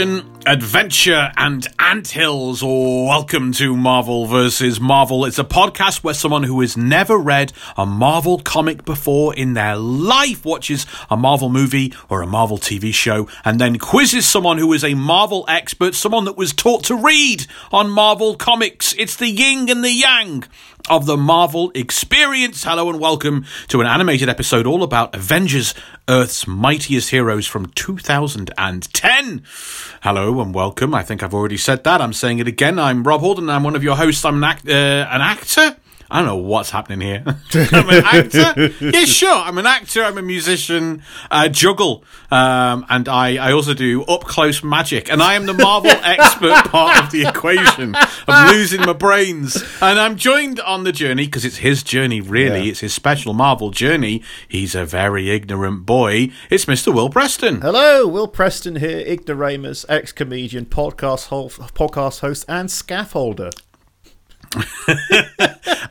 action, adventure, and anthills. Welcome to Marvel vs. Marvel. It's a podcast where someone who has never read a Marvel comic before in their life watches a Marvel movie or a Marvel TV show and then quizzes someone who is a Marvel expert, someone that was taught to read on Marvel comics. It's the yin and the yang of the Marvel experience. Hello and welcome to an animated episode all about Avengers Earth's Mightiest Heroes from 2010. Hello and welcome. I think I've already said that. I'm saying it again. I'm Rob Holden. I'm one of your hosts. I'm an, act- uh, an actor. I don't know what's happening here. I'm an actor. Yeah, sure. I'm an actor. I'm a musician. Uh, juggle, um, and I, I also do up close magic. And I am the Marvel expert part of the equation of losing my brains. And I'm joined on the journey because it's his journey. Really, Yeah. it's his special Marvel journey. He's a very ignorant boy. It's Mr. Will Preston. Hello, Will Preston here, ignoramus, ex-comedian, podcast ho- podcast host, and scaffolder.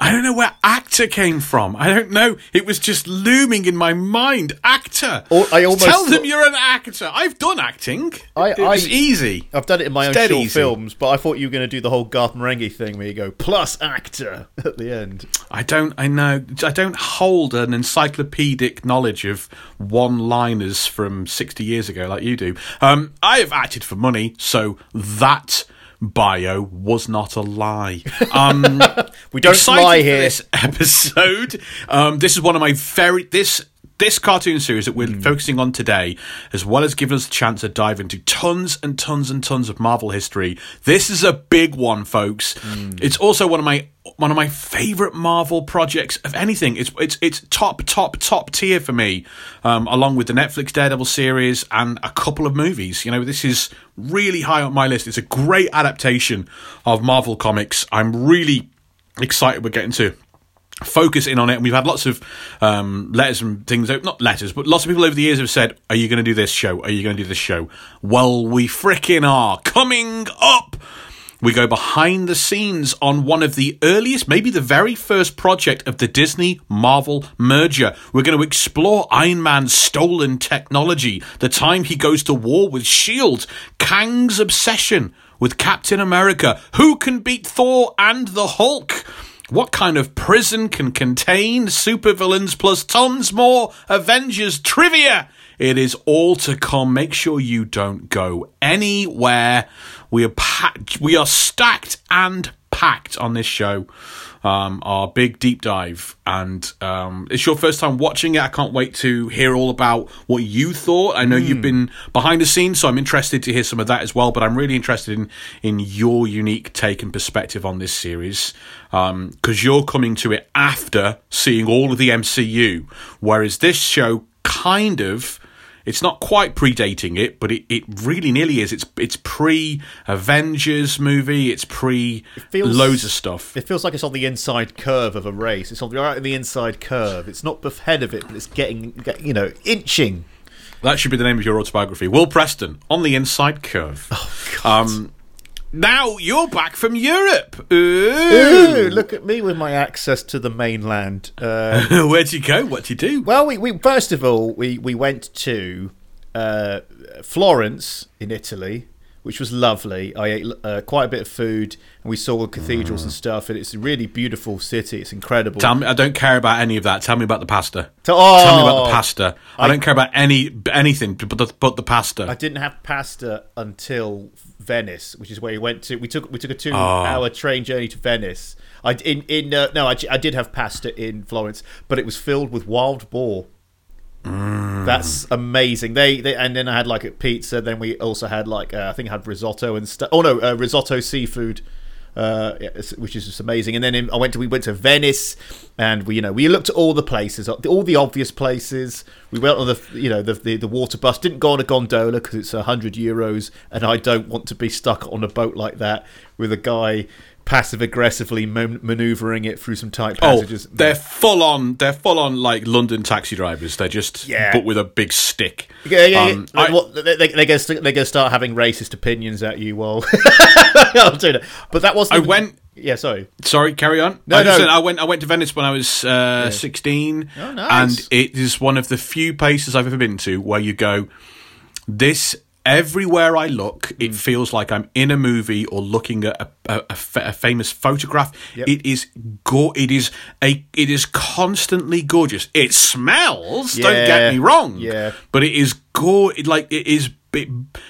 I don't know where actor came from. I don't know. It was just looming in my mind. Actor. Or- I almost Tell them you're an actor. I've done acting. I- it was I- easy. I've done it in my own short easy. films, but I thought you were going to do the whole Garth Marenghi thing where you go plus actor at the end. I don't. I know. I don't hold an encyclopedic knowledge of one-liners from sixty years ago like you do. Um, I have acted for money, so that bio was not a lie. Um, We don't lie here. this episode. Um, this is one of my very this this cartoon series that we're Hmm. focusing on today, as well as giving us a chance to dive into tons and tons and tons of Marvel history. This is a big one, folks. Hmm. It's also one of my one of my favorite Marvel projects of anything. It's it's it's top top top tier for me, um, along with the Netflix Daredevil series and a couple of movies. You know, this is really high on my list. It's a great adaptation of Marvel comics. I'm really excited we're getting to focus in on it. And we've had lots of um, letters and things, not letters, but lots of people over the years have said, Are you going to do this show? Are you going to do this show? Well, we frickin' are. Coming up! We go behind the scenes on one of the earliest, maybe the very first project of the Disney Marvel merger. We're going to explore Iron Man's stolen technology, the time he goes to war with S.H.I.E.L.D., Kang's obsession with Captain America, who can beat Thor and the Hulk. What kind of prison can contain supervillains plus tons more Avengers trivia? It is all to come. Make sure you don't go anywhere. We are packed, we are stacked and packed on this show. Um, our big deep dive, and um, it's your first time watching it. I can't wait to hear all about what you thought. I know you've been behind the scenes, so I'm interested to hear some of that as well. But I'm really interested in in your unique take and perspective on this series because you're coming to it after seeing all of the MCU, whereas this show kind of it's not quite predating it, but it, it really nearly is. It's it's pre Avengers movie. It's pre feels- loads of stuff. It feels like it's on the inside curve of a race. It's on right in the inside curve. It's not ahead of it, but it's getting, get- you know, inching. That should be the name of your autobiography. Will Preston on the inside curve. Oh Um, now you're back from Europe. Ooh. Ooh, look at me with my access to the mainland. Uh, Where'd you go? What'd you do? Well, we, we first of all we we went to uh, Florence in Italy, which was lovely. I ate uh, quite a bit of food, and we saw cathedrals and stuff. And it's a really beautiful city. It's incredible. Tell me, I don't care about any of that. Tell me about the pasta. So- oh, Tell me about the pasta. I, don't care about any anything but the, but the pasta. I didn't have pasta until Venice, which is where we went to. We took we took a two-hour train journey to Venice. I in in uh, no, I, I did have pasta in Florence, but it was filled with wild boar. That's amazing. They, they and then I had like a pizza. Then we also had like uh, I think I had risotto and stuff. Oh no, uh, risotto seafood. Uh, which is just amazing. And then in, I went to we went to Venice, and we you know we looked at all the places, all the obvious places. We went on the you know the the, the water bus. Didn't go on a gondola because it's hundred euros, and I don't want to be stuck on a boat like that with a guy passive aggressively man- maneuvering it through some tight passages. Oh, passages. they're full on. They're full on like London taxi drivers. They're just Yeah. but with a big stick. Yeah, yeah, yeah. Um, Like, I- what, they, they, they're going to they're going to start having racist opinions at you while I'm doing it. But that wasn't. I even- went. Yeah, sorry. Sorry, carry on. No, I, no. said I went. I went to Venice when I was uh, sixteen, Oh, nice. and it is one of the few places I've ever been to where you go. This everywhere I look, Mm. it feels like I'm in a movie or looking at a, a, a fa- a famous photograph. Yep. It is go. It is a. It is constantly gorgeous. It smells. Don't get me wrong. Yeah. but it is go. It, like it is. It,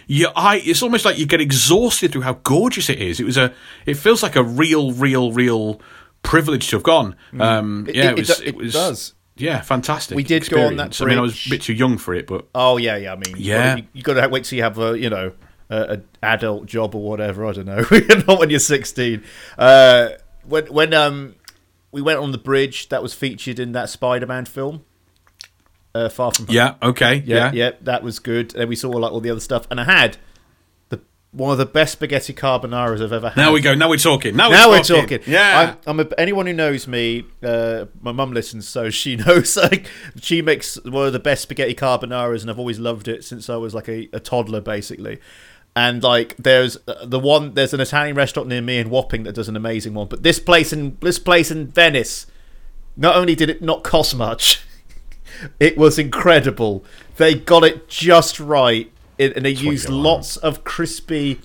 your eye. It's almost like you get exhausted through how gorgeous it is. It was a. It feels like a real, real, real privilege to have gone. Um, Mm. It- yeah, it- it, was. it It, it was. does. Yeah, fantastic. We did go on that experience. I mean, I was a bit too young for it, but Oh yeah, yeah. I mean, Yeah. you, you got to wait till you have a you know a, a adult job or whatever. I don't know. Not when you're 16. Uh, when when um we went on the bridge that was featured in that Spider-Man film. Uh, Far from Home. yeah, okay, yeah, yeah. yeah, that was good. And we saw like all the other stuff, and I had one of the best spaghetti carbonaras I've ever had. Now we go. Now we're talking. Now, now we're we're talking. talking. Yeah. I'm, I'm a, anyone who knows me. Uh, my mum listens, so she knows. Like, she makes one of the best spaghetti carbonaras, and I've always loved it since I was like a, a toddler, basically. And like, there's uh, the one. There's an Italian restaurant near me in Wapping that does an amazing one. But this place in this place in Venice, not only did it not cost much, it was incredible. They got it just right, and and they what you used want. lots of crispy.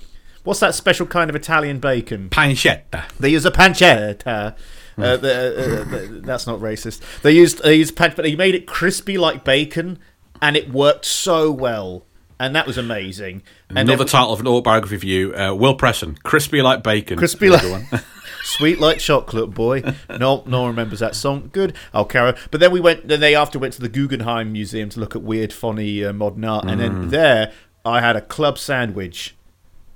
What's that special kind of Italian bacon? Pancetta. They use a pancetta. Uh, the, uh, the, that's not racist. They used they used but they made it crispy like bacon, and it worked so well, and that was amazing. And Another then- title of an autobiography for you, uh, Will Preston. Crispy like bacon. Crispy like- one. Sweet like chocolate, boy. No, no one remembers that song. Good. I'll carry. But then we went. Then they after went to the Guggenheim Museum to look at weird, funny uh, modern art, and Mm. then there I had a club sandwich.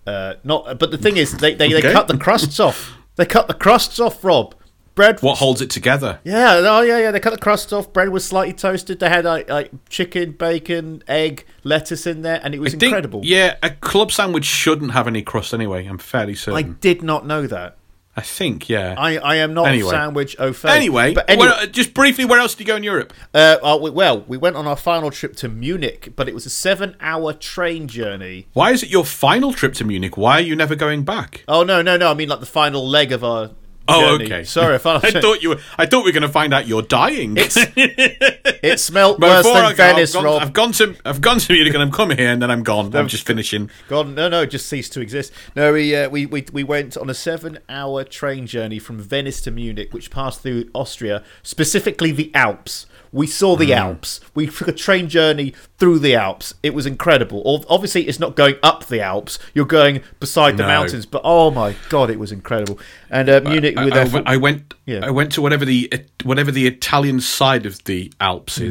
Uh, not. But the thing is, they they, they Okay. cut the crusts off. They cut the crusts off, Rob. Bread. what holds it together? Yeah, oh yeah, yeah. They cut the crust off. Bread was slightly toasted. They had like, like chicken, bacon, egg, lettuce in there, and it was I think- incredible. Yeah, a club sandwich shouldn't have any crust anyway. I'm fairly certain. I certain. did not know that. I, think, yeah. I, I am not Anyway. sandwich au fait. anyway, but anyway, where- just briefly, where else did you go in Europe? Uh, uh, we- well, we went on our final trip to Munich, but it was a seven-hour train journey. Why is it your final trip to Munich? Why are you never going back? Oh no, no, no! I mean like the final leg of our. Oh, journey. okay. Sorry, final. I thought you were. I thought we were going to find out you're dying. It's it smelled worse Before I than go, I've Venice, gone, Rob. I've gone to I've gone to Munich and I'm coming here and then I'm gone. I'm just finishing. Gone? no, no, it just ceased to exist. No, we, uh, we, we, we went on a seven-hour train journey from Venice to Munich, which passed through Austria, specifically the Alps. We saw the Mm. Alps. We took a train journey through the Alps. It was incredible. Obviously, it's not going up the Alps. You're going beside the No. mountains. But oh my god, it was incredible. And uh, Munich, I, with I went- I went. Yeah. I went to whatever the whatever the Italian side of the Alps Mm.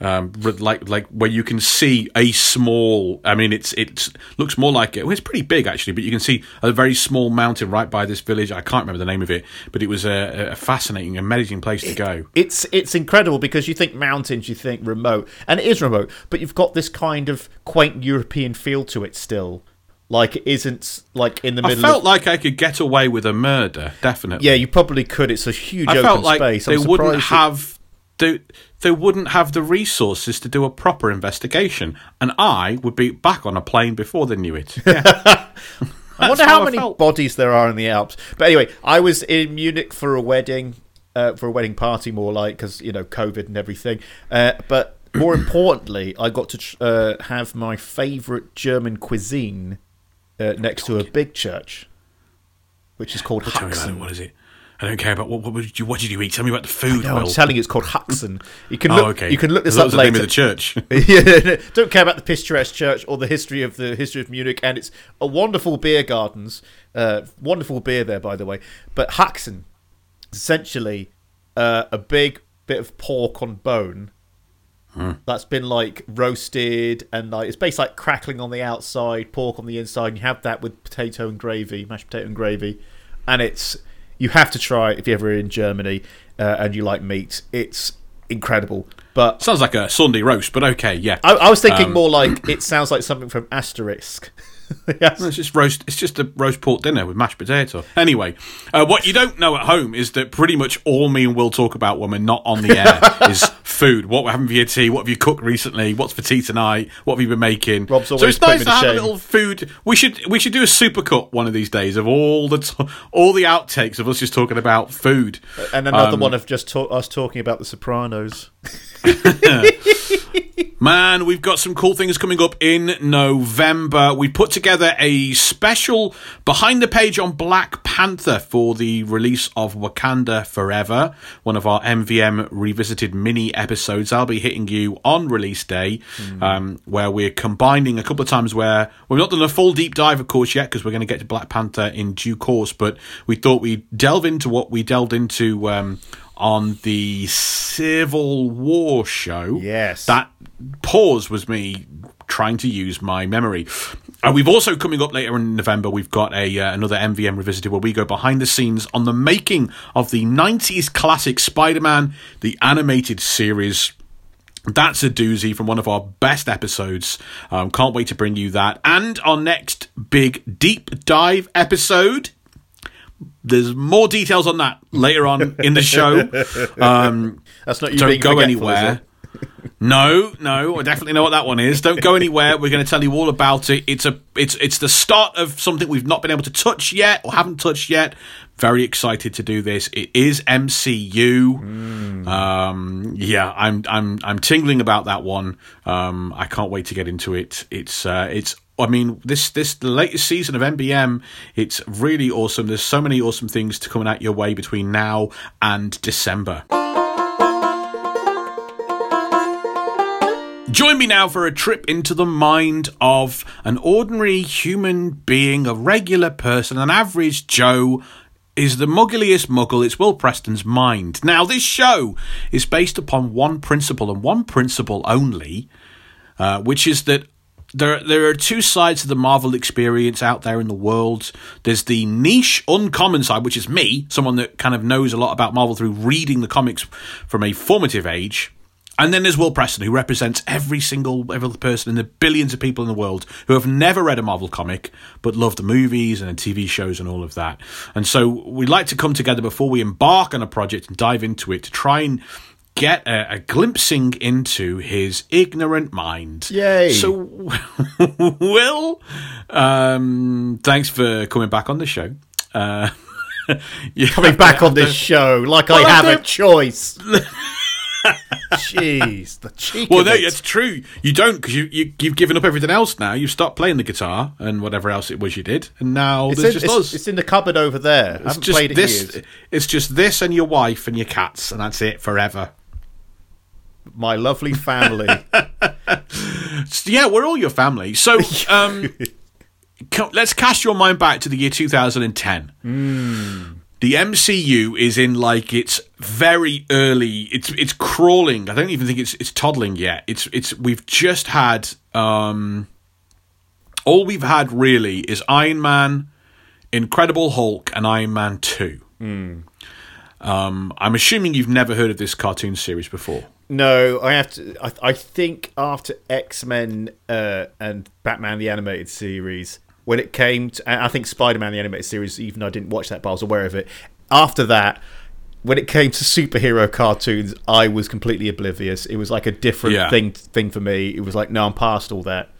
Um, like like where you can see a small. I mean, it's it's looks more like it. Well, it's pretty big actually, but you can see a very small mountain right by this village. I can't remember the name of it, but it was a, a fascinating, amazing place to go. it's it's incredible because you think mountains, you think remote, and it is remote, but you've got this kind of quaint European feel to it still. Like it isn't like in the middle. I felt of, like I could get away with a murder. Definitely. yeah, you probably could. It's a huge I open felt like space. they I'm wouldn't that- have they, they wouldn't have the resources to do a proper investigation, and I would be back on a plane before they knew it. Yeah. I wonder how how I many felt. bodies there are in the Alps. But anyway, I was in Munich for a wedding, uh, for a wedding party, more like because you know COVID and everything. Uh, but more importantly, I got to tr- uh, have my favourite German cuisine uh, next to a big church, which is called. Haxen. What is it? I don't care about what. What did you? What did you eat? Tell me about the food. No. I'm telling you, it's called Haxen. You can oh, look. okay. You can look this up was the later. name of the church. yeah, don't care about the picturesque church or the history of the history of Munich, and it's a wonderful beer gardens. Uh, wonderful beer there, by the way. But Haxen, essentially, uh, a big bit of pork on bone that's been like roasted and like it's basically like crackling on the outside, pork on the inside. And you have that with potato and gravy, mashed potato and gravy, and it's you have to try it if you're ever in Germany uh, and you like meat. It's incredible, but Sounds like a Sunday roast, but okay, yeah. I, I was thinking Um, more like it sounds like something from Asterix. yes. It's just roast. It's just a roast pork dinner with mashed potato. Anyway, uh, what you don't know at home is that pretty much all me and Will talk about when we're not on the air is food. What we're having for your tea? What have you cooked recently? What's for tea tonight? What have you been making? Rob's so it's nice to have a little food. We should we should do a supercut one of these days of all the t- all the outtakes of us just talking about food. And another Um, one of just ta- us talking about The Sopranos. Man, we've got some cool things coming up in November. We put together a special behind the page on Black Panther for the release of Wakanda Forever, one of our MVM revisited mini episodes. I'll be hitting you on release day, um, where we're combining a couple of times where we've not done a full deep dive, of course, yet, because we're going to get to Black Panther in due course, but we thought we'd delve into what we delved into. Um, on the Civil War show. Yes. That pause was me trying to use my memory. And we've also coming up later in November. We've got a uh, another MVM revisited where we go behind the scenes on the making of the '90s classic Spider-Man, the animated series. That's a doozy from one of our best episodes. Um, can't wait to bring you that. And our next big deep dive episode. There's more details on that later on in the show. Um, That's not you don't go anywhere. No, no, I definitely know what that one is. Don't go anywhere. We're going to tell you all about it. It's a, it's, it's the start of something we've not been able to touch yet or haven't touched yet. Very excited to do this. It is MCU. Um, yeah, I'm, I'm, I'm tingling about that one. Um, I can't wait to get into it. It's, uh, it's. I mean, this this the latest season of MVM. It's really awesome. There's so many awesome things to coming out your way between now and December. Join me now for a trip into the mind of an ordinary human being, a regular person, an average Joe. Is the muggliest muggle, it's Will Preston's mind. Now, this show is based upon one principle and one principle only, uh, which is that there there are two sides to the Marvel experience out there in the world. There's the niche, uncommon side, which is me, someone that kind of knows a lot about Marvel through reading the comics from a formative age. And then there's Will Preston, who represents every single every person in the billions of people in the world who have never read a Marvel comic but love the movies and the TV shows and all of that. And so we like to come together before we embark on a project and dive into it to try and get a, a glimpsing into his ignorant mind. Yay. So, Will, um, thanks for coming back on the show. Uh, yeah, Coming back on this show like Well, I I have a choice. Jeez, the cheek. Well, no, it. it's true. You don't because you, you you've given up everything else now. You've stopped playing the guitar and whatever else it was you did, and now It's there's in, just it's, us. it's in the cupboard over there. I It's haven't just played it this. years. It's just this and your wife and your cats, and that's it forever. My lovely family. Yeah, we're all your family. So, um, co- let's cast your mind back to the year 2010. The MCU is in like its very early. It's it's crawling. I don't even think it's it's toddling yet. It's it's we've just had um, all we've had really is Iron Man, Incredible Hulk, and Iron Man Two. Um, I'm assuming you've never heard of this cartoon series before. No, I have to. I, I think after X Men uh, and Batman the animated series, when it came to, I think Spider Man the animated series, even though I didn't watch that, but I was aware of it. After that. When it came to superhero cartoons, I was completely oblivious. It was like a different Yeah. thing thing for me. It was like, no, I'm past all that.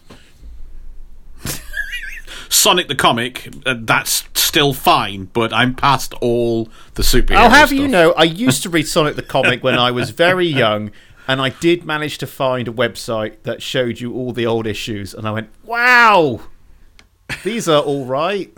Sonic the comic, uh, that's still fine, but I'm past all the superhero. I'll have stuff. you know, I used to read Sonic the comic when I was very young, and I did manage to find a website that showed you all the old issues, and I went, "Wow, these are all right."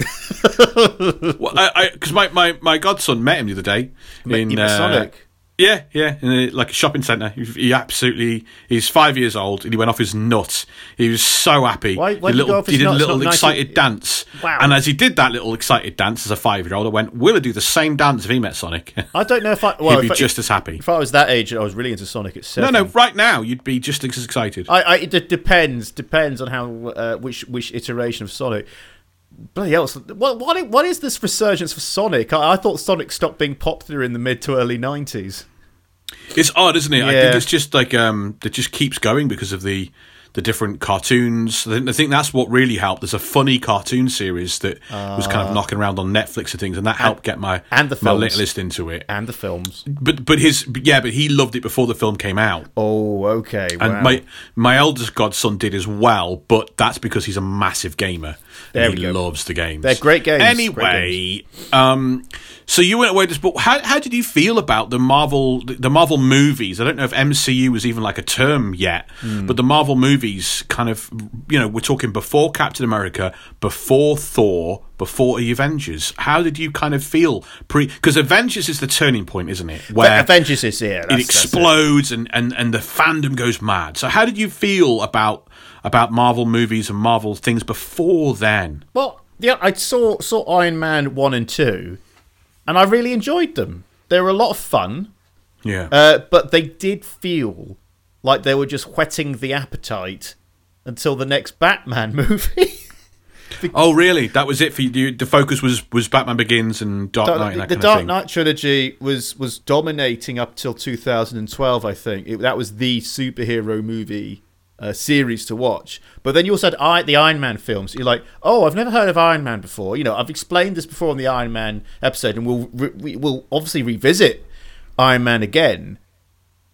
Well, I because my, my, my godson met him the other day in uh, Sonic. Yeah, yeah, in a, like a shopping centre. He, he absolutely, he's five years old, and he went off his nut. He was so happy. Why- why He did he little, go off his he did a little excited dance. Wow. And as he did that little excited dance as a five year old, I went, "Will I do the same dance if he met Sonic?" I don't know if I well, He'd be I- just as happy. if I was that age, and I was really into Sonic at No, no, right now you'd be just as excited. I, I it depends depends on how uh, which which iteration of Sonic. Bloody hell! What what what is this resurgence for Sonic? I, I thought Sonic stopped being popular in the mid to early nineties. It's odd, isn't it? I think it's just like um, it just keeps going because of the the different cartoons. I think, that's what really helped. There's a funny cartoon series that was kind of knocking around on Netflix and things, and that helped get my Ah. and the my films. lit list into it. and the films. But but his yeah, but he loved it before the film came out. Oh, okay. And wow. my my eldest godson did as well, but that's because he's a massive gamer. There he loves the games. They're great games, great Anyway, um, so you went away this book. How how did you feel about the Marvel the Marvel movies? I don't know if MCU was even like a term yet, Hmm. but the Marvel movies kind of you know we're talking before Captain America, before Thor, before the Avengers. How did you kind of feel pre? Because Avengers is the turning point, isn't it? Where Avengers is here. it explodes and, and, and the fandom goes mad. So how did you feel about about Marvel movies and Marvel things before then? Well, yeah, I saw saw Iron Man one and two, and I really enjoyed them. They were a lot of fun, Yeah. uh, but they did feel like they were just whetting the appetite until the next Batman movie. oh really? That was it for you? The focus was was Batman Begins and Dark Knight and that the Dark. Knight trilogy was was dominating up till 2012. I think it, that was the superhero movie uh, series to watch. But then you also had I, the Iron Man films. You're like, oh, I've never heard of Iron Man before. You know, I've explained this before on the Iron Man episode, and we'll re- we, we'll obviously revisit Iron Man again.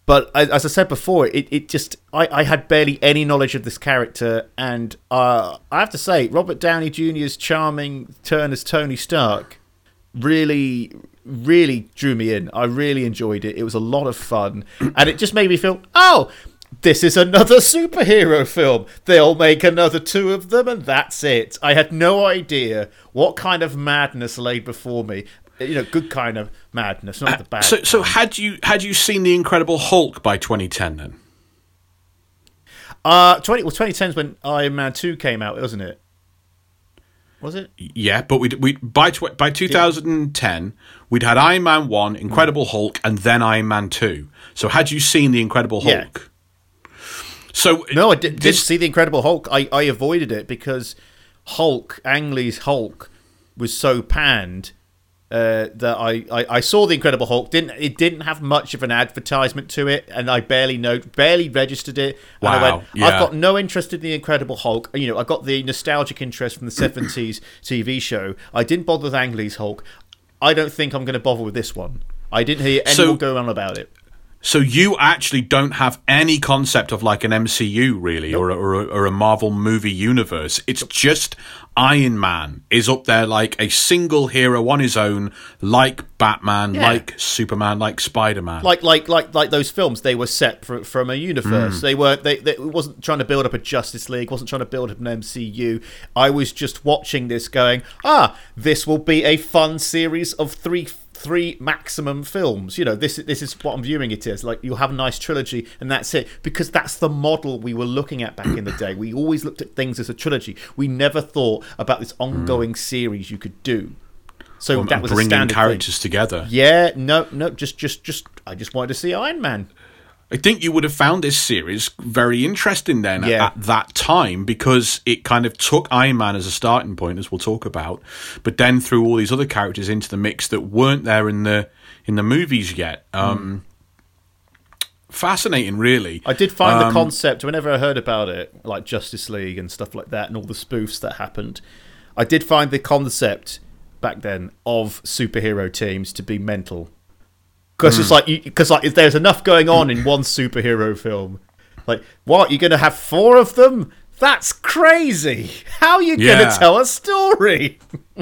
But as, as I said before, it, it just I, I had barely any knowledge of this character, and uh, I have to say, Robert Downey Jr.'s charming turn as Tony Stark really, really drew me in. I really enjoyed it. It was a lot of fun, and it just made me feel, oh, this is another superhero film. They'll make another two of them, and that's it. I had no idea what kind of madness lay before me. You know, good kind of madness, not the bad. So so had you had you seen the Incredible Hulk by 2010 then? Uh, twenty well, twenty ten is when Iron Man two came out, wasn't it? Was it? Yeah, but we we by tw- by 2010 we'd had Iron Man one, Incredible Hulk, and then Iron Man two. So had you seen the Incredible Yeah. So No, I did, didn't see the Incredible Hulk. I, I avoided it because Hulk, Ang Lee's Hulk, was so panned uh, that I, I, I saw the Incredible Hulk. Didn't it didn't have much of an advertisement to it, and I barely know barely registered it. And I Wow, went, yeah. I've got no interest in the Incredible Hulk. You know, I got the nostalgic interest from the seventies TV show. I didn't bother with Ang Lee's Hulk. I don't think I'm going to bother with this one. I didn't hear anyone So- go on about it. So you actually don't have any concept of like an MCU really, or, a, or, a, or a Marvel movie universe. It's just Iron Man is up there like a single hero on his own, like Batman, Yeah. like Superman, like Spider Man. like like like like those films they were set fr- from a Mm. universe they weren't they, they wasn't trying to build up a justice league wasn't trying to build up an mcu i was just watching this going ah this will be a fun series of three three maximum films you know this this is what i'm viewing it as like you'll have a nice trilogy and that's it because that's the model we were looking at back in the day we always looked at things as a trilogy we never thought about this ongoing series you could do so and that was a bringing standard thing. characters together. Yeah, no, no, just, just, just. I just wanted to see Iron Man. I think you would have found this series very interesting then Yeah. at that time because it kind of took Iron Man as a starting point, as we'll talk about, but then threw all these other characters into the mix that weren't there in the in the movies yet. Um, Fascinating, really. I did find the Um, concept whenever I heard about it, like Justice League and stuff like that, and all the spoofs that happened. I did find the concept back then of superhero teams to be mental, because Hmm. it's like because like if there's enough going on in one superhero film, like what you're gonna have four of them? That's crazy. How are you Yeah. gonna tell a story?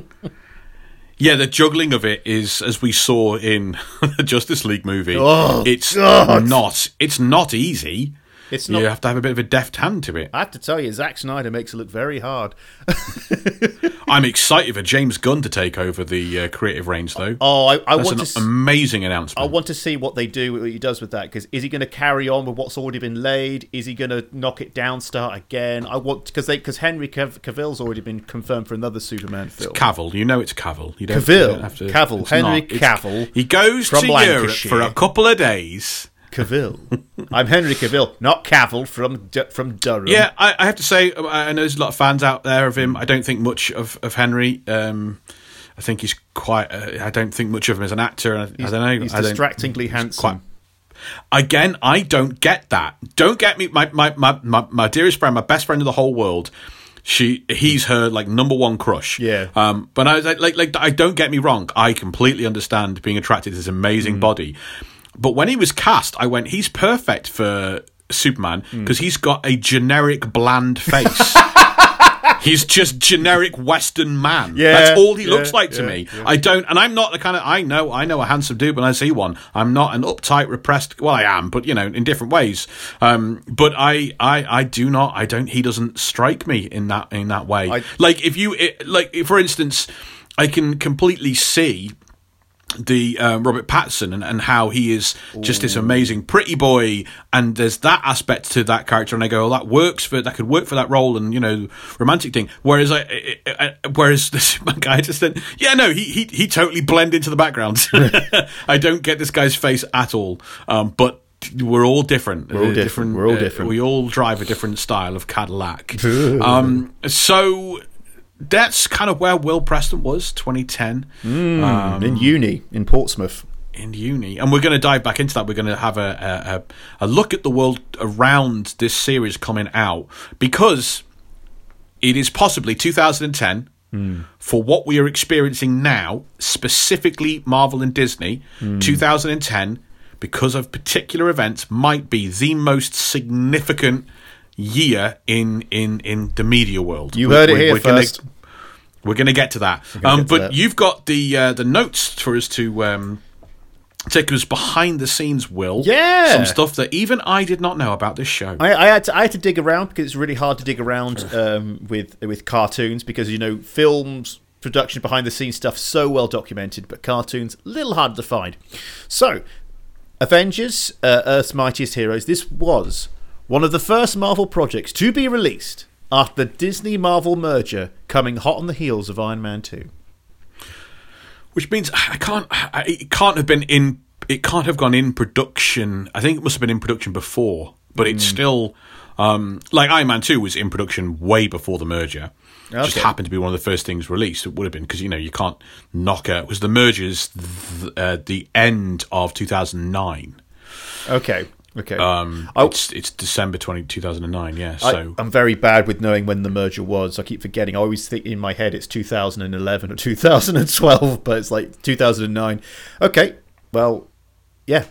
Yeah, the juggling of it is, as we saw in the Justice League movie. Oh, it's God. not. It's not easy. It's not. You have to have a bit of a deft hand to it. I have to tell you, Zack Snyder makes it look very hard. I'm excited for James Gunn to take over the uh, creative range, though. Oh, I, I That's want an to. amazing I want to see what they do, what he does with that. Because is he going to carry on with what's already been laid? Is he going to knock it down, start again? I want because they because Henry Cav- Cavill's already been confirmed for another Superman film. Cavill, you know it's Cavill. You don't, Cavill. you don't have to. Cavill. Henry not. It's- Cavill He goes to Europe for a couple of days. Cavill. I'm Henry Cavill, not Cavill from from Durham. Yeah, I, I have to say, I I know there's a lot of fans out there of him. I don't think much of, of Henry. Um, I think he's quite. Uh, I don't think much of him as an actor. I, I don't know. he's I distractingly handsome. quite- Again, I don't get that. Don't get me. My my my my, my dearest friend, my best friend in the whole world. She, he's her like number one crush. Yeah. Um, but I was like, like, like, I don't get me wrong. I completely understand being attracted to this amazing body. But when he was cast, I went, he's perfect for Superman because he's got a generic bland face. he's just generic Western man. Yeah, That's all he yeah, looks like to yeah, me. I don't, and I'm not the kind of, I know, I know a handsome dude when I see one. I'm not an uptight, repressed, well, I am, but you know, in different ways. Um, but I, I, I do not, I don't, he doesn't strike me in that, in that way. I- like if you, it, like, for instance, I can completely see the um, Robert Pattinson and, and how he is just this amazing pretty boy, and there's that aspect to that character, and I go, oh, that works for that could work for that role, and you know, romantic thing. Whereas I, I, I whereas this guy just said, yeah, no, he he he totally blend into the background. I don't get this guy's face at all, um, but. We're all different. We're all Uh, different. We're all uh, we all drive a different style of Cadillac. um, so that's kind of where Will Preston was, 2010 mm, Um, in uni in Portsmouth. in uni, and we're going to dive back into that. We're going to have a, a, a look at the world around this series coming out because it is possibly 2010 mm. for what we are experiencing now, specifically Marvel and Disney. Mm. 2010, because of particular events, might be the most significant year in in in the media world. You We're- heard it we're- here we're gonna- first. We're going to get to that. Um, but that. you've got the uh, the notes for us to um, take us behind the scenes. Will Yeah. some stuff that even I did not know about this show. I, I had to I had to dig around because it's really hard to dig around um, with with cartoons because you know films production behind the scenes stuff so well documented, but cartoons a little hard to find. So, Avengers: uh, Earth's Mightiest Heroes. This was one of the first Marvel projects to be released after the Disney Marvel merger, coming hot on the heels of Iron Man Two. which means I can't. I, it can't have been in. It can't have gone in production. I think it must have been in production before, but it's still um, like Iron Man Two was in production way before the merger. Just happened to be one of the first things released. It would have been because you know you can't knock out because the merger's th- uh, the end of two thousand nine. Okay, okay. Um, I- it's it's December 20, 2009, Yeah, I, so I'm very bad with knowing when the merger was. I keep forgetting. I always think in my head it's 2011 or 2012, but it's like 2009. Okay, well, yeah,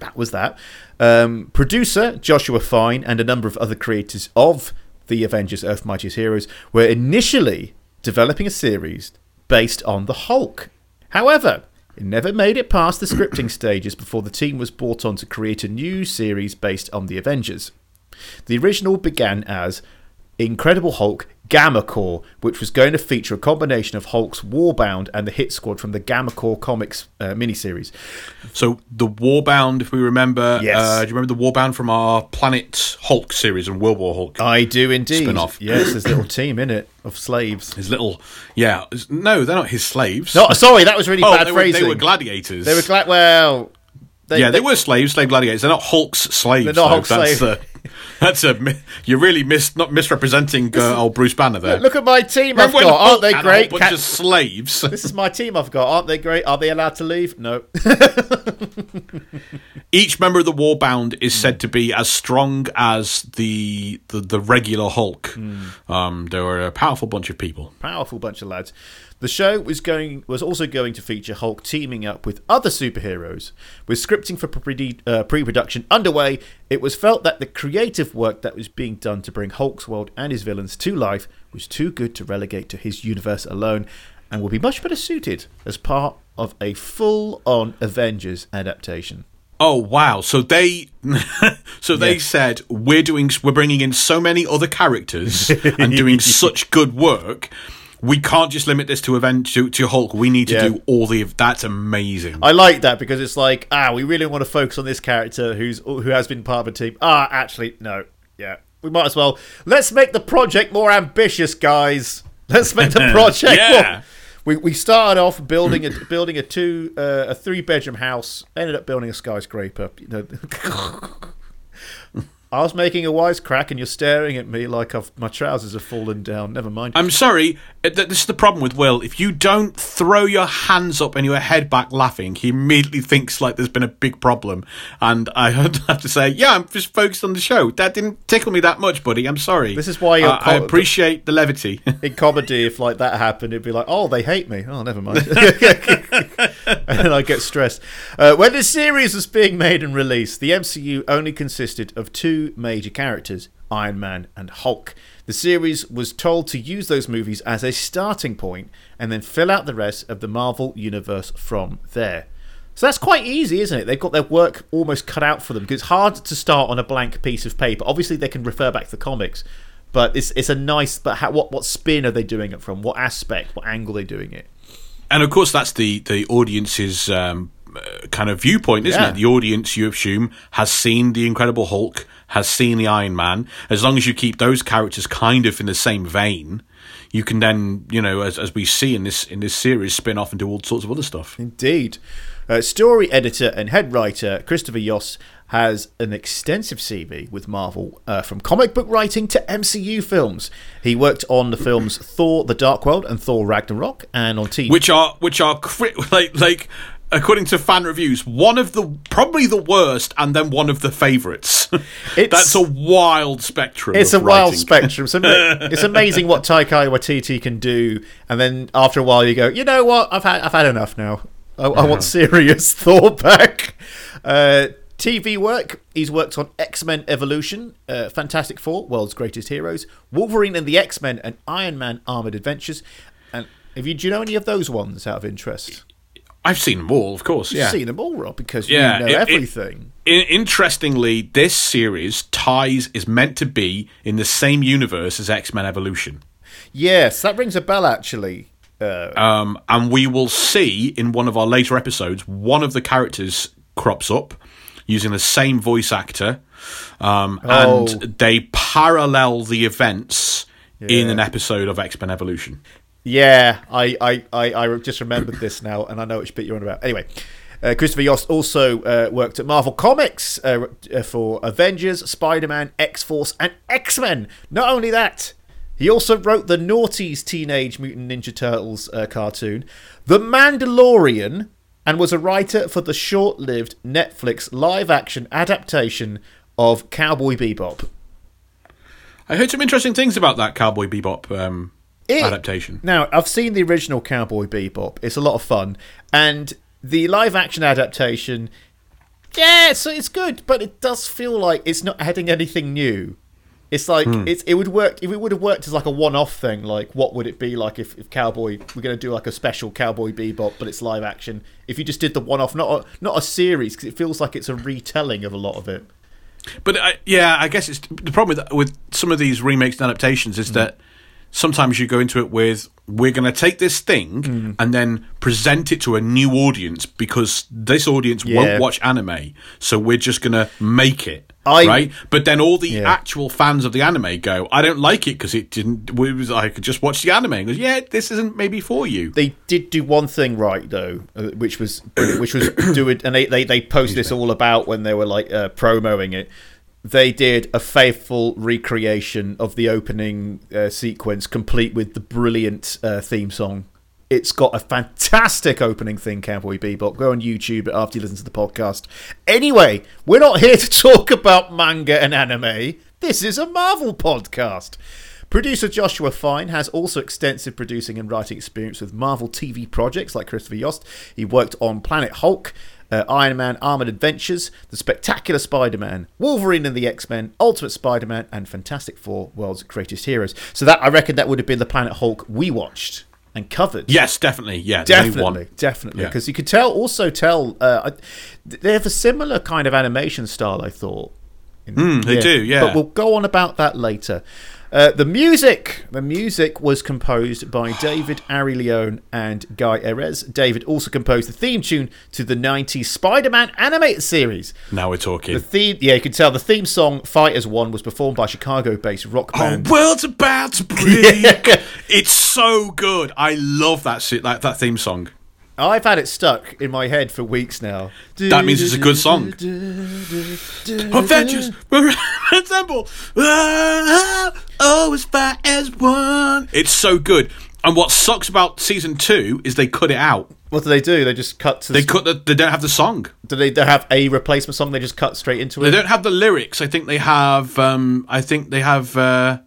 that was that. Um, producer Joshua Fine and a number of other creators of the Avengers: Earth Mightiest Heroes were initially developing a series based on the Hulk. However, it never made it past the scripting stages before the team was brought on to create a new series based on the Avengers. The original began as Incredible Hulk Gamma Corps, which was going to feature a combination of Hulk's Warbound and the Hit Squad from the Gamma Corps comics uh, miniseries. so the Warbound, if we remember, Yes. uh, do you remember the Warbound from our Planet Hulk series and World War Hulk? I do indeed. Spin-off. Yes, there's a little team in it of slaves. his little, yeah, no, they're not his slaves. No, sorry, that was really oh, bad they were, they were gladiators. They were glad. Well, they, yeah, they, were slaves, slave gladiators. They're not Hulk's slaves. They're not. Hulk's slaves. that's a. You're really mis, not misrepresenting uh, old Bruce Banner there. Look at my team I've got. Aren't they great? A whole Ca- bunch of slaves. this is my team I've got. Aren't they great? Are they allowed to leave? No. Each member of the Warbound is said to be as strong as the the, the regular Hulk. Hmm. Um, they were a powerful bunch of people. powerful bunch of lads. The show was going was also going to feature Hulk teaming up with other superheroes. With scripting for pre uh, production underway, it was felt that the creative work that was being done to bring Hulk's world and his villains to life was too good to relegate to his universe alone, and would be much better suited as part of a full-on Avengers adaptation. Oh wow! So they, so they Yeah. said we're doing, we're bringing in so many other characters and doing such good work. We can't just limit this to event to, to Hulk. We need to Yeah. do all the. That's amazing. I like that because it's like, ah, we really want to focus on this character who's who has been part of a team. Ah, actually, no, yeah, we might as well. Let's make the project more ambitious, guys. Let's make the project. Yeah. more- We, we started off building a building a two uh, a three bedroom house. Ended up building a skyscraper. You know, I was making a wisecrack, and you're staring at me like I've, my trousers have fallen down. Never mind. I'm sorry. uh, This is the problem with Will. If you don't throw your hands up and your head back laughing, he immediately thinks like there's been a big problem. And I have to say, yeah, I'm just focused on the show. That didn't tickle me that much, buddy. I'm sorry. This is why you're Uh, I appreciate the levity. in comedy, if like that happened, it'd be like, "Oh, they hate me." Oh, never mind. and I get stressed. Uh, when the series was being made and released, the MCU only consisted of two major characters: Iron Man and Hulk. The series was told to use those movies as a starting point and then fill out the rest of the Marvel universe from there. So that's quite easy, isn't it? They've got their work almost cut out for them because it's hard to start on a blank piece of paper. Obviously, they can refer back to the comics, but it's it's a nice. But how, what what spin are they doing it from? What aspect? What angle are they doing it? and of course, that's the the audience's um, kind of viewpoint, isn't Yeah. it? The audience, you assume, has seen the Incredible Hulk, has seen the Iron Man. As long as you keep those characters kind of in the same vein, you can then, you know, as as we see in this in this series, spin off into all sorts of other stuff. Indeed. Uh, story editor and head writer Christopher Yost has an extensive CV with Marvel, uh, from comic book writing to MCU films. He worked on the films Thor: The Dark World and Thor: Ragnarok, and on TV. which are which are cri- like like according to fan reviews one of the probably the worst and then one of the favorites It's- that's a wild spectrum It's a of wild spectrum. It's, it's amazing what Taika Waititi can do, and then after a while you go, you know what? I've had I've had enough now. I, I want serious Thor back. Uh, TV work. He's worked on X Men Evolution, uh, Fantastic Four, World's Greatest Heroes, Wolverine and the X Men, and Iron Man Armored Adventures. And if you do you know any of those ones out of interest? I've seen them all of course yeah You've seen them all, Rob, because Yeah, you know it- it- everything. I- interestingly this series ties is meant to be in the same universe as x-men evolution yes, that rings a bell actually. Uh, um, and we will see in one of our later episodes one of the characters crops up using the same voice actor um, Oh. and they parallel the events in an episode of x-men evolution Yeah, I, I, I, I just remembered this now, and I know which bit you're on about. Anyway, uh, Christopher Yost also uh, worked at Marvel Comics uh, uh, for Avengers, Spider Man, X Force, and X Men. Not only that, he also wrote the Naughties Teenage Mutant Ninja Turtles uh, cartoon, The Mandalorian, and was a writer for the short lived Netflix live action adaptation of Cowboy Bebop. I heard some interesting things about that Cowboy Bebop um, It- adaptation. Now, I've seen the original Cowboy Bebop. It's a lot of fun. And the live action adaptation, yeah, so it's good, but it does feel like it's not adding anything new. It's like hmm. it's it would work if it would have worked as like a one-off thing. Like, what would it be like if, if Cowboy we're going to do like a special Cowboy Bebop, but it's live action? If you just did the one-off, not a, not a series, because it feels like it's a retelling of a lot of it. But I, yeah, I guess it's the problem with with some of these remakes and adaptations is hmm. that sometimes you go into it with we're going to take this thing and then present it to a new audience because this audience Yeah. won't watch anime, so we're just going to make it. I- right, but then all the Yeah. actual fans of the anime go, "I don't like it because it didn't." We was I could just watch the anime. And goes, yeah, this isn't maybe for you. They did do one thing right though, uh, which was which was do it, and they they, they posted this all about when they were like uh, promoting it. They did a faithful recreation of the opening uh, sequence, complete with the brilliant uh, theme song. It's got a fantastic opening thing, Cowboy Bebop. Go on YouTube after you listen to the podcast. Anyway, we're not here to talk about manga and anime. This is a Marvel podcast. Producer Joshua Fine has also extensive producing and writing experience with Marvel TV projects like Christopher Yost. He worked on Planet Hulk, uh, Iron Man Armored Adventures, The Spectacular Spider Man, Wolverine and the X Men, Ultimate Spider Man, and Fantastic Four World's Greatest Heroes. So that I reckon that would have been the Planet Hulk we watched and covered. Yes, definitely. Yeah, Definitely, definitely, Yeah. because you could tell. Also, tell uh, they have a similar kind of animation style. I thought. In- Mm, they do, yeah. But we'll go on about that later. Uh, the music, the music was composed by David Ari Leone and Guy Erez. David also composed the theme tune to the '90s Spider-Man animated series. Now we're talking. The theme, yeah, you can tell the theme song "Fighters One" was performed by Chicago-based rock Oh, band. world's about to break. It's so good. I love that si- that, that theme song. I've had it stuck in my head for weeks now. That means it's a good song. Avengers assemble. Ah, Oh, as far as one. It's so good. And what sucks about season two is they cut it out. What do they do? They just cut to. They the, cut. The, they don't have the song. do they they have a replacement song? They just cut straight into it. They don't have the lyrics. I think they have. Um, I think they have. Uh,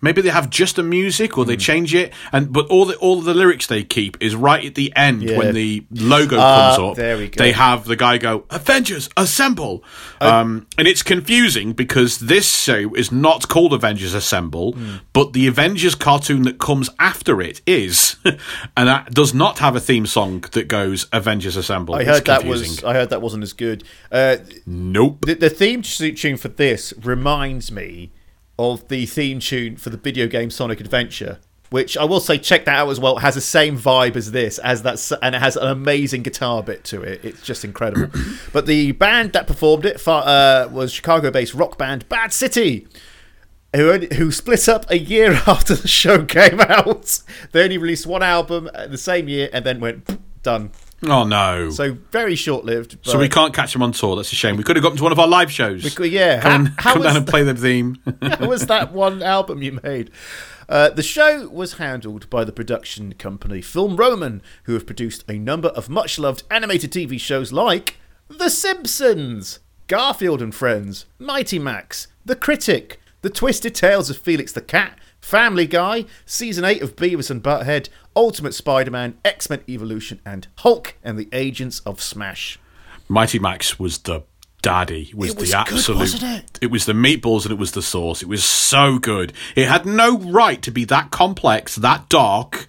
maybe they have just the music, or they Hmm. change it. And but all the all the lyrics they keep is right at the end Yeah. when the logo Ah, comes up. there we go. They have the guy go Avengers Assemble, Oh. um, and it's confusing because this show is not called Avengers Assemble, Hmm. but the Avengers cartoon that comes after it is, and that does not have a theme song that goes Avengers Assemble. I heard that was. I heard that wasn't as good. Uh, nope. the, the theme tu- tune for this reminds me of the theme tune for the video game Sonic Adventure, which I will say check that out as well. It has the same vibe as this, as that, s- and it has an amazing guitar bit to it. It's just incredible. but the band that performed it uh, was Chicago-based rock band Bad City. Who, only, who split up a year after the show came out? They only released one album uh, the same year and then went done. Oh no. So very short-lived. So we can't catch them on tour. That's a shame. We could have got them to one of our live shows. Well, yeah, Come, how- how come down and play the theme. How was that one album you made? Uh, the show was handled by the production company Film Roman, who have produced a number of much loved animated TV shows like The Simpsons, Garfield and Friends, Mighty Max, The Critic, The Twisted Tales of Felix the Cat, Family Guy, Season 8 of Beavis and Butthead, Ultimate Spider Man, X Men Evolution, and Hulk and the Agents of Smash. Mighty Max was the daddy. Was It was the good, absolute. wasn't it? was the meatballs and it was the sauce. It was so good. It had no right to be that complex, that dark.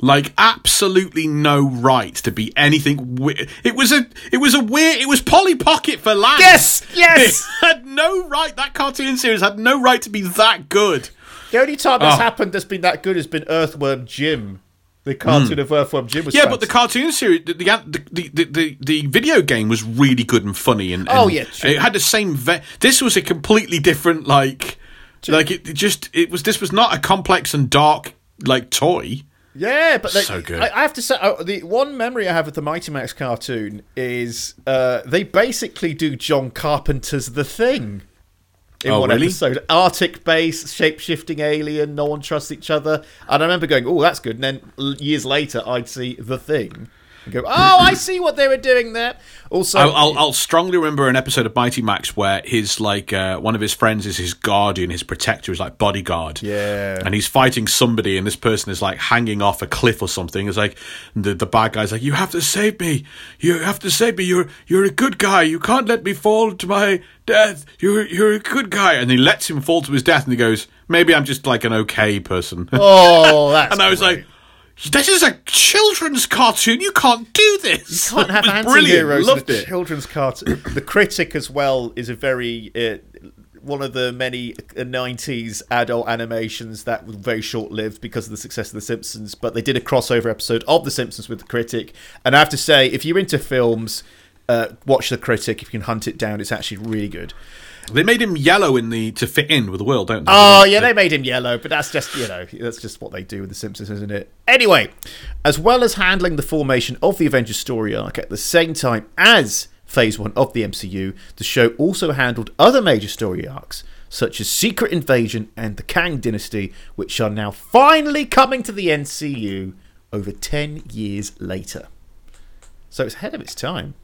Like absolutely no right to be anything. We- it was a. It was a weird. It was Polly Pocket for lads. Yes, yes! It had no right. That cartoon series had no right to be that good. The only time that's Oh. happened that's been that good has been Earthworm Jim. The cartoon of Earthworm Jim was. Yeah, but the cartoon series, the the, the the the video game was really good and funny, and, Oh, and yeah, sure. it had the same. Ve- this was a completely different, like, like it, it just it was. This was not a complex and dark like toy. yeah, but they, So good. I, I have to say, uh, the one memory I have of the Mighty Max cartoon is uh, they basically do John Carpenter's The Thing. In Oh, one really? episode, Arctic base, shape shifting alien, no one trusts each other, and I remember going, "Oh, that's good." And then years later, I'd see the thing, and go, "Oh, I see what they were doing there." Also, I'll, I'll, I'll strongly remember an episode of Mighty Max where his like uh, one of his friends is his guardian, his protector, is like bodyguard. Yeah. and he's fighting somebody, and this person is like hanging off a cliff or something. It's like the the bad guy's like, "You have to save me. You have to save me. You're you're a good guy. You can't let me fall to my death. You're you're a good guy." And he lets him fall to his death, and he goes, "Maybe I'm just like an okay person." oh, that's and I was great. like. This is a children's cartoon. You can't do this. You can't have anti-heroes brilliant. in a it. children's cartoon. the Critic as well is a very uh, one of the many uh, '90s adult animations that were very short-lived because of the success of The Simpsons. But they did a crossover episode of The Simpsons with the Critic, and I have to say, if you're into films, uh, watch the Critic. If you can hunt it down, it's actually really good. They made him yellow in the to fit in with the world, don't they? Oh yeah, they made him yellow, but that's just you know that's just what they do with the Simpsons, isn't it? Anyway, as well as handling the formation of the Avengers story arc at the same time as Phase One of the MCU, the show also handled other major story arcs such as Secret Invasion and the Kang Dynasty, which are now finally coming to the MCU over ten years later. So it's ahead of its time.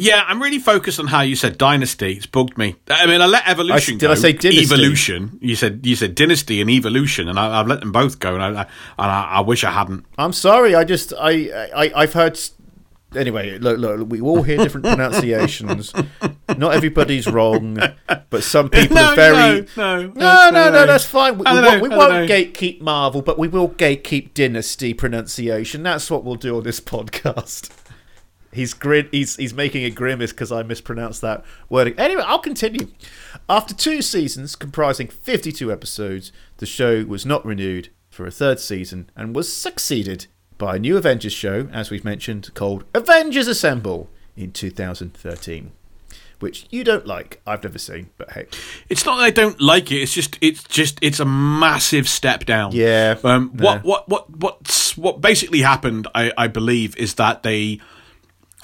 Yeah, I'm really focused on how you said dynasty. It's bugged me. I mean, I let evolution I- did go. I say dynasty? Evolution. You said you said dynasty and evolution, and I, I've let them both go, and I, I and I, I wish I hadn't. I'm sorry. I just I I I've heard. Anyway, look, look, we all hear different pronunciations. Not everybody's wrong, but some people No, are very. no, no, no, no, no, that's fine. We, we won't, we won't gatekeep Marvel, but we will gatekeep Dynasty pronunciation. That's what we'll do on this podcast. He's grin. He's he's making a grimace because I mispronounced that wording. Anyway, I'll continue. After two seasons comprising 52 episodes, the show was not renewed for a third season and was succeeded by a new Avengers show, as we've mentioned, called Avengers Assemble in 2013. which you don't like. I've never seen, but hey, It's not that I don't like it. It's just it's just it's a massive step down. Yeah. Um, what what what what's what basically happened? I I believe is that they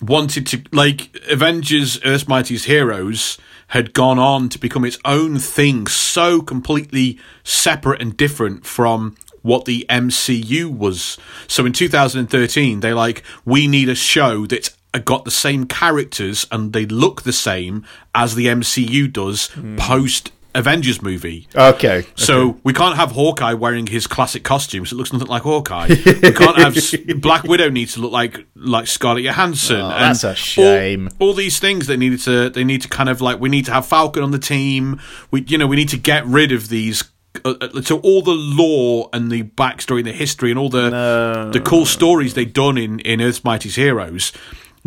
wanted to like Avengers: Earth's Mightiest Heroes had gone on to become its own thing, so completely separate and different from what the MCU was. So in 2013, they like we need a show that's uh, got the same characters and they look the same as the MCU does hmm. post Avengers movie. okay. So we can't have Hawkeye wearing his classic costumes. It looks nothing like Hawkeye. we can't have Black Widow needs to look like like Scarlett Johansson. Oh, and that's a shame. All, all these things they needed to they need to kind of like we need to have Falcon on the team. We you know we need to get rid of these. Uh, uh, so all the lore and the backstory and the history and all the the cool stories they've done in in Earth's Mightiest Heroes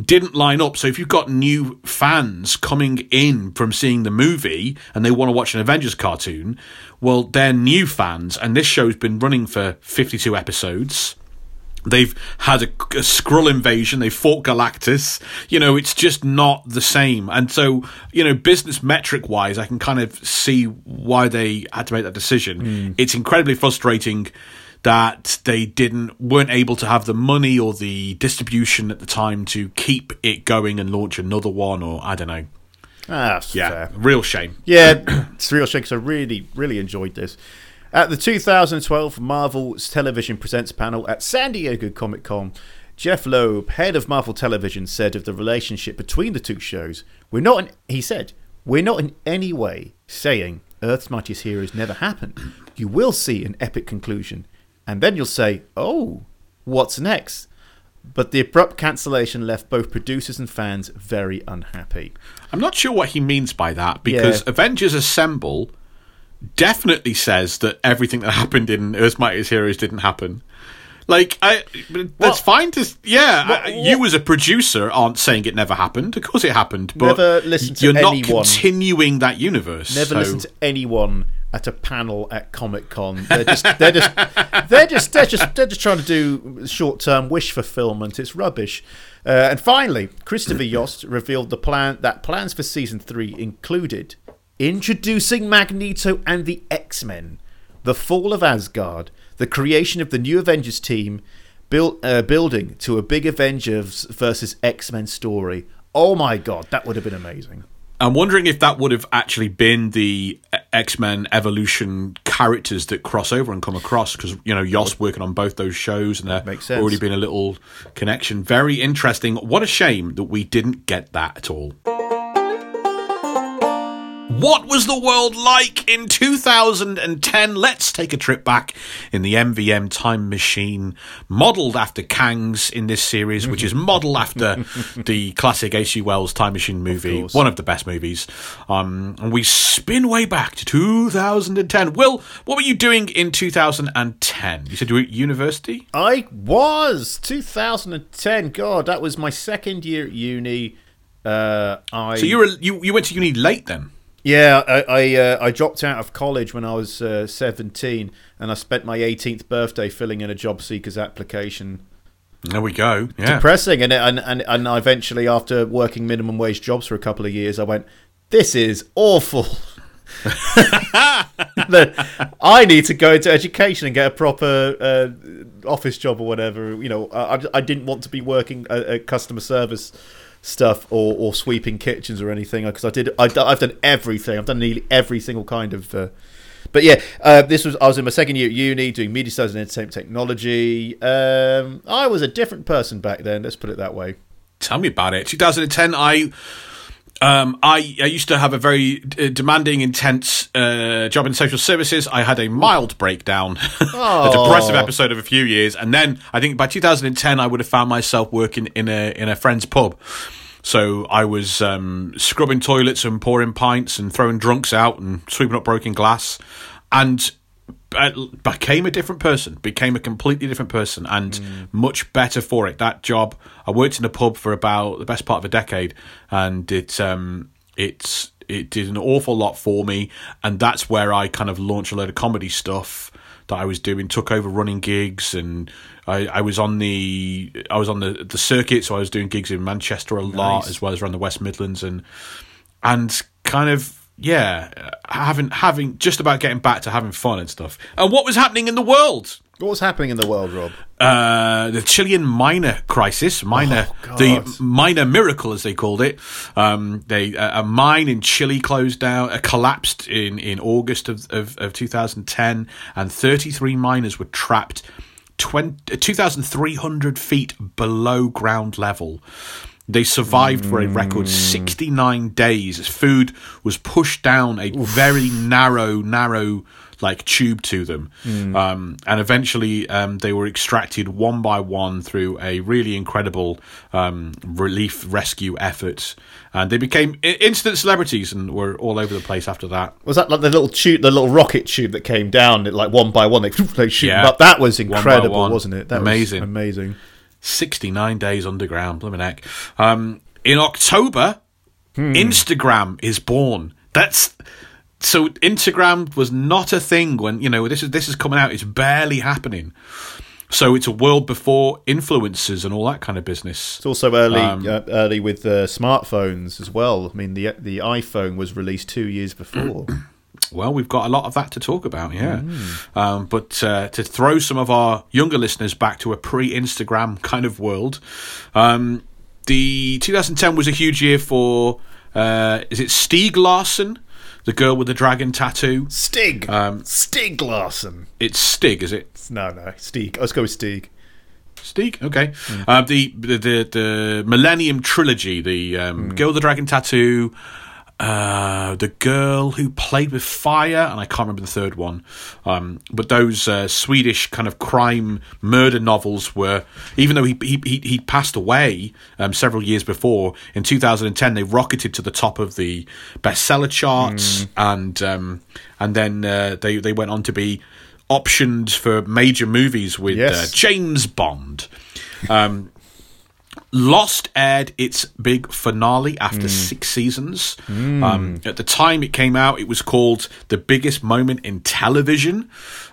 didn't line up. So if you've got new fans coming in from seeing the movie and they want to watch an Avengers cartoon, well, they're new fans, and this show's been running for 52 episodes. They've had a, a Skrull invasion. They fought Galactus. You know, it's just not the same. And so, you know, business metric wise, I can kind of see why they had to make that decision. Hmm. It's incredibly frustrating that they didn't weren't able to have the money or the distribution at the time to keep it going and launch another one. Or I don't know. Ah, that's Yeah, fair. real shame. Yeah, it's real shame 'cause I really, really enjoyed this. At the 2012 Marvel's Television Presents panel at San Diego Comic Con, Jeph Loeb, head of Marvel Television, said of the relationship between the two shows, "We're not," in, he said, "We're not in any way saying Earth's Mightiest Heroes never happened. You will see an epic conclusion, and then you'll say, oh, what's next?" But the abrupt cancellation left both producers and fans very unhappy. I'm not sure what he means by that because Yeah. Avengers Assemble definitely says that everything that happened in Earth's Mightiest Heroes didn't happen. Like, I that's What? fine to yeah. What- you as a producer aren't saying it never happened. Of course it happened, but Never listen to you're not continuing that universe. Never so- listen to anyone at a panel at Comic Con. They're just they're just they're just they're just they're just trying to do short term wish fulfillment. It's rubbish. Uh, and finally, Christopher Yost revealed the plan that plans for season three included introducing Magneto and the X Men, the fall of Asgard, the creation of the new Avengers team, build, uh, building to a big Avengers versus X Men story. Oh my god, that would have been amazing. I'm wondering if that would have actually been the uh, X Men Evolution characters that cross over and come across because you know Yost working on both those shows and there Makes already been a little connection. Very interesting. What a shame that we didn't get that at all. What was the world like in 2010? Let's take a trip back in the MVM time machine, modelled after Kang's in this series, which is modelled after the classic H.G. Wells time machine movie, course. one of the best movies. Um, and we spin way back to 2010. Will, what were you doing in 2010? You said you were at university? I was 2010. God, that was my second year at uni. Uh, I So you were you, you went to uni late then? Yeah, I I, uh, I dropped out of college when I was uh, 17, and I spent my 18th birthday filling in a job seeker's application. There we go. Yeah. Depressing, and and and and I eventually, after working minimum wage jobs for a couple of years, I went, "This is awful." I need to go into education and get a proper uh, office job or whatever. You know, I, I- I didn't want to be working at, at customer service stuff or, or sweeping kitchens or anything because I did. I, I've done everything. I've done nearly every single kind of. Uh, but yeah, uh, this was I was in my second year at uni doing media studies and entertainment technology. Um, I was a different person back then. Let's put it that way. Tell me about it. 2010, I. Um, I, I used to have a very uh, demanding, intense uh, job in social services. I had a mild breakdown, a depressive episode of a few years, and then I think by 2010 I would have found myself working in a in a friend's pub. So I was um, scrubbing toilets and pouring pints and throwing drunks out and sweeping up broken glass, and uh, became a different person, became a completely different person, and much better for it. That job, I worked in a pub for about the best part of a decade, and it um, it's it did an awful lot for me, and that's where I kind of launched a load of comedy stuff that I was doing. Took over running gigs, and I, I was on the I was on the the circuit, so I was doing gigs in Manchester a lot as well as around the West Midlands and and kind of yeah, uh, having having just about getting back to having fun and stuff. And what was happening in the world? What was happening in the world, Rob? Uh, the Chilean miner crisis, miner, Oh, the God. miner miracle, as they called it. Um, they uh, a mine in Chile closed down, uh, collapsed in in August of, of, of 2010, and 33 miners were trapped 20, 2,300 feet below ground level. They survived for a record 69 days as food was pushed down a very narrow, narrow like tube to them. Um, and eventually um, they were extracted one by one through a really incredible um, relief rescue effort. And they became instant celebrities and were all over the place after that. Was that like the little tube, the little rocket tube that came down, like one by one? They, they shoot Yeah. up. That was incredible, one. wasn't it? That Amazing. was amazing. 69 days underground, blimey neck. Um, in October, Instagram is born. That's so Instagram was not a thing when you know this is this is coming out. It's barely happening. So it's a world before influencers and all that kind of business. It's also early, Um, uh, early with uh, smartphones as well. I mean, the the iPhone was released two years before. Well, we've got a lot of that to talk about, yeah. Um, but uh, to throw some of our younger listeners back to a pre-Instagram kind of world, um, the 2010 was a huge year for. Uh, is it Stieg Larsson, the girl with the dragon tattoo? Stig, Um, Stig Larsson. It's Stig, is it? No, no, Stig. Let's go with Stig. Stieg, okay. Um, the, the the the Millennium trilogy, the um, girl with the dragon tattoo, uh, the girl who played with fire, and I can't remember the third one. Um, but those uh, Swedish kind of crime murder novels were, even though he he he, passed away um, several years before, in 2010 they rocketed to the top of the bestseller charts, and um, and then uh, they they went on to be optioned for major movies with Yes. uh, James Bond. Um, Lost aired its big finale after six seasons. Um, at the time it came out, it was called The Biggest Moment in Television.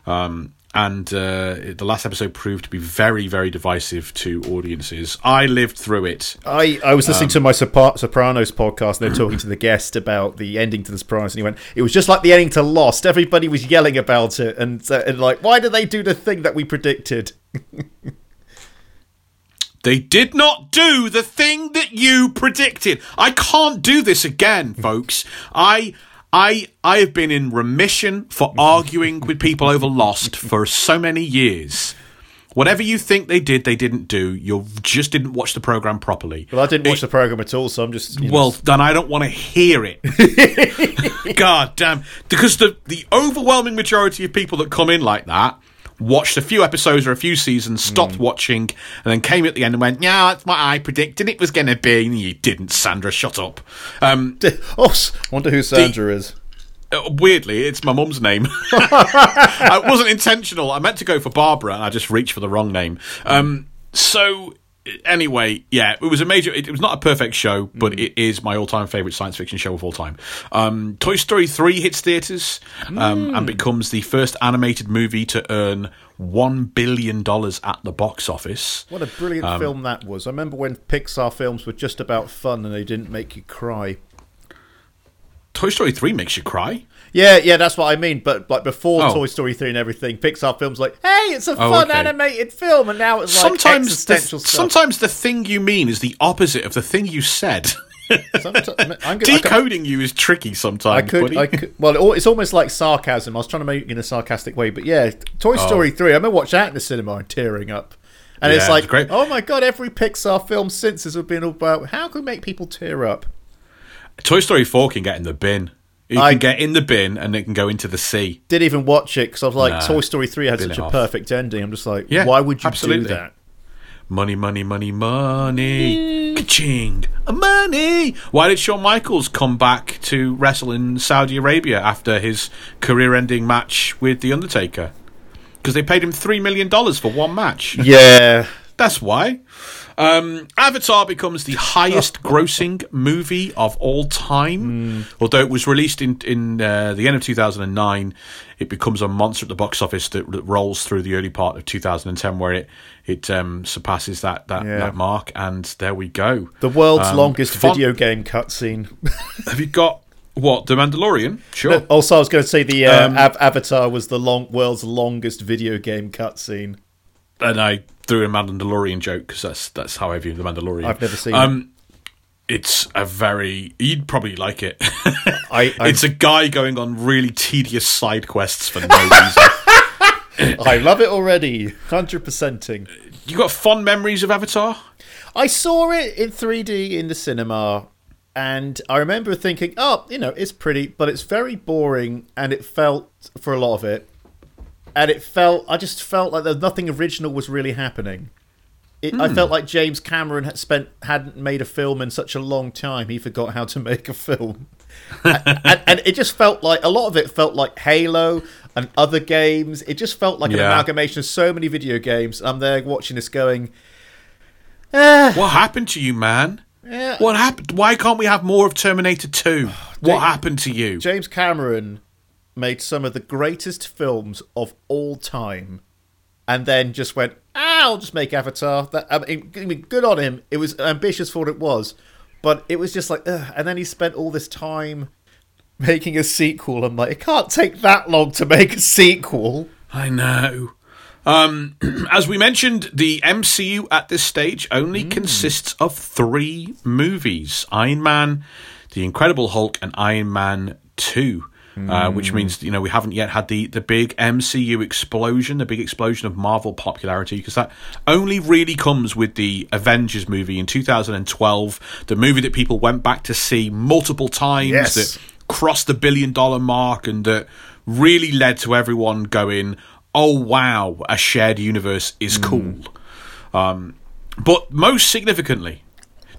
Um, and uh, the last episode proved to be very, very divisive to audiences. I lived through it. I, I was Um, listening to my Sopra- Sopranos podcast. and They're talking to the guest about the ending to The Sopranos, and he went, "It was just like the ending to Lost. Everybody was yelling about it, and, uh, and like, why did they do the thing that we predicted?" They did not do the thing that you predicted. I can't do this again, folks. I I I have been in remission for arguing with people over Lost for so many years. Whatever you think they did, they didn't do. You just didn't watch the program properly. Well, I didn't watch the program at all, so I'm just you know, Well, then I don't want to hear it. God damn. Because the, the overwhelming majority of people that come in like that watched a few episodes or a few seasons, stopped watching, and then came at the end and went, Yeah, that's what I predicted it was going to be. And you didn't, Sandra. Shut up. Um, oh, s- wonder who Sandra is. uh, weirdly, it's my mum's name. it wasn't intentional. I meant to go for Barbara, and I just reached for the wrong name. Um, so anyway, yeah, it was a major. It, was not a perfect show, but it is my all-time favorite science fiction show of all time. Um, Toy Story three hits theaters um, and becomes the first animated movie to earn one billion dollars at the box office. What a brilliant Um, film that was. I remember when Pixar films were just about fun and they didn't make you cry. Toy Story three makes you cry. Yeah, yeah, that's what I mean. But like before Oh. Toy Story three and everything, Pixar films like, hey, it's a Oh, fun okay. animated film, and now it's like sometimes, the, existential stuff. sometimes the thing you mean is the opposite of the thing you said. Sometimes- I'm gonna- I could- Decoding you is tricky sometimes. I could. I could. Well, it it's almost like sarcasm. I was trying to make it in a sarcastic way, but yeah, Toy Oh. Story three. I remember watching that in the cinema and tearing up. And Yeah, it's like, great. oh my god, every Pixar film since has been about how can we make people tear up. Toy Story 4 can get in the bin. It I- can get in the bin and it can go into the sea. Didn't even watch it because I was like, Nah, Toy Story three had such a off. perfect ending. I'm just like, Yeah, why would you absolutely. do that? Money, money, money, money. Ka-ching. Money. Why did Shawn Michaels come back to wrestle in Saudi Arabia after his career ending match with The Undertaker? Because they paid him $3 million for one match. Yeah, That's why. Um, Avatar becomes the highest grossing movie of all time. Although it was released in, in uh, the end of 2009, it becomes a monster at the box office that, that rolls through the early part of 2010, where it it um, surpasses that that, Yeah. that mark. And there we go. The world's Um, longest fun- video game cutscene. Have you got what? The Mandalorian? Sure. also, I was going to say the uh, Um, Av- Avatar was the long world's longest video game cutscene. And I threw in a Mandalorian joke because that's that's how I view the Mandalorian. I've never seen it. Um, it's a very you'd probably like it. I I, it's a guy going on really tedious side quests for no reason. I love it already. Hundred percenting. you got fond memories of Avatar? I saw it in 3D in the cinema, and I remember thinking, "Oh, you know, it's pretty, but it's very boring." And it felt for a lot of it, and it felt. I just felt like there nothing original was really happening. It, I felt like James Cameron had spent hadn't made a film in such a long time. He forgot how to make a film, and, and, and it just felt like a lot of it felt like Halo and other games. It just felt like an amalgamation of so many video games. I'm there watching this, going, "Ah, What happened to you, man? yeah." What happened? Why can't we have more of Terminator Two? What happened to you? James Cameron made some of the greatest films of all time, and then just went, ah, "I'll just make Avatar." That I mean, good on him. It was ambitious for what it was, but it was just like, ugh. and then he spent all this time making a sequel. I'm like, it can't take that long to make a sequel. I know. Um, as we mentioned, the MCU at this stage only consists of three movies Iron Man, The Incredible Hulk, and Iron Man 2. Uh, which means you know we haven't yet had the, the big MCU explosion, the big explosion of Marvel popularity, because that only really comes with the Avengers movie in 2012, the movie that people went back to see multiple times, Yes. that crossed the billion dollar mark and that really led to everyone going, oh wow, a shared universe is cool. Um, but most significantly,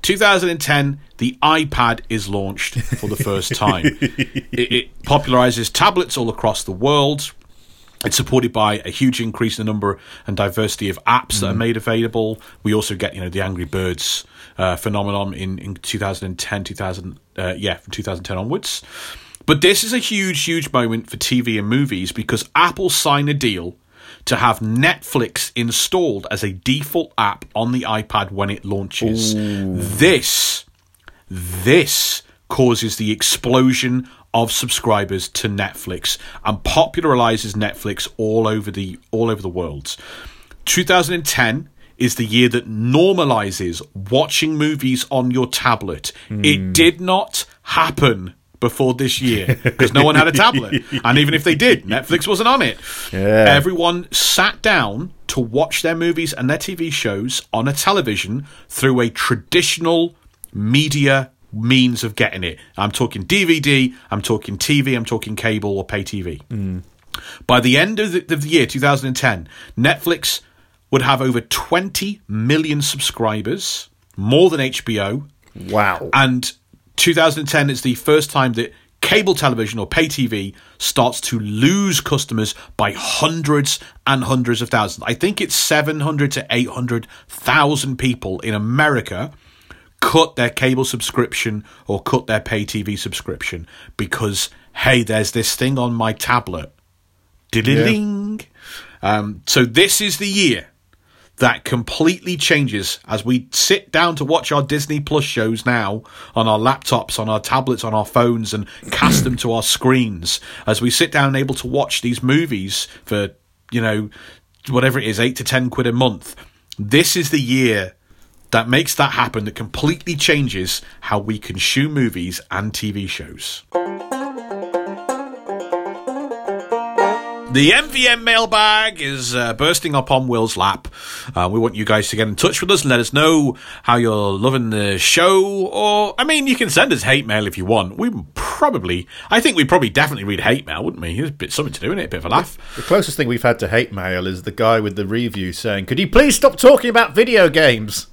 2010, the iPad is launched for the first time. it, it popularizes tablets all across the world. It's supported by a huge increase in the number and diversity of apps that are made available. We also get, you know, the Angry Birds uh, phenomenon in, in 2010, 2000, uh, yeah, from 2010 onwards. But this is a huge, huge moment for TV and movies because Apple signed a deal to have Netflix installed as a default app on the iPad when it launches. This this causes the explosion of subscribers to Netflix and popularizes Netflix all over the all over the world. 2010 is the year that normalizes watching movies on your tablet. It hmm. did not happen before this year because no one had a tablet. and even if they did, Netflix wasn't on it. Yeah. Everyone sat down to watch their movies and their TV shows on a television through a traditional media means of getting it. I'm talking DVD, I'm talking TV, I'm talking cable or pay TV. Hmm. By the end of the, of the year 2010, Netflix would have over 20 million subscribers, more than HBO, Wow. and 2010 is the first time that cable television or pay TV starts to lose customers by hundreds and hundreds of thousands. I think it's 700 to 800,000 people in America cut their cable subscription or cut their pay TV subscription because, hey, there's this thing on my tablet. Diddling. Um, so this is the year that completely changes as we sit down to watch our Disney Plus shows now on our laptops, on our tablets, on our phones, and cast them to our screens. As we sit down able to watch these movies for, you know, whatever it is, eight to ten quid a month. This is the year that makes that happen, that completely changes how we consume movies and TV shows. The MVM mailbag is uh, bursting upon Will's lap. Uh, we want you guys to get in touch with us and let us know how you're loving the show. Or, I mean, you can send us hate mail if you want. We probably, I think we'd probably definitely read hate mail, wouldn't we? It's a bit something to do in it, a bit of a laugh. The closest thing we've had to hate mail is the guy with the review saying, "Could you please stop talking about video games?"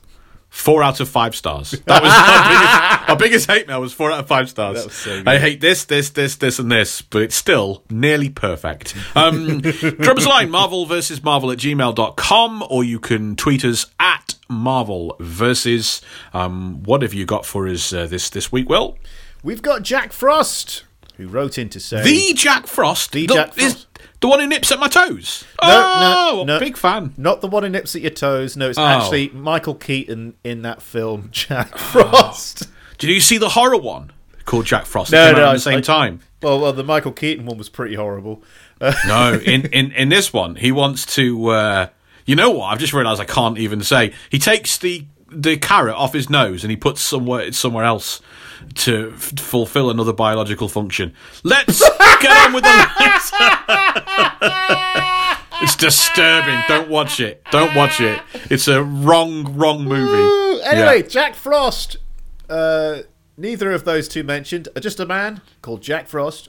Four out of five stars. That was our biggest, our biggest hate mail was four out of five stars. So. I hate this, this, this, this, and this, but it's still nearly perfect. Um, drop us a line, Marvel versus Marvel at gmail.com, or you can tweet us at Marvel versus. Um, what have you got for us uh, this this week? Well, We've got Jack Frost, who wrote in to say the Jack Frost, The Jack is Frost. The one who nips at my toes. No, oh, no, no. big fan. Not the one who nips at your toes. No, it's Oh. actually Michael Keaton in that film, Jack Frost. Did you see the horror one called Jack Frost? No, It came out no, at the same I- time. well, well, the Michael Keaton one was pretty horrible. Uh, No, in, in, in this one, he wants to. Uh, you know what? I've just realised I can't even say. He takes the the carrot off his nose and he puts somewhere somewhere else to f- fulfil another biological function. Let's get on with the. it's disturbing. Don't watch it. Don't watch it. It's a wrong, wrong movie. anyway, Yeah. Jack Frost. Uh, neither of those two mentioned. uh, Just a man called Jack Frost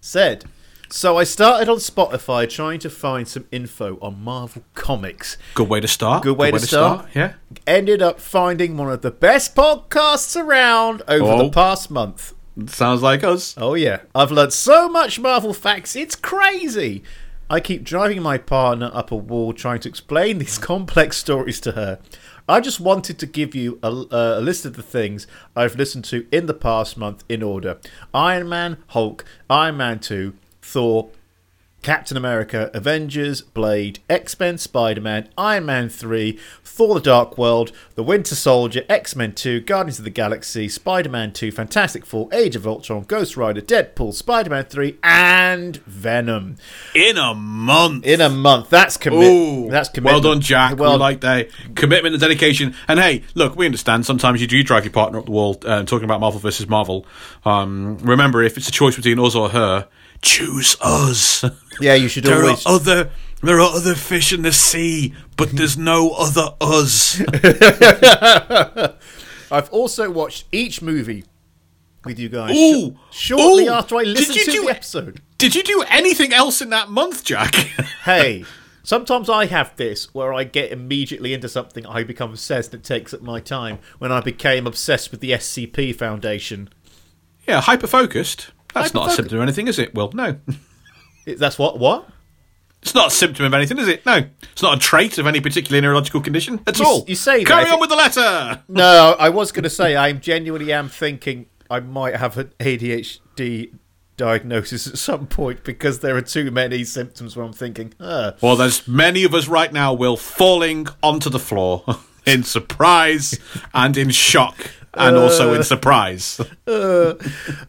said. So I started on Spotify trying to find some info on Marvel Comics. Good way to start. Good way to start. Yeah. Ended up finding one of the best podcasts around over Oh. the past month. Sounds like us. Oh yeah, I've learned so much Marvel facts. It's crazy. I keep driving my partner up a wall trying to explain these complex stories to her. I just wanted to give you a, uh, a list of the things I've listened to in the past month in order: Iron Man, Hulk, Iron Man Two, Thor, Captain America, Avengers, Blade, X Men, Spider Man, Iron Man 3, Thor the Dark World, The Winter Soldier, X Men 2, Guardians of the Galaxy, Spider Man 2, Fantastic Four, Age of Ultron, Ghost Rider, Deadpool, Spider Man 3, and Venom. In a month. In a month. That's Ooh. That's commitment. Well done, Jack. Well, we like that commitment and dedication. And hey, look, we understand. Sometimes you do drive your partner up the wall uh, talking about Marvel versus Marvel. Um, remember, if it's a choice between us or her, choose us. yeah, you should there always. are other. There are other fish in the sea, but there's no other us. I've also watched each movie with you guys. Ooh, shortly ooh. after I listened to do- the episode. Did you do anything else in that month, Jack? hey, sometimes I have this where I get immediately into something, I become obsessed, and it takes up my time. When I became obsessed with the SCP Foundation, yeah, hyper focused. That's not a symptom of anything, is it? Well, no. That's what what It's not a symptom of anything, is it? No. It's not a trait of any particular neurological condition at You- all. you say that, Carry if on it- with the letter. No, I was going to say I genuinely am thinking I might have an ADHD diagnosis at some point because there are too many symptoms where I'm thinking, Well, there's many of us right now, Will, falling onto the floor in surprise and in shock and also in surprise.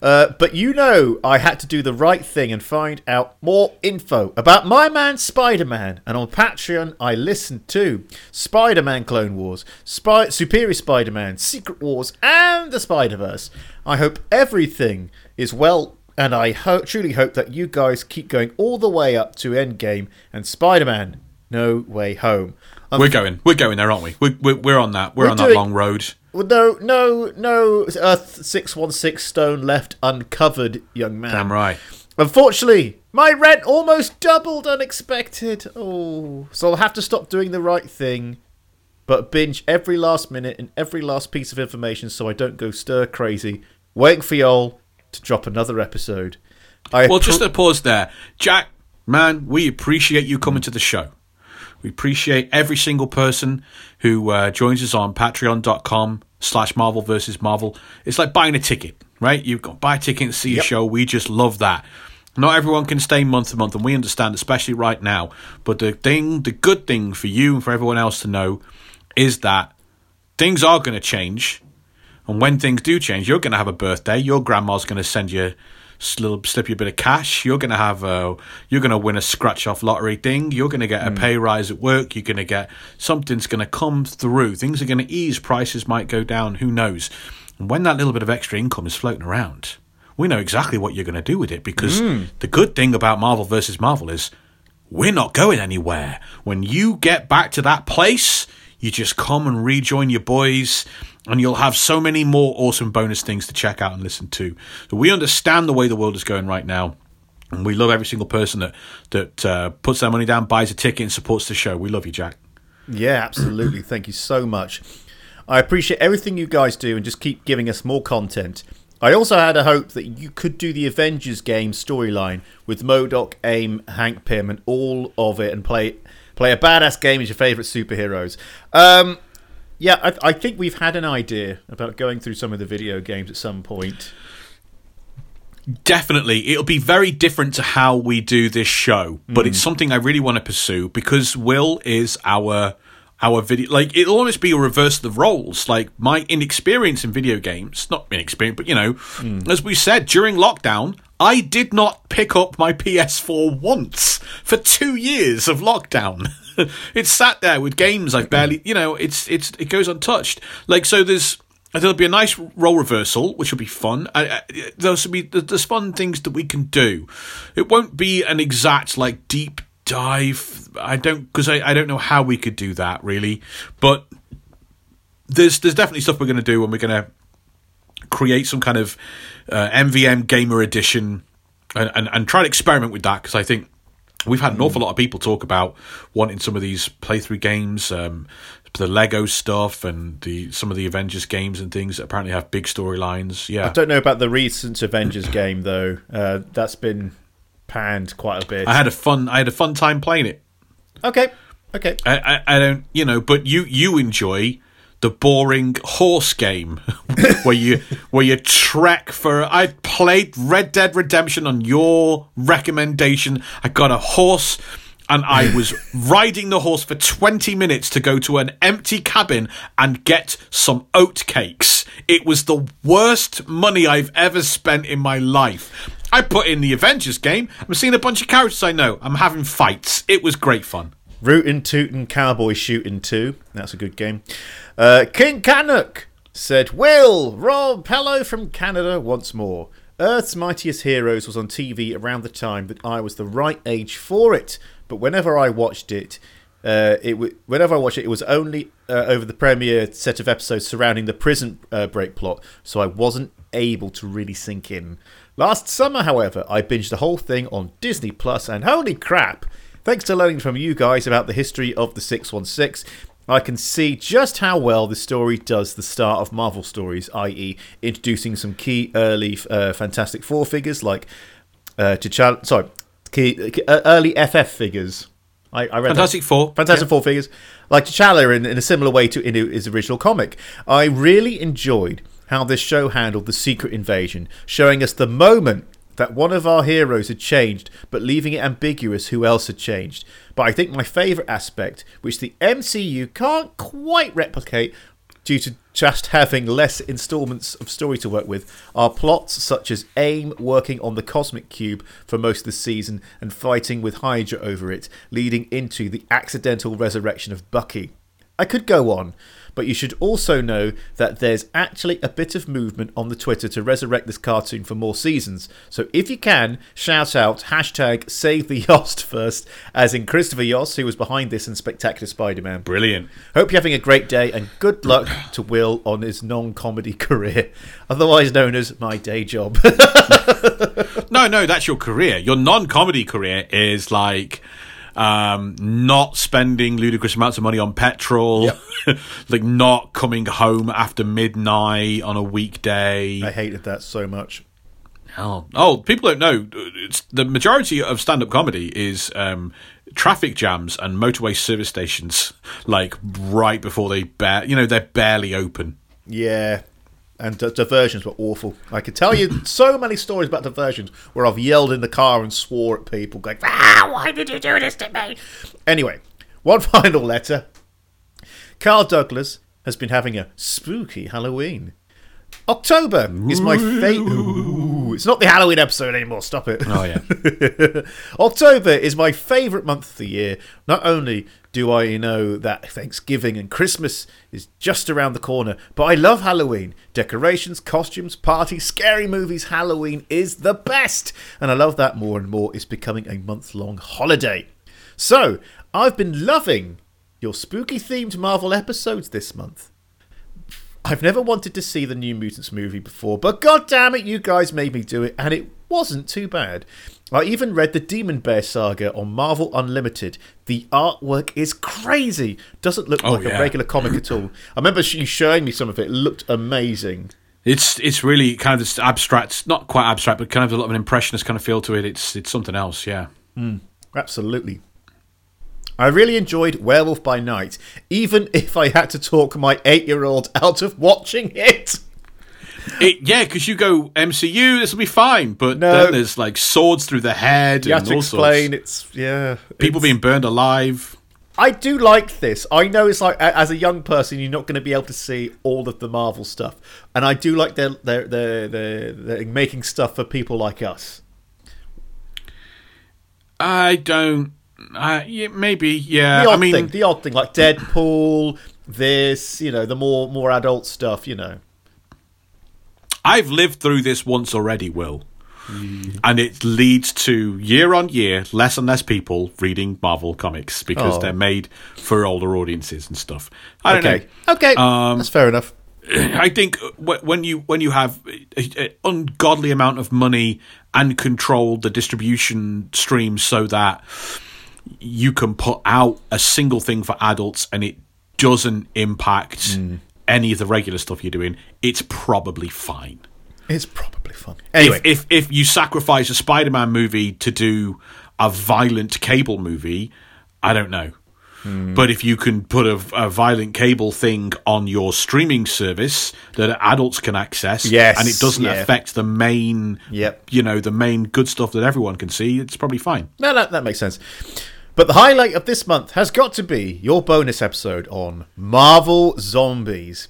Uh, but you know, I had to do the right thing and find out more info about my man Spider Man. And on Patreon, I listened to Spider Man Clone Wars, Spy- Superior Spider Man, Secret Wars, and the Spider Verse. I hope everything is well. And I ho- truly hope that you guys keep going all the way up to Endgame and Spider Man No Way Home. Um, We're going. We're going there, aren't we? We're, we're, we're on that. We're, We're on that long road. well, no, no, no Earth 616 stone left uncovered, young man. Damn right. Unfortunately, my rent almost doubled unexpected. Oh, so I'll have to stop doing the right thing, but binge every last minute and every last piece of information so I don't go stir crazy, waiting for y'all to drop another episode. I Well, just a pause there. Jack, man, we appreciate you coming to the show. We appreciate every single person who uh, joins us on patreon.com slash Marvel versus Marvel. It's like buying a ticket, right? You've got buy a ticket and see a show. We just love that. Not everyone can stay month to month, and we understand, especially right now. But the thing, the good thing for you and for everyone else to know is that things are going to change. And when things do change, you're going to have a birthday. Your grandma's going to send you s- little slip you a bit of cash. You're going to have a, you're going to win a scratch off lottery thing. You're going to get a hmm. pay rise at work. You're going to get something's going to come through. Things are going to ease. Prices might go down. Who knows? And when that little bit of extra income is floating around, we know exactly what you're going to do with it because hmm. the good thing about Marvel versus Marvel is we're not going anywhere. When you get back to that place, you just come and rejoin your boys, and you'll have so many more awesome bonus things to check out and listen to. So we understand the way the world is going right now. And we love every single person that that uh, puts their money down, buys a ticket, and supports the show. We love you, Jack. Yeah, absolutely. Thank you so much. I appreciate everything you guys do and just keep giving us more content. I also had a hope that you could do the Avengers game storyline with MODOK, AIM, Hank Pym, and all of it and play play a badass game as your favourite superheroes. Um, Yeah, I, I think we've had an idea about going through some of the video games at some point. Definitely, it'll be very different to how we do this show, but Hmm. it's something I really want to pursue because Will is our our video. Like it'll almost be a reverse of the roles. Like my inexperience in video games, not inexperience, but you know, Hmm. as we said during lockdown, I did not pick up my PS4 once for two years of lockdown. it sat there with games I've barely, you know, it's it's it goes untouched. Like so, there's there'll be a nice role reversal, which will be fun. I, I, those will be there's fun things that we can do. It won't be an exact like deep dive. I don't because I, I don't know how we could do that really, but there's there's definitely stuff we're to do and we're to create some kind of uh, MVM gamer edition and, and, and try to experiment with that because I think we've had an awful lot of people talk about wanting some of these playthrough games, um, the Lego stuff and the some of the Avengers games and things that apparently have big storylines. Yeah, I don't know about the recent Avengers game though. Uh, that's been panned quite a bit. I had a fun I had a fun time playing it. okay, okay. I, I, I don't, you know, but you you enjoy the boring horse game where you where you trek for. I played Red Dead Redemption on your recommendation. I got a horse. And I was riding the horse for 20 minutes to go to an empty cabin and get some oat cakes. It was the worst money I've ever spent in my life. I put in the Avengers game. I'm seeing a bunch of characters I know. I'm having fights. It was great fun. Rootin' Tootin' Cowboy Shooting 2. That's a good game. Uh, King Canuck said, Will, Rob, hello from Canada once more. Earth's Mightiest Heroes was on TV around the time that I was the right age for it, but whenever I watched it, uh, it w- whenever I watched it, it was only uh, over the premiere set of episodes surrounding the prison uh, break plot, so I wasn't able to really sink in. Last summer, however, I binged the whole thing on Disney Plus, and holy crap! Thanks to learning from you guys about the history of the 616, I can see just how well the story does the start of Marvel stories, i.e., introducing some key early uh, Fantastic Four figures like uh, T'Challa. Sorry, key, uh, early FF figures. I, I read that. Fantastic Four. Fantastic Four figures, like T'Challa in, in a similar way to in his original comic. I really enjoyed how this show handled the secret invasion, showing us the moment that one of our heroes had changed, but leaving it ambiguous who else had changed. But I think my favourite aspect, which the MCU can't quite replicate due to just having less installments of story to work with, are plots such as AIM working on the Cosmic Cube for most of the season and fighting with Hydra over it, leading into the accidental resurrection of Bucky. I could go on, but you should also know that there's actually a bit of movement on the Twitter to resurrect this cartoon for more seasons. So if you can, shout out hashtag save the Yost first, as in Christopher Yost, who was behind this in Spectacular Spider-Man. Brilliant. Hope you're having a great day and good luck to Will on his non-comedy career, otherwise known as my day job. No, no, that's your career. Your non-comedy career is like um, not spending ludicrous amounts of money on petrol, like not coming home after midnight on a weekday. I hated that so much. Oh, oh, people don't know. It's the majority of stand-up comedy is um, traffic jams and motorway service stations, like right before they bare, you know, they're barely open. Yeah. And d- diversions were awful. I could tell you so many stories about diversions where I've yelled in the car and swore at people, going, "Ah, why did you do this to me?" Anyway, one final letter. Carl Douglas has been having a spooky Halloween. October is my favorite. It's not the Halloween episode anymore. Stop it. Oh yeah, October is my favourite month of the year. Not only do I know that Thanksgiving and Christmas is just around the corner, but I love Halloween. Decorations, costumes, parties, scary movies. Halloween is the best. And I love that more and more. It's becoming a month long holiday. So, I've been loving your spooky themed Marvel episodes this month. I've never wanted to see the New Mutants movie before, but god damn it, you guys made me do it, and it wasn't too bad. I even read the Demon Bear saga on Marvel Unlimited. The artwork is crazy. Doesn't look Oh, like yeah. a regular comic at all. I remember you showing me some of it. It looked amazing. it's it's really kind of this abstract, not quite abstract, but kind of a lot of an impressionist kind of feel to it. It's it's something else. Yeah. Hmm. Absolutely. I really enjoyed Werewolf by Night, even if I had to talk my eight-year-old out of watching it. It, yeah, because you go MCU, this will be fine, but No. then there's like swords through the head You and have to explain. sorts. It's yeah. People it's- being burned alive. I do like this. I know it's like as a young person, you're not going to be able to see all of the Marvel stuff, and I do like they're they're they're, they're, they're making stuff for people like us. I don't. Uh, yeah, maybe, yeah. The odd I mean, thing, the odd thing, like Deadpool, this, you know, the more more adult stuff, you know. I've lived through this once already, Will. Mm. And it leads to year on year less and less people reading Marvel comics because Oh. they're made for older audiences and stuff. I don't Okay, know. okay, Um, that's fair enough. I think when you when you have an ungodly amount of money and control the distribution streams so that you can put out a single thing for adults and it doesn't impact Mm. any of the regular stuff you're doing, it's probably fine. It's probably fun. Anyway, If, if if you sacrifice a Spider-Man movie to do a violent cable movie, I don't know. Hmm. But if you can put a, a violent cable thing on your streaming service that adults can access, Yes, and it doesn't yeah. affect the main, Yep. you know, the main good stuff that everyone can see, it's probably fine. No, that, that makes sense. But the highlight of this month has got to be your bonus episode on Marvel Zombies.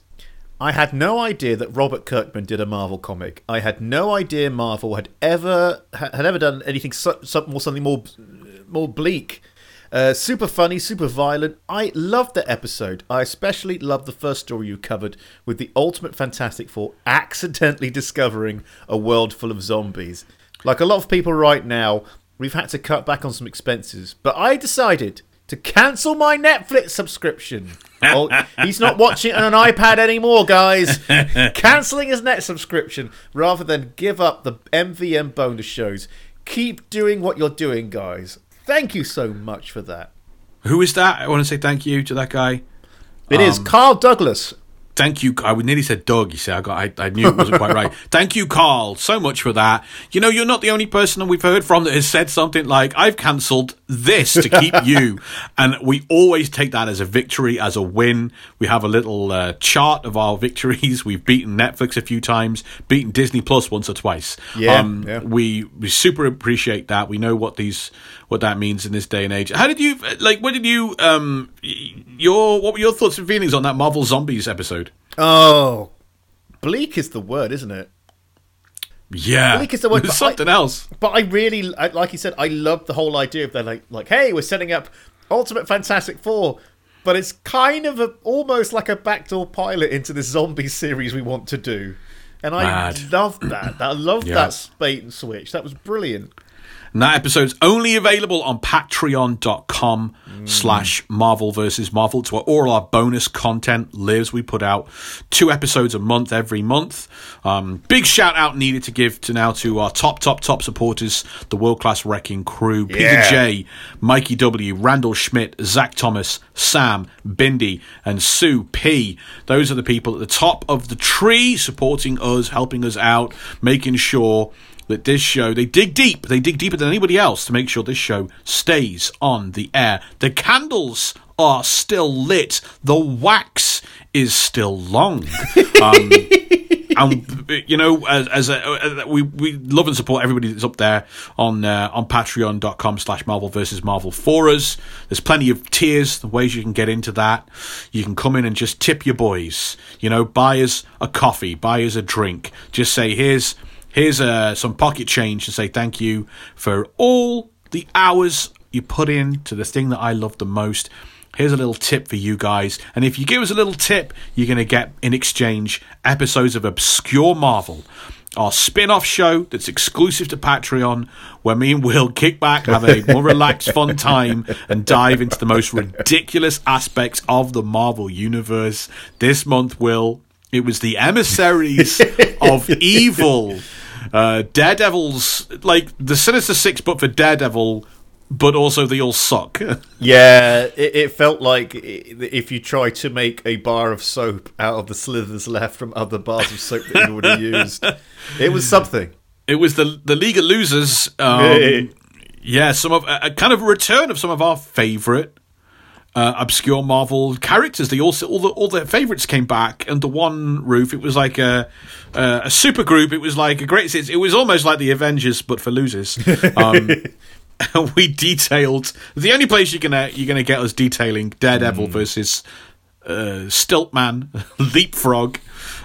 I had no idea that Robert Kirkman did a Marvel comic. I had no idea Marvel had ever had ever done anything so, so, more something more more bleak. Uh, super funny, super violent. I loved the episode. I especially loved the first story you covered with the Ultimate Fantastic Four accidentally discovering a world full of zombies. Like a lot of people right now, we've had to cut back on some expenses, but I decided to cancel my Netflix subscription. oh, he's not watching it on an iPad anymore, guys. Canceling his net subscription rather than give up the MVM bonus shows. Keep doing what you're doing, guys. Thank you so much for that. Who is that? I want to say thank you to that guy. It is um, Carl Douglas. Thank you. I would nearly said Doug. You see, I got. I, I knew it wasn't quite right. Thank you, Carl, so much for that. You know, you're not the only person that we've heard from that has said something like, "I've cancelled this to keep you," and we always take that as a victory, as a win. We have a little uh, chart of our victories. We've beaten Netflix a few times, beaten Disney Plus once or twice. Yeah, um, yeah. we we super appreciate that. We know what these what that means in this day and age. How did you like? What did you um your what were your thoughts and feelings on that Marvel Zombies episode? Oh, bleak is the word, isn't it? Yeah, Bleak is the word, but I- something else. But I really, like you said, I love the whole idea of they're like, like, hey, we're setting up Ultimate Fantastic Four, but it's kind of a, almost like a backdoor pilot into this zombie series we want to do, and I Mad. love that. I love Yeah. that bait and switch. That was brilliant. And that episode's only available on patreon.com slash Marvel versus Marvel. It's where all our bonus content lives. We put out two episodes a month every month. Um, big shout out needed to give to now to our top, top, top supporters, the world class wrecking crew, Peter Yeah. J, Mikey W, Randall Schmidt, Zach Thomas, Sam, Bindi, and Sue P. Those are the people at the top of the tree supporting us, helping us out, making sure that this show they dig deep they dig deeper than anybody else to make sure this show stays on the air. The candles are still lit. The wax is still long. Um, and you know as, as a, we we love and support everybody that's up there on uh, on patreon.com slash marvel versus marvel for us. There's plenty of tiers the ways you can get into that. You can come in and just tip your boys. You know buy us a coffee buy us a drink. Just say here's here's uh, some pocket change to say thank you for all the hours you put in to the thing that I love the most. Here's a little tip for you guys. And if you give us a little tip, you're going to get in exchange episodes of Obscure Marvel, our spin off show that's exclusive to Patreon, where me and Will kick back, have a more relaxed, fun time, and dive into the most ridiculous aspects of the Marvel Universe. This month, Will, it was the emissaries of evil. Uh, Daredevil's like the Sinister Six, but for Daredevil, but also they all suck. Yeah, it, it felt like if you try to make a bar of soap out of the slithers left from other bars of soap that you would have used, it was something. it was the the League of Losers. Um, yeah, some of a, a kind of return of some of our favorite uh, obscure Marvel characters. They also all the all their favorites came back under one roof. It was like a a, a super group. It was like a great. It was almost like the Avengers, but for losers. Um, we detailed the only place you're gonna you're gonna get us detailing Daredevil versus uh, Stiltman, Leapfrog,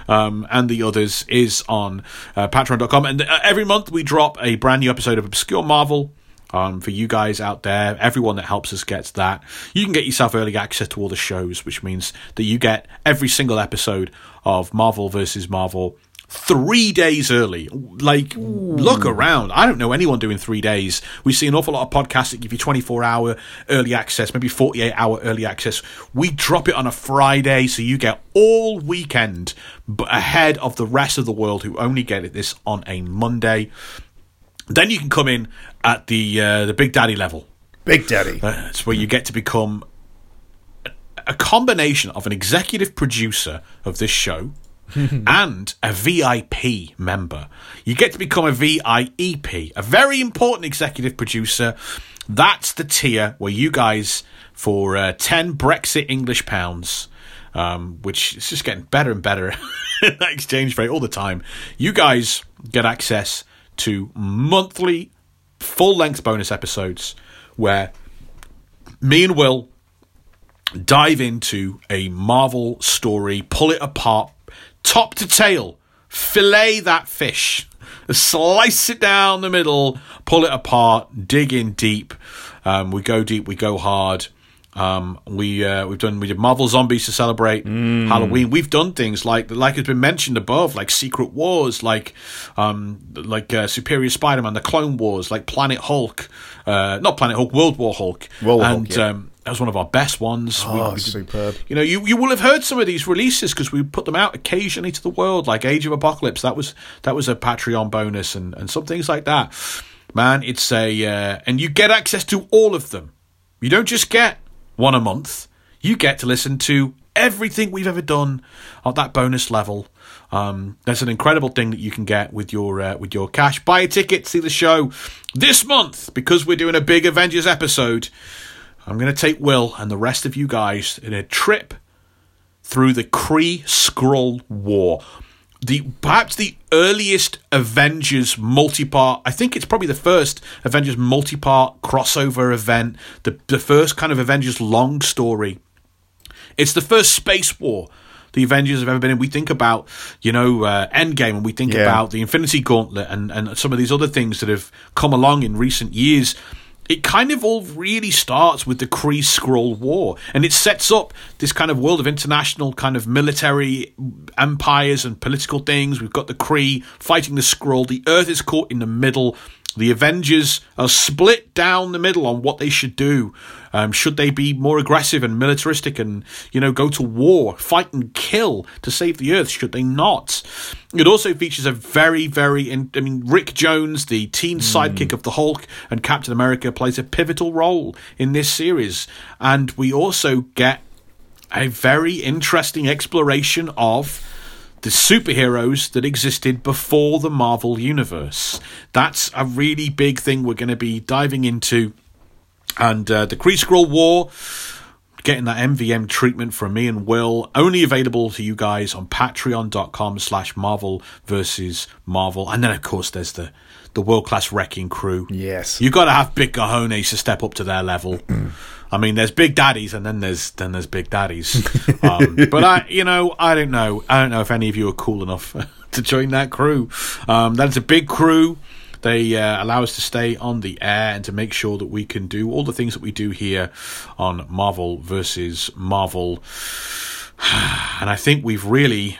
um, and the others is on uh, Patreon.com. And uh, every month we drop a brand new episode of Obscure Marvel. Um, for you guys out there, everyone that helps us gets that. You can get yourself early access to all the shows, which means that you get every single episode of Marvel versus Marvel three days early. Like, look around. I don't know anyone doing three days. We see an awful lot of podcasts that give you 24 hour early access, maybe 48 hour early access. We drop it on a Friday, so you get all weekend but ahead of the rest of the world who only get it this on a Monday. Then you can come in at the uh, the Big Daddy level. Big Daddy. Uh, it's where you get to become a- combination of an executive producer of this show and a VIP member. You get to become a VIEP, a very important executive producer. That's the tier where you guys, for uh, 10 Brexit English pounds, um, which is just getting better and better in that exchange rate all the time, you guys get access to monthly full length bonus episodes where me and Will dive into a Marvel story, pull it apart, top to tail, fillet that fish, slice it down the middle, pull it apart, dig in deep. Um, we go deep, we go hard. Um, we uh, we've done we did Marvel Zombies to celebrate Halloween. We've done things like like has been mentioned above, like Secret Wars, like um, like uh, Superior Spider-Man, the Clone Wars, like Planet Hulk, uh, not Planet Hulk, World War Hulk, World War and Hulk, yeah. um, that was one of our best ones. We- Oh, we did- superb. you know, you, you will have heard some of these releases because we put them out occasionally to the world, like Age of Apocalypse. That was that was a Patreon bonus, and, and some things like that. Man, it's a uh, and you get access to all of them. You don't just get one a month. You get to listen to everything we've ever done at that bonus level. Um, that's an incredible thing that you can get with your uh, with your cash. Buy a ticket, see the show this month because we're doing a big Avengers episode. I'm going to take Will and the rest of you guys in a trip through the Kree Skrull War. The perhaps the earliest Avengers multi-part. I think it's probably the first Avengers multi-part crossover event. The the first kind of Avengers long story. It's the first space war the Avengers have ever been in. We think about, you know, uh, Endgame, and we think Yeah. about the Infinity Gauntlet and, and some of these other things that have come along in recent years. It kind of all really starts with the Kree Skrull War, and it sets up this kind of world of international kind of military empires and political things. We've got the Kree fighting the Skrull. The Earth is caught in the middle. The Avengers are split down the middle on what they should do. Um, should they be more aggressive and militaristic and, you know, go to war, fight and kill to save the Earth? Should they not? It also features a very, very, in, I mean, Rick Jones, the teen sidekick of the Hulk and Captain America, plays a pivotal role in this series. And we also get a very interesting exploration of the superheroes that existed before the Marvel Universe. That's a really big thing we're going to be diving into. And uh, the Kree Skrull War, getting that MVM treatment from me and Will, only available to you guys on patreon.com slash Marvel versus Marvel. And then, of course, there's the, the world class wrecking crew. Yes. You've got to have big cojones to step up to their level. I mean, there's big daddies, and then there's then there's big daddies. Um, but I, you know, I don't know. I don't know if any of you are cool enough to join that crew. Um, that's a big crew. They uh, allow us to stay on the air and to make sure that we can do all the things that we do here on Marvel versus Marvel. And I think we've really,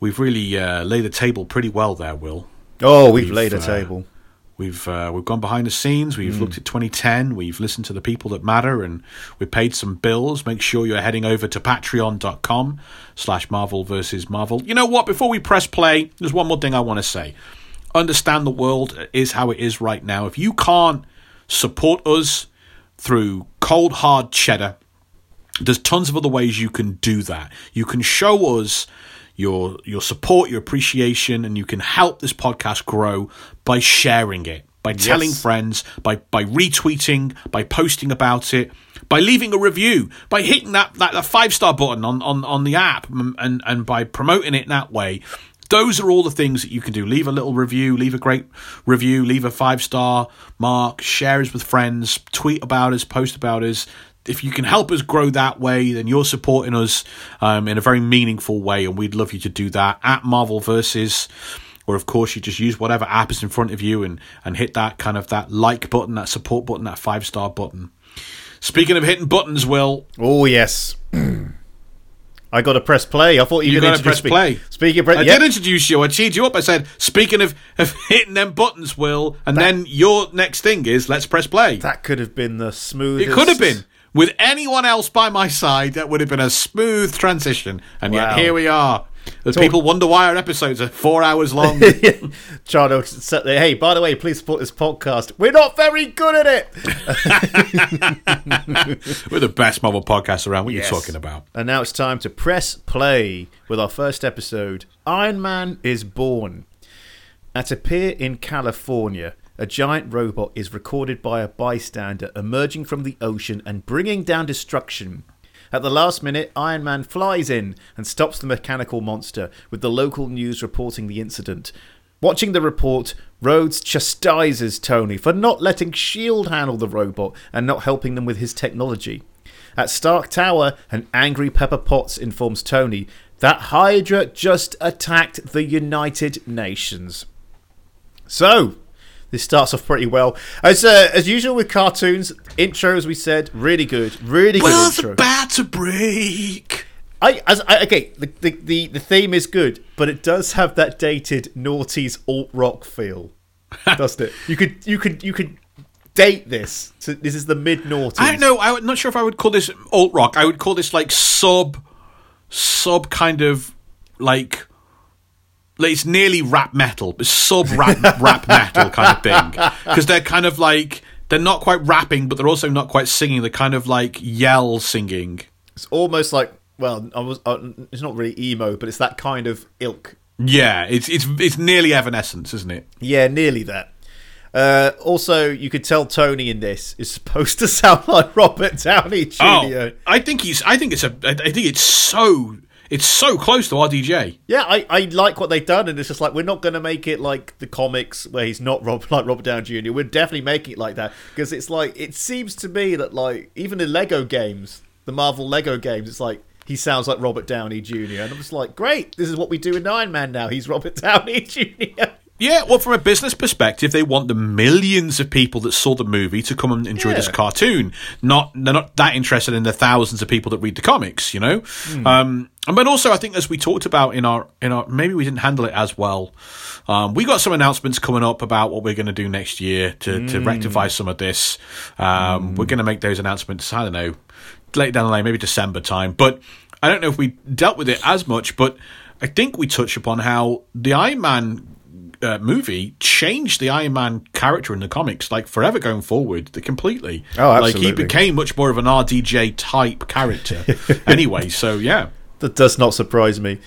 we've really uh, laid the table pretty well there, Will. Oh, we've, We've, laid a uh, table. We've uh, we've gone behind the scenes. We've looked at 2010. We've listened to the people that matter, and we've paid some bills. Make sure you're heading over to patreon.com slash Marvel versus Marvel. You know what? Before we press play, there's one more thing I want to say. Understand the world is how it is right now. If you can't support us through cold hard cheddar, there's tons of other ways you can do that. You can show us your your support, your appreciation, and you can help this podcast grow by sharing it, by telling Yes. friends, by by retweeting, by posting about it, by leaving a review, by hitting that, that, that five star button on, on, on the app and, and by promoting it that way. Those are all the things that you can do. Leave a little review, leave a great review, leave a five star mark, share us with friends, tweet about us, post about us. If you can help us grow that way, then you're supporting us um, in a very meaningful way, and we'd love you to do that at Marvel Versus or of course you just use whatever app is in front of you and and hit that kind of that like button that support button that five star button speaking of hitting buttons will Oh yes. I got to press play. I thought you, You were going gotta press to play. Speaking of press, I yep. did introduce you. I cheered you up. I said, speaking of, of hitting them buttons, Will, and then your next thing is let's press play. that could have been the smoothest. it could have been. With anyone else by my side, that would have been a smooth transition. And Wow. yet here we are. As Talk- people wonder why our episodes are four hours long. Set the, hey, by the way, please support this podcast. We're not very good at it. We're the best Marvel podcast around. What are Yes. you talking about? And now it's time to press play with our first episode Iron Man is Born. At a pier in California, a giant robot is recorded by a bystander emerging from the ocean and bringing down destruction. At the last minute, Iron Man flies in and stops the mechanical monster, with the local news reporting the incident. Watching the report, Rhodes chastises Tony for not letting S.H.I.E.L.D. Handle the robot and not helping them with his technology. At Stark Tower, an angry Pepper Potts informs Tony that Hydra just attacked the United Nations. So, this starts off pretty well. As uh, as usual with cartoons, intro, as we said, really good, really good World's intro. about to break. I, as I okay, the, the the the theme is good, but it does have that dated noughties alt rock feel, doesn't it? You could you could you could date this. So this is the mid noughties. I don't know. I'm not sure if I would call this alt rock. I would call this like sub, sub kind of like, like it's nearly rap metal, but sub rap rap metal kind of thing. Because they're kind of like they're not quite rapping, but they're also not quite singing. They're kind of like yell singing. It's almost like well, I was. Uh, it's not really emo, but it's that kind of ilk. Yeah, it's it's it's nearly Evanescence, isn't it? Yeah, nearly that. Uh, also, you could tell Tony in this is supposed to sound like Robert Downey Jr. Oh, I think he's. I think it's a. I think it's so. It's so close to RDJ. Yeah, I, I like what they've done, and it's just like we're not going to make it like the comics where he's not Rob like Robert Downey Jr. We're definitely making it like that because it's like it seems to me that like even in Lego games, the Marvel Lego games, it's like he sounds like Robert Downey Jr. And I'm just like, great, this is what we do in Iron Man now. He's Robert Downey Jr. Yeah, well, from a business perspective, they want the millions of people that saw the movie to come and enjoy this cartoon. Not they're not that interested in the thousands of people that read the comics, you know. Um, and but also, I think as we talked about in our in our maybe we didn't handle it as well. Um, we got some announcements coming up about what we're going to do next year to, to rectify some of this. Um, We're going to make those announcements. I don't know late down the line, maybe December time. But I don't know if we dealt with it as much. But I think we touched upon how the Iron Man uh, movie changed the Iron Man character in the comics, like forever going forward, the completely. Oh, absolutely. Like he became much more of an RDJ type character. anyway, so yeah. That does not surprise me.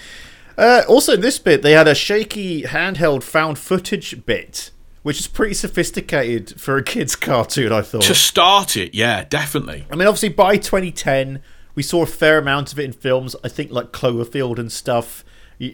Uh, also, in this bit, they had a shaky handheld found footage bit, which is pretty sophisticated for a kids' cartoon. I thought. To start it, yeah, definitely. I mean, obviously, by 2010, we saw a fair amount of it in films. I think like Cloverfield and stuff,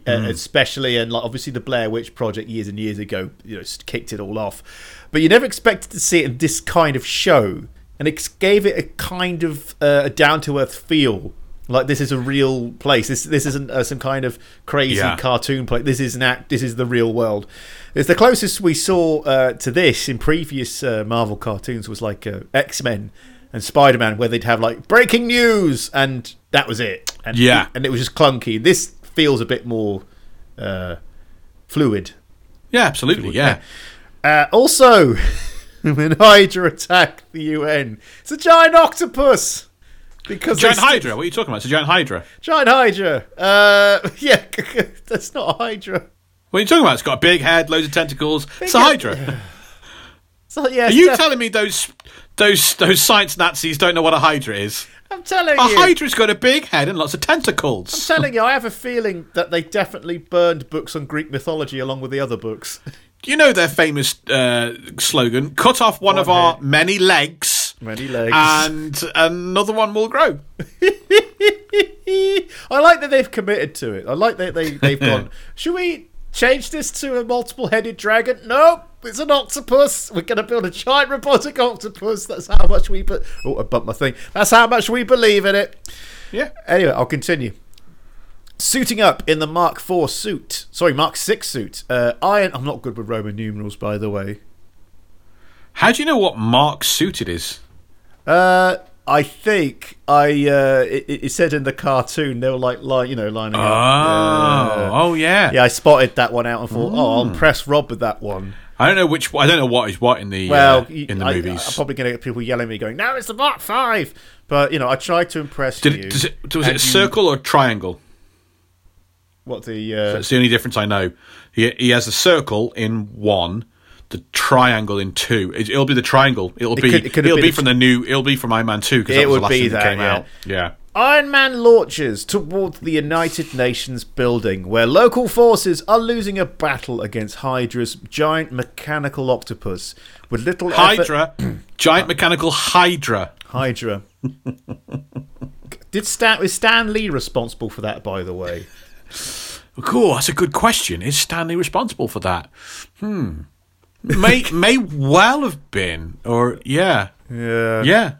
uh, especially, and like obviously the Blair Witch Project years and years ago, you know, kicked it all off. But you never expected to see it in this kind of show, and it gave it a kind of uh, a down to earth feel. Like this is a real place. This this isn't uh, some kind of crazy Yeah. cartoon place. This is an act. This is the real world. It's the closest we saw uh, to this in previous uh, Marvel cartoons was like uh, X Men and Spider Man, where they'd have like breaking news, and that was it. And Yeah. and it was just clunky. This feels a bit more uh, fluid. Yeah, absolutely, yeah. Uh, also, when Hydra attack the UN, it's a giant octopus. Because Giant Hydra, what are you talking about? It's a giant Hydra. Giant Hydra. Uh, yeah, that's not a Hydra. What are you talking about? It's got a big head, loads of tentacles. It's a Hydra. So yeah, Are you def- telling me those those those science Nazis don't know what a Hydra is? I'm telling A you. A hydra's got a big head and lots of tentacles. I'm telling you, I have a feeling that they definitely burned books on Greek mythology along with the other books. You know their famous uh, slogan: "Cut off one, One of our many legs, Many legs. and another one will grow. I like that they've committed to it. I like that they, they've gone, should we change this to a multiple headed dragon? Nope, it's an octopus. We're going to build a giant robotic octopus. That's how much we put. Oh, I bumped my thing. That's how much we believe in it. Yeah. Anyway, I'll continue. Suiting up in the Mark IV suit. Sorry, Mark VI suit. Uh, Iron. I'm not good with Roman numerals, by the way. How do you know what Mark suit it is? Uh, I think I. Uh, it, it said in the cartoon they were like, li- you know, lining Oh, up. Yeah. oh yeah. Yeah, I spotted that one out and thought, oh, I'll press Rob with that one. I don't know which. I don't know what is what in the Well, uh, in the I, movies. I'm probably going to get people yelling at me, going, "No, it's the Mark Five. But you know, I tried to impress Did you. it, it, was it a you- circle or triangle? What the? Uh, That's the only difference I know. He he has a circle in one, the triangle in two. It, will be the triangle. It'll be could- it could it'll be a- from the new. It'll be from Iron Man two because It that was the last be thing that, that, came yeah. out. Yeah. Iron Man launches towards the United Nations building, where local forces are losing a battle against Hydra's giant mechanical octopus. With little effort- Hydra, giant mechanical Hydra. Hydra. Did Stan is Stan Lee responsible for that? By the way, Cool. That's a good question. Is Stan Lee responsible for that? Hmm. May may well have been, or yeah, yeah, yeah,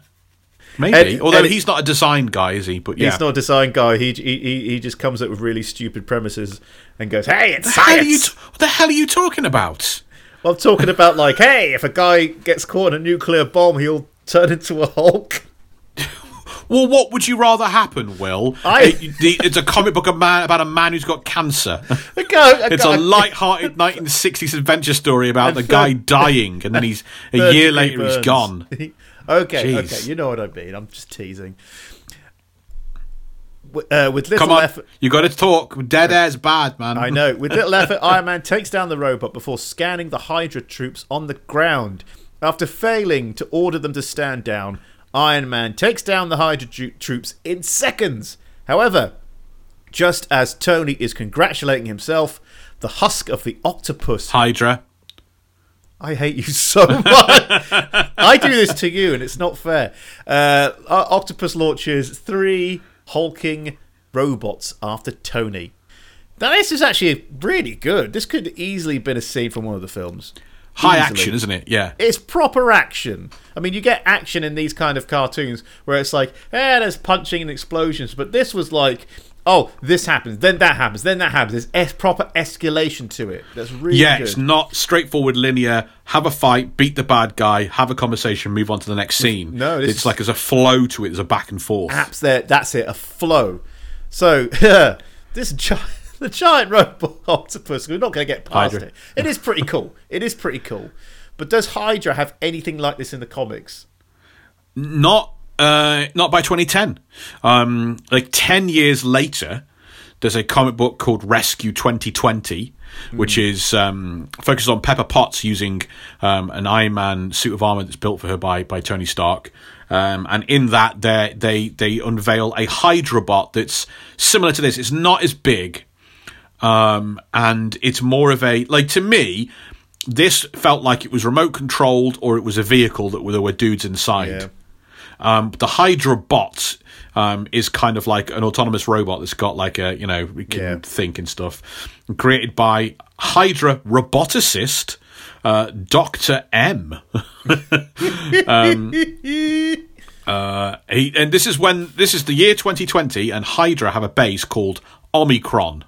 maybe. Ed- Although Ed- he's not a design guy, is he? But yeah. He's not a design guy. He, he he he just comes up with really stupid premises and goes, "Hey, it's the hell are you science." t- what the hell are you talking about? I'm talking about like, hey, if a guy gets caught in a nuclear bomb, he'll turn into a Hulk. Well, what would you rather happen, Will? I- It- it's a comic book man, about a man who's got cancer. A guy, a It's guy, a light-hearted 1960s adventure story about the guy dying, and then he's a year later he's gone. Okay, Jeez. okay, you know what I mean. I'm just teasing. Uh, with little Come on, effort, you got to talk. Dead air's bad, man. I know. With little effort, Iron Man takes down the robot before scanning the Hydra troops on the ground. After failing to order them to stand down, Iron Man takes down the Hydra tro- troops in seconds. However, just as Tony is congratulating himself, the husk of the octopus. Hydra. I hate you so much. I do this to you, and it's not fair. Uh, Octopus launches three hulking robots after Tony. Now, this is actually really good. This could easily been a scene from one of the films. High Easily. action, isn't it? Yeah. It's proper action. I mean, you get action in these kind of cartoons where it's like, eh, there's punching and explosions, but this was like, oh, this happens, then that happens, then that happens. There's es- proper escalation to it. That's really Yeah, good. it's not straightforward linear. Have a fight, beat the bad guy, have a conversation, move on to the next scene. No, it's like there's a flow to it. There's a back and forth. apps there. That's it, a flow. So this gi- the giant robot octopus. We're not going to get past Hydra. it. It is pretty cool. It is pretty cool. But does Hydra have anything like this in the comics? Not uh, not by 2010. Um, like 10 years later, there's a comic book called Rescue 2020, which is um, focuses on Pepper Potts using um, an Iron Man suit of armor that's built for her by by Tony Stark. Um, and in that, they they they unveil a Hydra bot that's similar to this. It's not as big, um, and it's more of a like to me. This felt like it was remote controlled, or it was a vehicle that there were dudes inside. Yeah. Um, the Hydra bot um, is kind of like an autonomous robot that's got like a you know we can Yeah. think and stuff. Created by Hydra roboticist uh, Doctor M. um, uh, he, and this is when this is the year 2020, and Hydra have a base called Omicron.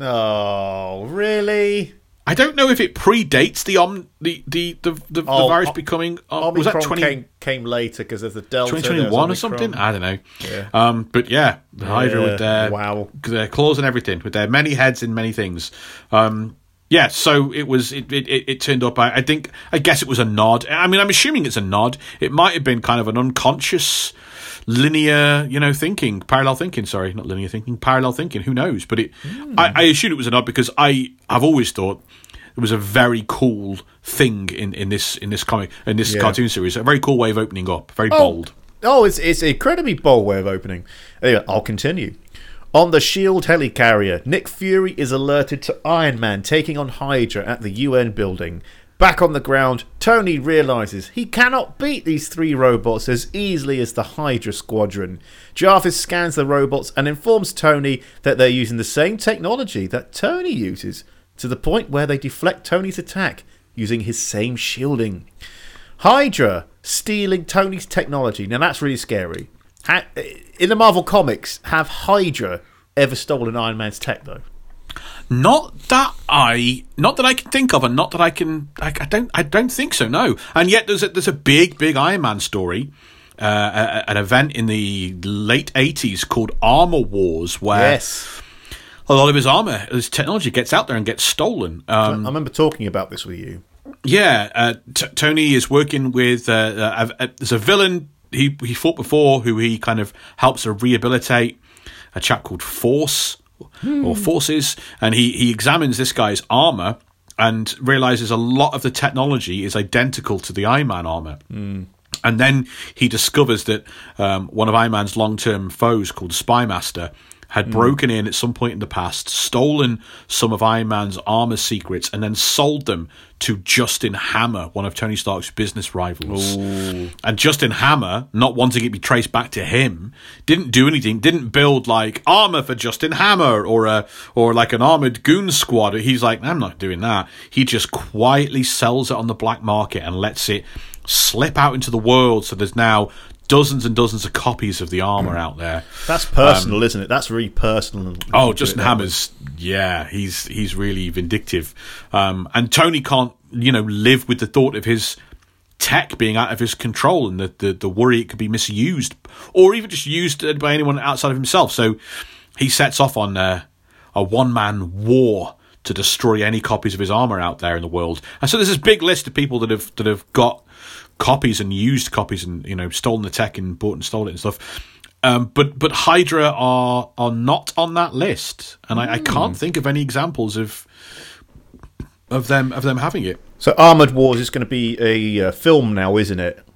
Oh, really? I don't know if it predates the om the the the, the, the Oh, virus O- becoming. Uh, was that 20, came came later because of the Delta. 2021 or something? I don't know. Yeah. Um, but yeah, the Hydra Yeah, with their wow. their claws and everything, with their many heads and many things. Um, yeah, so it was. It it, it, it turned up. I, I think. I guess it was a nod. I mean, I'm assuming it's a nod. It might have been kind of an unconscious, linear, you know, thinking, parallel thinking. Sorry, not linear thinking, parallel thinking. Who knows? But it. I, I assumed it was a nod because I I've always thought it was a very cool thing in, in this in this comic in this Yeah. cartoon series. A very cool way of opening up. Very oh, bold. Oh, it's it's an incredibly bold way of opening. Anyway, I'll continue. On the Shield helicarrier, Nick Fury is alerted to Iron Man taking on Hydra at the UN building. Back on the ground, Tony realizes he cannot beat these three robots as easily as the Hydra Squadron. Jarvis scans the robots and informs Tony that they're using the same technology that Tony uses, to the point where they deflect Tony's attack using his same shielding. Hydra stealing Tony's technology. Now that's really scary. In the Marvel comics, have Hydra ever stolen Iron Man's tech though? Not that I, not that I can think of, and not that I can. I, I don't. I don't think so. No. And yet, there's a, there's a big, big Iron Man story, uh, a- an event in the late '80s called Armor Wars, where Yes. a lot of his armor, his technology, gets out there and gets stolen. Um, I remember talking about this with you. Yeah, uh, T- Tony is working with uh, uh, a, a, there's a villain he he fought before who he kind of helps to rehabilitate. A chap called Force or Forces, and he he examines this guy's armor and realizes a lot of the technology is identical to the Iron Man armor. And then he discovers that um, one of Iron Man's long term foes, called Spymaster, had hmm. broken in at some point in the past, stolen some of Iron Man's armor secrets, and then sold them to Justin Hammer, one of Tony Stark's business rivals. And Justin Hammer, not wanting it to be traced back to him, didn't do anything, didn't build like armor for Justin Hammer or a or like an armored goon squad. He's like, I'm not doing that. He just quietly sells it on the black market and lets it slip out into the world. So there's now dozens and dozens of copies of the armor out there. That's personal, isn't it? That's really personal. Oh, Justin Hammer's yeah, he's he's really vindictive, um, and Tony can't you know live with the thought of his tech being out of his control and the, the the worry it could be misused or even just used by anyone outside of himself. So he sets off on uh, a one man war to destroy any copies of his armor out there in the world. And so there's this big list of people that have that have got copies and used copies and you know stolen the tech and bought and stole it and stuff. Um, but but Hydra are are not on that list, and I, I can't think of any examples of of them of them having it. So Armor Wars is going to be a uh, film now, isn't it?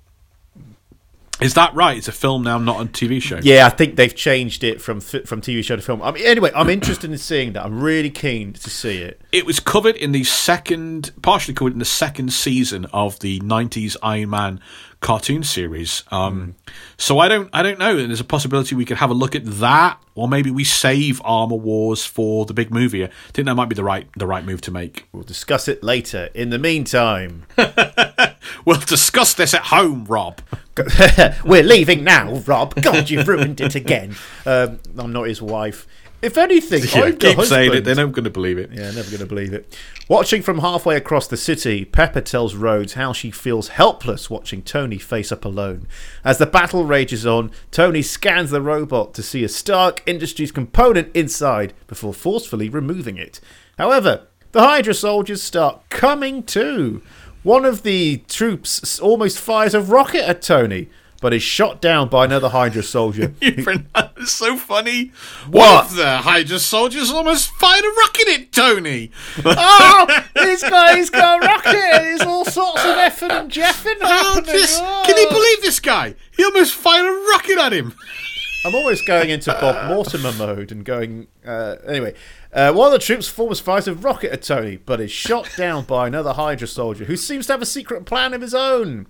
Is that right? It's a film now, not a TV show. Yeah, I think they've changed it from from TV show to film. I mean, anyway, I'm interested in seeing that. I'm really keen to see it. It was covered in the second, partially covered in the second season of the '90s Iron Man cartoon series. Um, So I don't, I don't know. And There's a possibility we could have a look at that, or maybe we save Armor Wars for the big movie. I think that might be the right, the right move to make. We'll discuss it later. In the meantime, We'll discuss this at home, Rob. we're leaving now, Rob. God, you've ruined it again. Um, I'm not his wife. If anything, Yeah, I'm keep saying it; they're not going to believe it. Yeah, never going to believe it. Watching from halfway across the city, Pepper tells Rhodes how she feels helpless watching Tony face up alone. As the battle rages on, Tony scans the robot to see a Stark Industries component inside before forcefully removing it. However, the Hydra soldiers start coming too. One of the troops almost fires a rocket at Tony, but is shot down by another Hydra soldier. It's so funny. What? One of the Hydra soldiers almost fired a rocket at Tony. oh, this guy's got a rocket. There's all sorts of effing and jeffing Oh, happening. this- Oh. Can you believe this guy? He almost fired a rocket at him. I'm always going into Bob Mortimer mode and going. Uh, anyway, uh, one of the troops forms fires a rocket at Tony, but is shot down by another Hydra soldier who seems to have a secret plan of his own.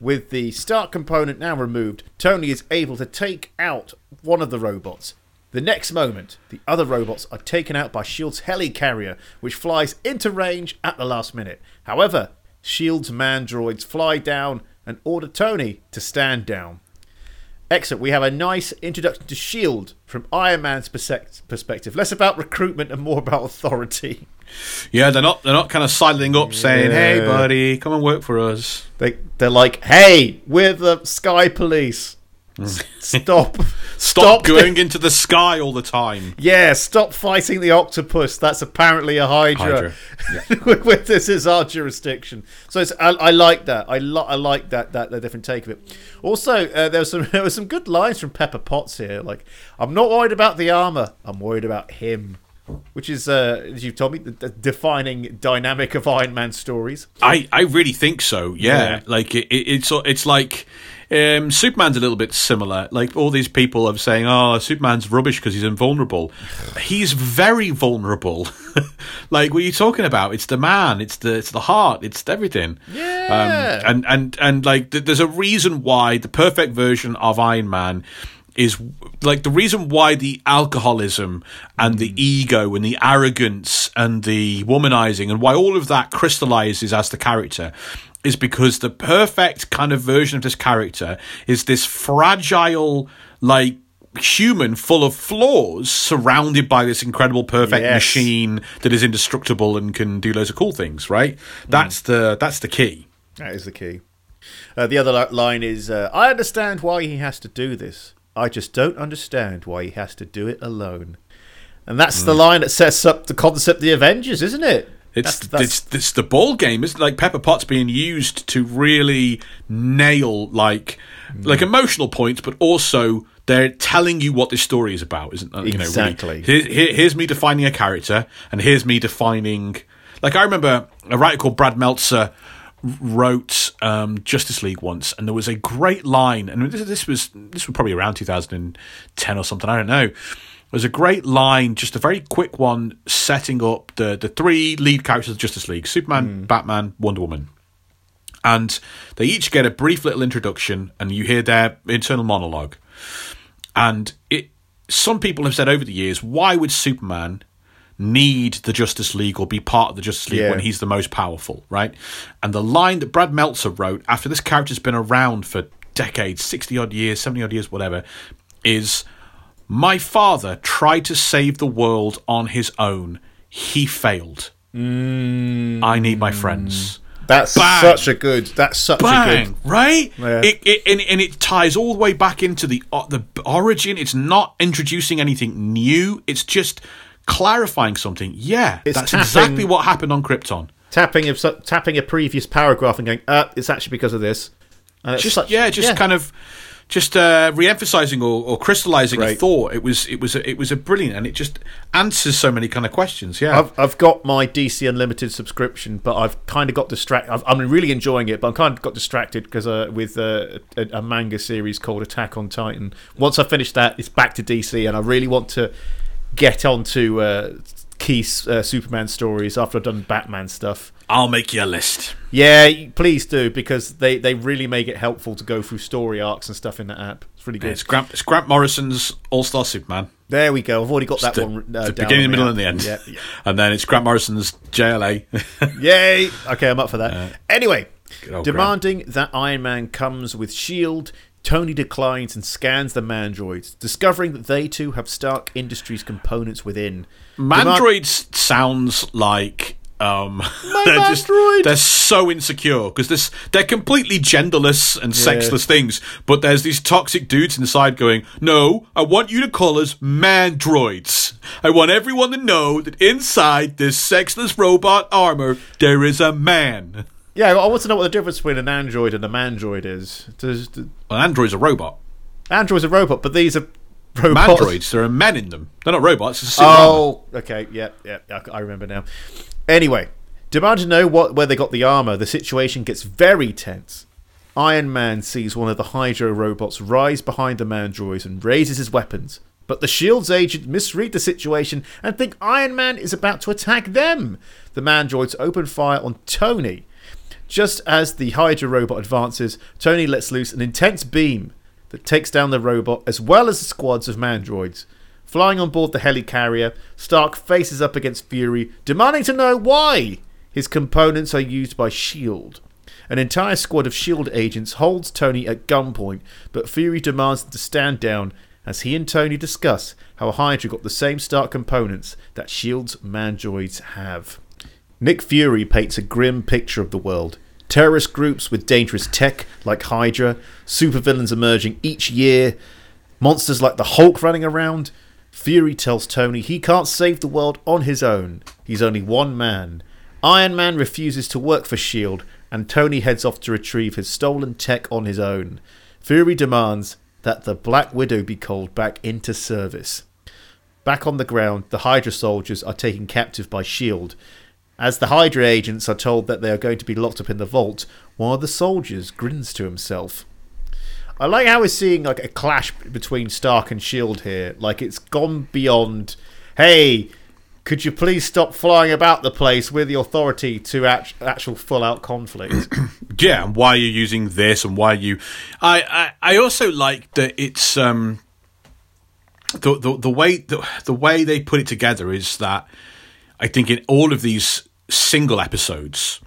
With the Stark component now removed, Tony is able to take out one of the robots. The next moment, the other robots are taken out by S.H.I.E.L.D.'s helicarrier, which flies into range at the last minute. However, S.H.I.E.L.D.'s man droids fly down and order Tony to stand down. Excellent. We have a nice introduction to S.H.I.E.L.D. from Iron Man's perspective. Less about recruitment and more about authority. Yeah, they're not. They're not kind of sidling up, saying, "Hey, buddy, come and work for us." They, they're like, hey, we're the Sky Police. Stop. Stop going into the sky all the time. Yeah, stop fighting the octopus. That's apparently a Hydra. Hydra, With this is our jurisdiction. So it's, I, I like that. I, lo- I like that that the different take of it. Also, uh, there was some there was some good lines from Pepper Potts here. Like, I'm not worried about the armor. I'm worried about him. which is, uh, as you've told me, the, the defining dynamic of Iron Man stories. I, I really think so. Yeah, Yeah. like it, it, it's it's like um, Superman's a little bit similar. Like all these people are saying, "Oh, Superman's rubbish because he's invulnerable." he's very vulnerable. like what are you talking about? It's the man. It's the it's the heart. It's everything. Yeah. Um, and and and like th- there's a reason why the perfect version of Iron Man is like the reason why the alcoholism and the ego and the arrogance and the womanizing and why all of that crystallizes as the character is because the perfect kind of version of this character is this fragile like human full of flaws surrounded by this incredible perfect Yes. machine that is indestructible and can do loads of cool things right that's the that's the key That is the key. Uh, the other line is uh, I understand why he has to do this. I just don't understand why he has to do it alone. And that's Hmm. the line that sets up the concept of the Avengers, isn't it? It's, That's- that's- it's it's the ball game. It's like Pepper Potts being used to really nail like like emotional points, but also they're telling you what this story is about, isn't it? You know, Exactly. really. Here, here, here's me defining a character, and here's me defining. Like I remember a writer called Brad Meltzer wrote um, Justice League once, and there was a great line, and this, this was this was probably around 2010 or something. I don't know. There's a great line, just a very quick one, setting up the the three lead characters of Justice League: Superman, Batman, Wonder Woman. And they each get a brief little introduction, and you hear their internal monologue. And it, some people have said over the years, why would Superman need the Justice League or be part of the Justice League Yeah. when he's the most powerful, right? And the line that Brad Meltzer wrote after this character's been around for decades, 60 odd years, 70 odd years, whatever, is My father tried to save the world on his own. He failed. I need my friends That's Bang. such a good. That's such a bang, good. right? Yeah. It, it and, and it ties all the way back into the uh, the origin. It's not introducing anything new. It's just clarifying something. Yeah, It's that's tapping- exactly what happened on Krypton. Tapping of tapping a previous paragraph and going, uh, it's actually because of this. And it's Just such- yeah, just kind of just uh, re-emphasizing or, or crystallizing a thought. It was it was a, it was a brilliant, and it just answers so many kind of questions. Yeah, I've, I've got my DC Unlimited subscription, but I've kind of got distracted. I'm really enjoying it, but I'm kind of got distracted because uh, with uh, a, a manga series called Attack on Titan. Once I finish that, it's back to DC, and I really want to get onto uh, key uh, Superman stories after I've done Batman stuff. I'll make you a list. Yeah, please do because they, they really make it helpful to go through story arcs and stuff in that app. It's really good. It's Grant, it's Grant Morrison's All Star Superman. There we go. I've already got that the, one. the Uh, down beginning, the middle, app. and the end. Yeah, yeah. And then it's Grant Morrison's JLA. Yay! Okay, I'm up for that. anyway, Good old demanding that Iron Man comes with Shield, Tony declines and scans the Mandroids, discovering that they too have Stark Industries components within. Mandroids sounds like um they're just they're so insecure because this they're completely genderless and sexless things but there's these toxic dudes inside going no i want you to call us mandroids. I want everyone to know that inside this sexless robot armor there is a man Yeah, I want to know what the difference between an android and a mandroid is. Does, do, an android's a robot android's a robot, but these are robots. mandroids there are men in them they're not robots suit armor. Oh, okay, yeah, yeah, I- I remember now. Anyway, demand to know what where they got the armor. The situation gets very tense. Iron Man sees one of the Hydra robots rise behind the Mandroids and raises his weapons. But the Shield's agent misread the situation and think Iron Man is about to attack them. The Mandroids open fire on Tony. Just as the Hydra robot advances, Tony lets loose an intense beam that takes down the robot as well as the squads of Mandroids. Flying on board the helicarrier, Stark faces up against Fury, demanding to know why his components are used by S.H.I.E.L.D. An entire squad of S.H.I.E.L.D. agents holds Tony at gunpoint, but Fury demands them to stand down as he and Tony discuss how Hydra got the same Stark components that S.H.I.E.L.D.'s mandroids have. Nick Fury paints a grim picture of the world. Terrorist groups with dangerous tech like Hydra, supervillains emerging each year, monsters like the Hulk running around. Fury tells Tony he can't save the world on his own. He's only one man. Iron Man refuses to work for S.H.I.E.L.D., and Tony heads off to retrieve his stolen tech on his own. Fury demands that the Black Widow be called back into service. Back on the ground, the Hydra soldiers are taken captive by S.H.I.E.L.D. As the Hydra agents are told that they are going to be locked up in the vault, one of the soldiers grins to himself. I like how we're seeing like a clash between Stark and Shield here. Like it's gone beyond, hey, could you please stop flying about the place with the authority to act- actual full out conflict? yeah, and why are you using this and why you I, I, I also like that it's um the the, the way the, the way they put it together is that I think in all of these single episodes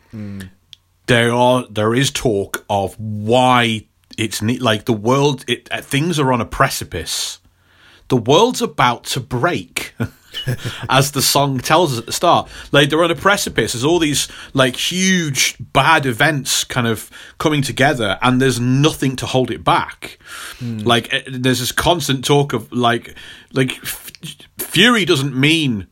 there are there is talk of why it's ne- like the world it uh, things are on a precipice. The world's about to break as the song tells us at the start. Like they're on a precipice. There's all these like huge bad events kind of coming together and there's nothing to hold it back. Like eh, there's this constant talk of like like F- fury doesn't mean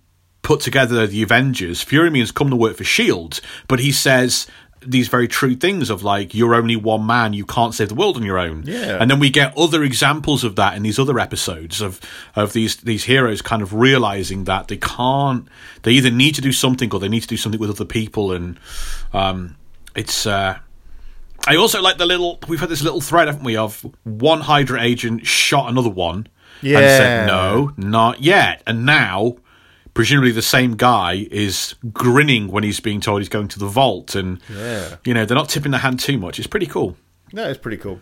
put together the Avengers. Fury means come to work for Shield, but he says these very true things of like you're only one man, you can't save the world on your own. Yeah. And then we get other examples of that in these other episodes of of these these heroes kind of realizing that they can't they either need to do something or they need to do something with other people and um it's uh I also like the little we've had this little thread, haven't we, of one Hydra agent shot another one yeah. and said no, not yet. And now presumably the same guy is grinning when he's being told he's going to the vault and Yeah. you know they're not tipping the hand too much it's pretty cool That is pretty cool.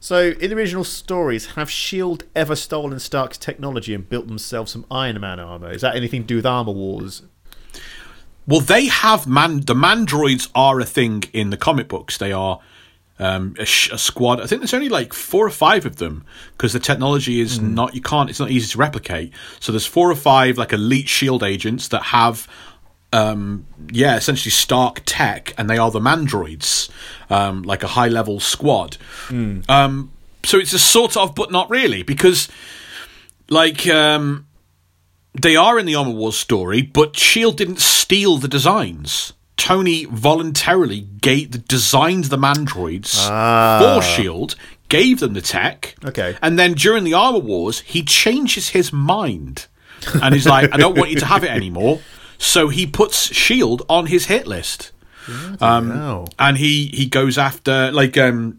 So, in the original stories, have S.H.I.E.L.D. Ever stolen Stark's technology and built themselves some Iron Man armor? Is that anything to do with Armor Wars? well they have man the mandroids are a thing in the comic books they are um, a, sh- a squad i think there's only like four or five of them because the technology is not you can't it's not easy to replicate so there's four or five like elite shield agents that have um, yeah, essentially Stark tech, and they are the Mandroids, um, like a high level squad. Um, so it's a sort of, but not really, because like um, they are in the Armor Wars story, but Shield didn't steal the designs. Tony voluntarily gave, designed the Mandroids for Shield, gave them the tech. Okay. and then during the Armor Wars, he changes his mind, and he's like, "I don't want you to have it anymore." So he puts Shield on his hit list Um, and he he goes after like um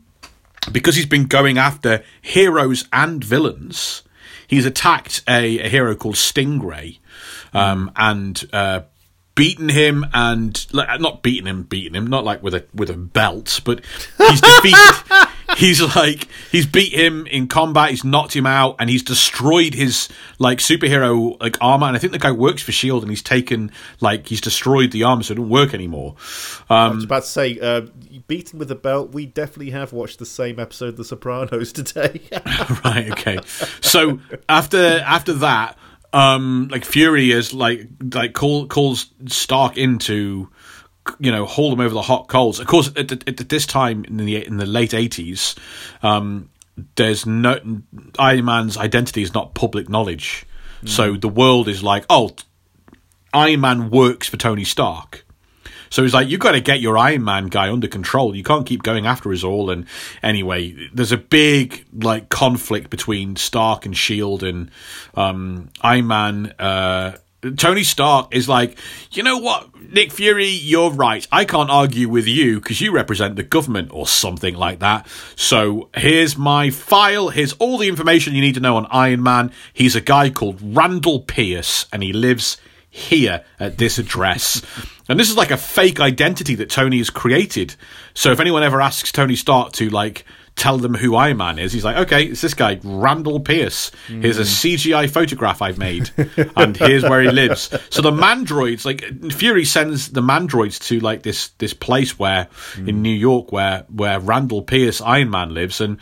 because he's been going after heroes and villains he's attacked a, a hero called stingray um and uh beaten him and like, not beaten him beaten him not like with a with a belt but he's defeated he's like he's beat him in combat he's knocked him out and he's destroyed his like superhero like armor and i think the guy works for shield and he's taken like he's destroyed the armor so it doesn't work anymore I was about to say, uh, beaten with a belt. We definitely have watched the same episode of The Sopranos today. right okay so after after that um like fury is like like call, calls stark into you know hold him over the hot coals. Of course at, at, at this time in the in the late 80s um there's no iron man's identity is not public knowledge. So the world is like oh iron man works for tony stark so he's like, you've got to get your Iron Man guy under control. You can't keep going after us all. And anyway, there's a big like conflict between Stark and Shield and um, Iron Man. Uh, Tony Stark is like, you know what, Nick Fury, you're right. I can't argue with you because you represent the government or something like that. So here's my file. Here's all the information you need to know on Iron Man. He's a guy called Randall Pierce, and he lives here at this address. And this is like a fake identity that Tony has created. So if anyone ever asks Tony Stark to like tell them who Iron Man is, he's like, okay, it's this guy, Randall Pierce. Here's a CGI photograph I've made, and here's where he lives. So the mandroids, like Fury sends the mandroids to like this this place where in New York where where Randall Pierce Iron Man lives, and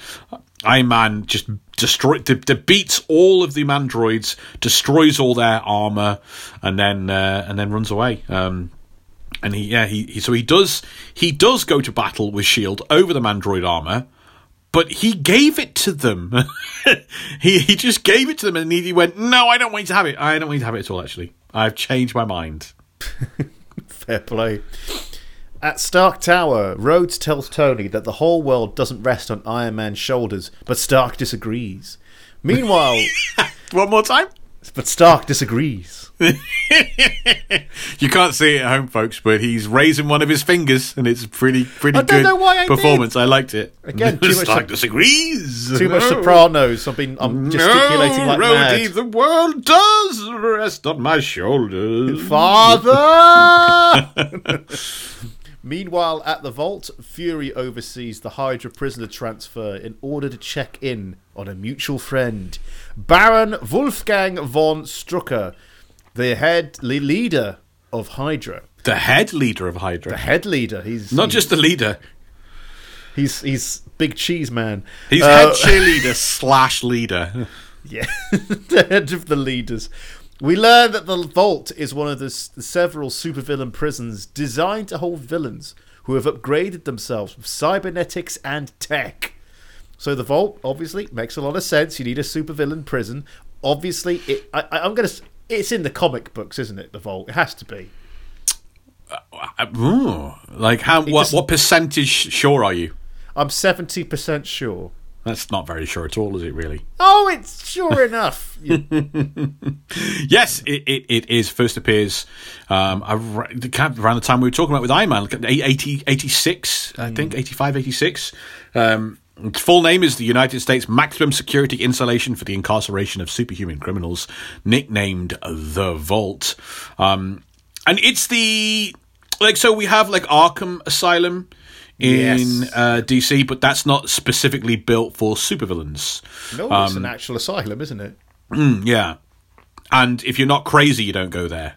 Iron Man just destroy de- defeats all of the mandroids, destroys all their armor, and then uh, and then runs away. Um, and he yeah he, he so he does he does go to battle with Shield over the mandroid armor. But he gave it to them. he he just gave it to them, and he, he went, "No, I don't want you to have it. I don't want you to have it at all. Actually, I've changed my mind." Fair play. At Stark Tower, Rhodes tells Tony that the whole world doesn't rest on Iron Man's shoulders, but Stark disagrees. Meanwhile, One more time. But Stark disagrees. You can't see it at home, folks, but he's raising one of his fingers, and it's pretty pretty good I performance. I liked it. Again, too much sop- disagrees. Too much No. Sopranos. I've been I'm gesticulating no, like Rhodey, mad. the world does rest on my shoulders. Father! Meanwhile, at the vault, Fury oversees the Hydra prisoner transfer in order to check in on a mutual friend, Baron Wolfgang von Strucker, the head le- leader of Hydra. The head leader of Hydra, The head leader. He's not he's, just the leader. he's he's big cheese man. He's Uh, head cheerleader slash leader. Yeah, the head of the leaders. We learn that the Vault is one of the, s- several supervillain prisons designed to hold villains who have upgraded themselves with cybernetics and tech. So the Vault obviously makes a lot of sense. You need a supervillain prison. Obviously, it, I, I'm gonna. It's in the comic books, isn't it? The Vault. It has to be. Uh, ooh, like how? What, just- what percentage sure are you? I'm seventy percent sure. That's not very sure at all, is it? Really? Oh, it's sure enough. Yes, it, it, it is. First appears um, ar- the kind of around the time we were talking about with Iron Man, like 80, 86, I think, 85, 86. Um, its full name is the United States Maximum Security Installation for the Incarceration of Superhuman Criminals, nicknamed The Vault. Um, and it's the. Like, so we have, like, Arkham Asylum in Yes. uh, DC, but that's not specifically built for supervillains. no, it's an actual asylum, isn't it? Yeah. And if you're not crazy, you don't go there.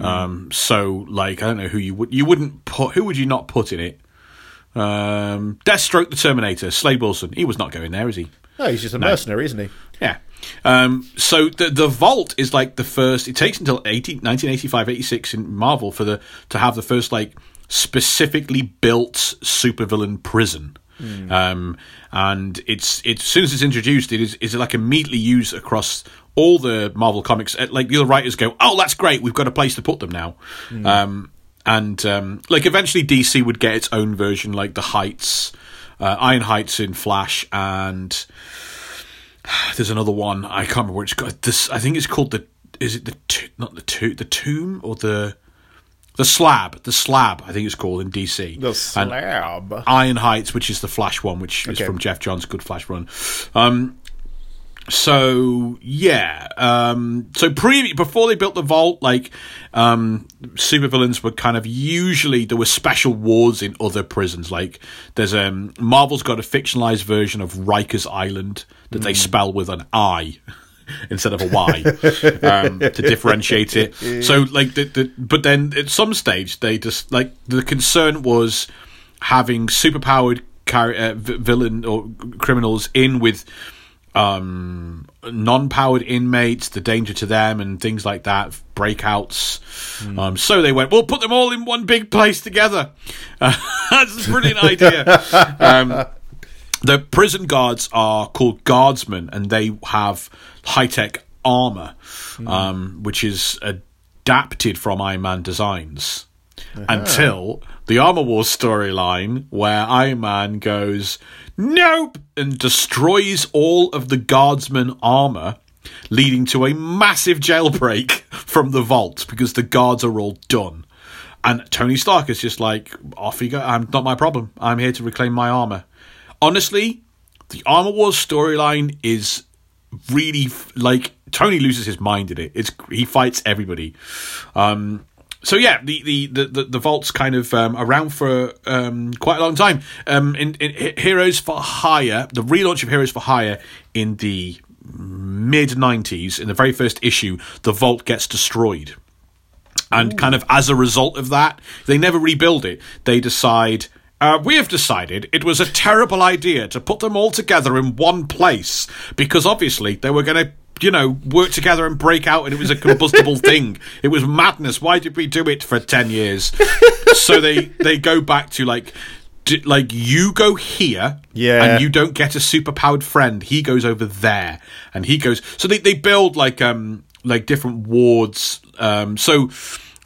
Um, so, like, I don't know who you would you wouldn't put. Who would you not put in it? Um, Deathstroke, the Terminator, Slade Wilson. He was not going there, is he? No, he's just a mercenary, isn't he? Yeah. Um, so the the Vault is like the first. It takes until 80, 1985, 86 in Marvel for the to have the first like specifically built supervillain prison. Um, and it's it's as soon as it's introduced, it is is like immediately used across all the Marvel comics. Uh, Like the other writers go, "Oh, that's great! We've got a place to put them now." Um, and um, like eventually, DC would get its own version, like the Heights, uh, Iron Heights in Flash, and there's another one I can't remember what it's called. This I think it's called the is it the to- not the to- the tomb or the the slab the slab I think it's called in DC The And slab. Iron Heights which is the Flash one which is from Geoff Johns good Flash run. Um, so yeah, um, so pre before they built the vault, like um, supervillains were kind of usually there were special wards in other prisons. Like there's um Marvel's got a fictionalized version of Rikers Island that they spell with an I. Instead of a Y, um, to differentiate it. So, like, the, the but then at some stage they just like the concern was having superpowered char- uh, v- villain or criminals in with um, non-powered inmates, the danger to them, and things like that, breakouts. Um, so they went, "We'll put them all in one big place together." Uh, that's a brilliant idea. Um, the prison guards are called guardsmen, and they have high-tech armor, um, which is adapted from Iron Man designs. Until the Armor Wars storyline, where Iron Man goes, "Nope," and destroys all of the guardsman armor, leading to a massive jailbreak from the vault because the guards are all done. And Tony Stark is just like, off you go. I'm not my problem. I'm here to reclaim my armor. Honestly, the Armor Wars storyline is really like Tony loses his mind in it. It's he fights everybody. Um, so yeah, the the the the, the vault's kind of um, around for um, quite a long time. Um, in, in Heroes for Hire, the relaunch of Heroes for Hire in the mid '90s, in the very first issue, the vault gets destroyed and kind of as a result of that, they never rebuild it. They decide. Uh, we have decided it was a terrible idea to put them all together in one place because obviously they were going to, you know, work together and break out, and it was a combustible thing. It was madness. Why did we do it for ten years? so they they go back to like. d- Like you go here, Yeah. and you don't get a superpowered friend. He goes over there, and he goes. So they, they build like um like different wards. Um, so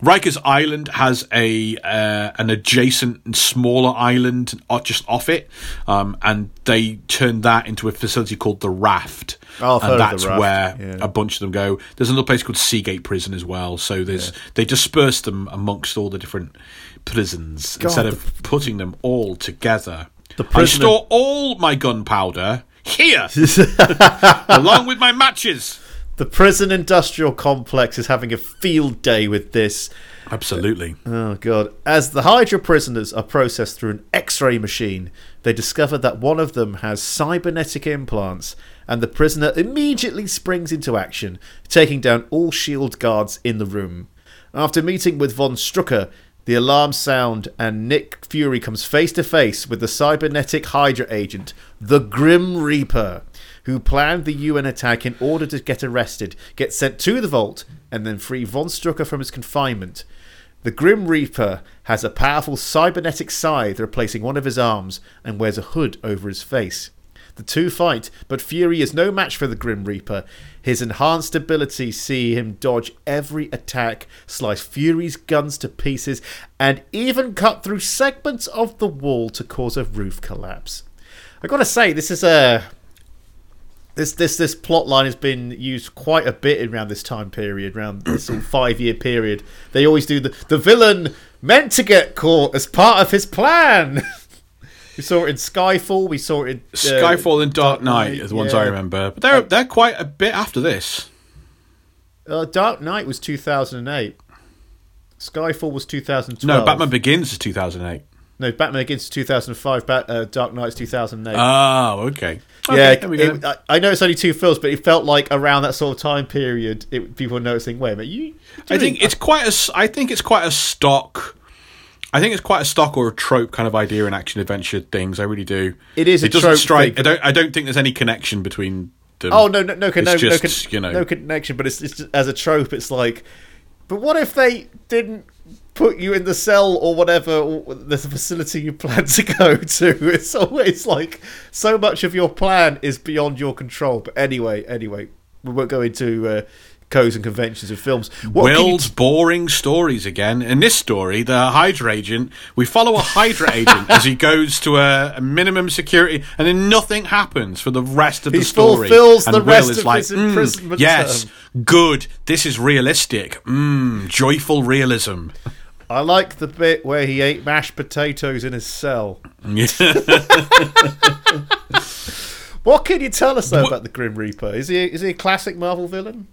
Rikers Island has a uh, an adjacent and smaller island just off it, um, and they turned that into a facility called the Raft. Oh, and the that's where yeah. a bunch of them go. There's another place called Seagate Prison as well. So there's they disperse them amongst all the different prisons instead of putting them all together. The I store all my gunpowder here, along with my matches. The prison industrial complex is having a field day with this. Absolutely. Oh god! As the Hydra prisoners are processed through an X-ray machine, they discover that one of them has cybernetic implants, and the prisoner immediately springs into action, taking down all shield guards in the room. After meeting with von Strucker, the alarms sound, and Nick Fury comes face to face with the cybernetic Hydra agent, the Grim Reaper, who planned the UN attack in order to get arrested, get sent to the vault, and then free von Strucker from his confinement. The Grim Reaper has a powerful cybernetic scythe replacing one of his arms and wears a hood over his face. The two fight, but Fury is no match for the Grim Reaper. His enhanced abilities see him dodge every attack, slice Fury's guns to pieces, and even cut through segments of the wall to cause a roof collapse. I gotta say, this is a this this this plot line has been used quite a bit around this time period, around this sort of five year period. They always do the the villain meant to get caught as part of his plan. we saw it in Skyfall. We saw it in uh, Skyfall and Dark Knight are the ones I remember, but they're they're quite a bit after this. Uh, Dark Knight was two thousand and eight. Skyfall was two thousand No. Batman Begins is two thousand eight. No, Batman Begins two thousand five. Bat, uh, Dark Knight's two thousand eight. Oh, okay. Okay, yeah, it- I- I know it's only two films, but it felt like around that sort of time period, it, people were noticing. Wait a minute, you? I think it's quite a. I think it's quite a stock. I think it's quite a stock or a trope kind of idea in action adventure things. I really do. It is a It doesn't trope strike. thing. I don't. I don't think there's any connection between them. Oh no, no, no, It's no, no, just, no, you know. no connection. But it's, it's just, as a trope, it's like, but what if they didn't put you in the cell or whatever, or the facility you plan to go to? It's always like so much of your plan is beyond your control. But anyway, anyway, we won't go into uh, codes and conventions of films. What Will's boring stories again. In this story, the Hydra agent, we follow a Hydra agent as he goes to a, a minimum security, and then nothing happens for the rest of He the story. fulfills and the Will rest is of like, his "Mm, yes, term." good. This is realistic. Mm, joyful realism. I like the bit where he ate mashed potatoes in his cell. What can you tell us though What- about the Grim Reaper? Is he is he a classic Marvel villain?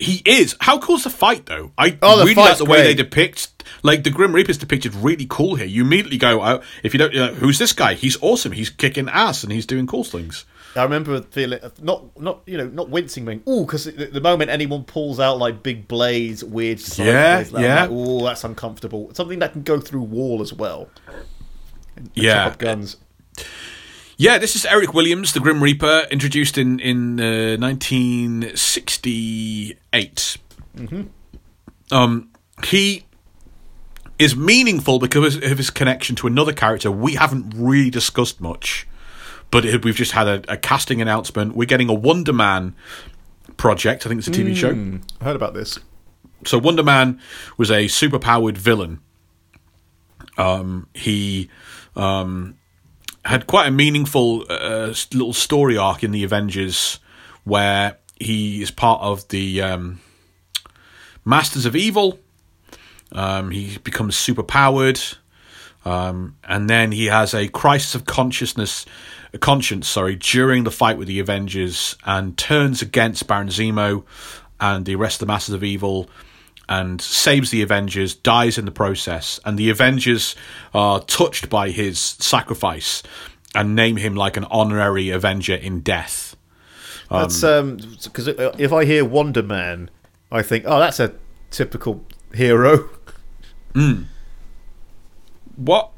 He is. How cool's the fight, though? I Oh, the really like the way they depict, like the Grim Reaper's depicted really cool here. You immediately go, oh, if you don't, you know, who's this guy? He's awesome. He's kicking ass and he's doing cool things. I remember feeling not not you know not wincing, being oh because the, the moment anyone pulls out like big blades, weird, side Yeah, blades, like, yeah. Like, ooh that's uncomfortable. Something that can go through wall as well. And Yeah. guns. Yeah, this is Eric Williams, the Grim Reaper, introduced in in uh, 1968. Um, he is meaningful because of his connection to another character we haven't really discussed much, but it, we've just had a, a casting announcement. We're getting a Wonder Man project. I think it's a TV show. I heard about this. So Wonder Man was a superpowered villain. Um, he um, had quite a meaningful uh, little story arc in the Avengers, where he is part of the um, Masters of Evil. Um, he becomes superpowered, um, and then he has a crisis of consciousness, conscience. Sorry, during the fight with the Avengers, and turns against Baron Zemo and the rest of the Masters of Evil, and saves the Avengers. Dies in the process, and the Avengers are touched by his sacrifice and name him like an honorary Avenger in death. That's um, um because uh, if I hear Wonder Man, I think oh that's a typical hero. Hmm. What?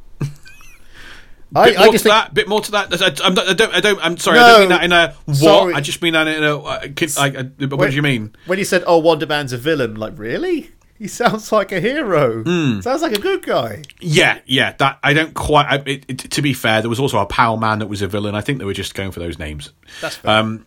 I, bit I more just to think that. Bit more to that. I, I'm not, I don't. I don't. I'm sorry. I don't mean that in a what. sorry. I just mean that in a. uh, uh, what do you mean? when you said oh Wonder Man's a villain, like really? He sounds like a hero. Hmm. Sounds like a good guy. Yeah, yeah. That I don't quite. I, it, it, to be fair, there was also a Power Man that was a villain. I think they were just going for those names. That's fair. Um,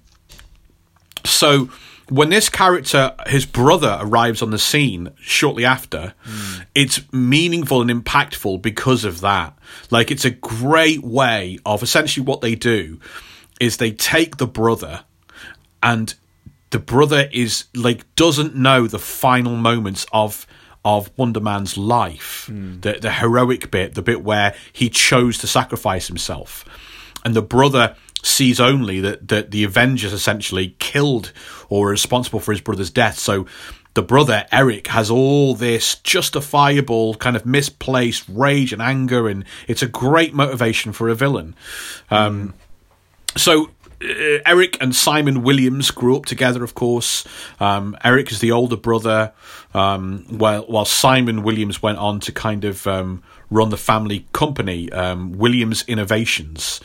so when this character, his brother, arrives on the scene shortly after, hmm. it's meaningful and impactful because of that. Like, it's a great way of essentially what they do is they take the brother and the brother is like doesn't know the final moments of of Wonder Man's life, hmm. the the heroic bit, the bit where he chose to sacrifice himself, and the brother sees only that that the Avengers essentially killed or were responsible for his brother's death. So the brother Eric has all this justifiable kind of misplaced rage and anger, and it's a great motivation for a villain. Um, so uh, Eric and Simon Williams grew up together, of course. Um, Eric is the older brother, um, while while Simon Williams went on to kind of um, run the family company, um, Williams Innovations,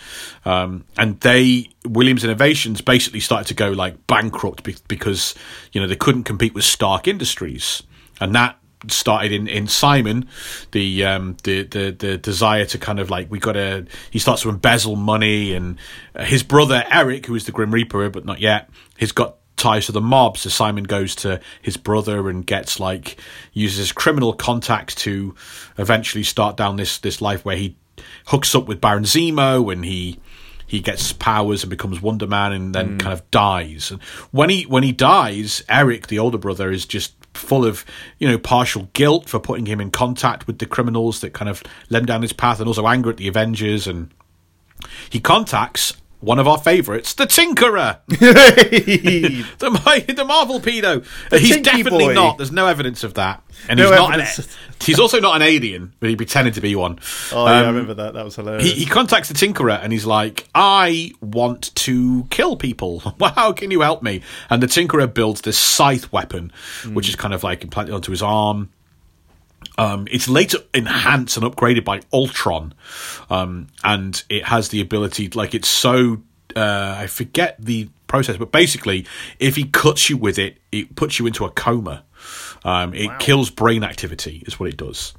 um, and they Williams Innovations basically started to go like bankrupt be- because you know they couldn't compete with Stark Industries, and that started in, in Simon, the um the, the the desire to kind of like we got to he starts to embezzle money and uh, his brother Eric who is the Grim Reaper but not yet he's got ties to the mob so Simon goes to his brother and gets like uses his criminal contacts to eventually start down this this life where he hooks up with Baron Zemo and he he gets powers and becomes Wonder Man and then hmm. kind of dies. And when he when he dies, Eric, the older brother, is just full of you know partial guilt for putting him in contact with the criminals that kind of led him down his path, and also anger at the Avengers. And he contacts one of our favourites, the Tinkerer, the the Marvel pedo. Uh, he's definitely boy. not. There's no evidence of that, and No he's not. An, he's also not an alien, but he pretended to be one. Oh, yeah, I Um, remember that. That was hilarious. he, he contacts the Tinkerer and he's like, I want to kill people. How can you help me? And the Tinkerer builds this scythe weapon, which is kind of like implanted onto his arm. Um, it's later enhanced and upgraded by Ultron, um, and it has the ability, like it's so. Uh, I forget the process, but basically, if he cuts you with it, it puts you into a coma. Um, it kills brain activity, is what it does.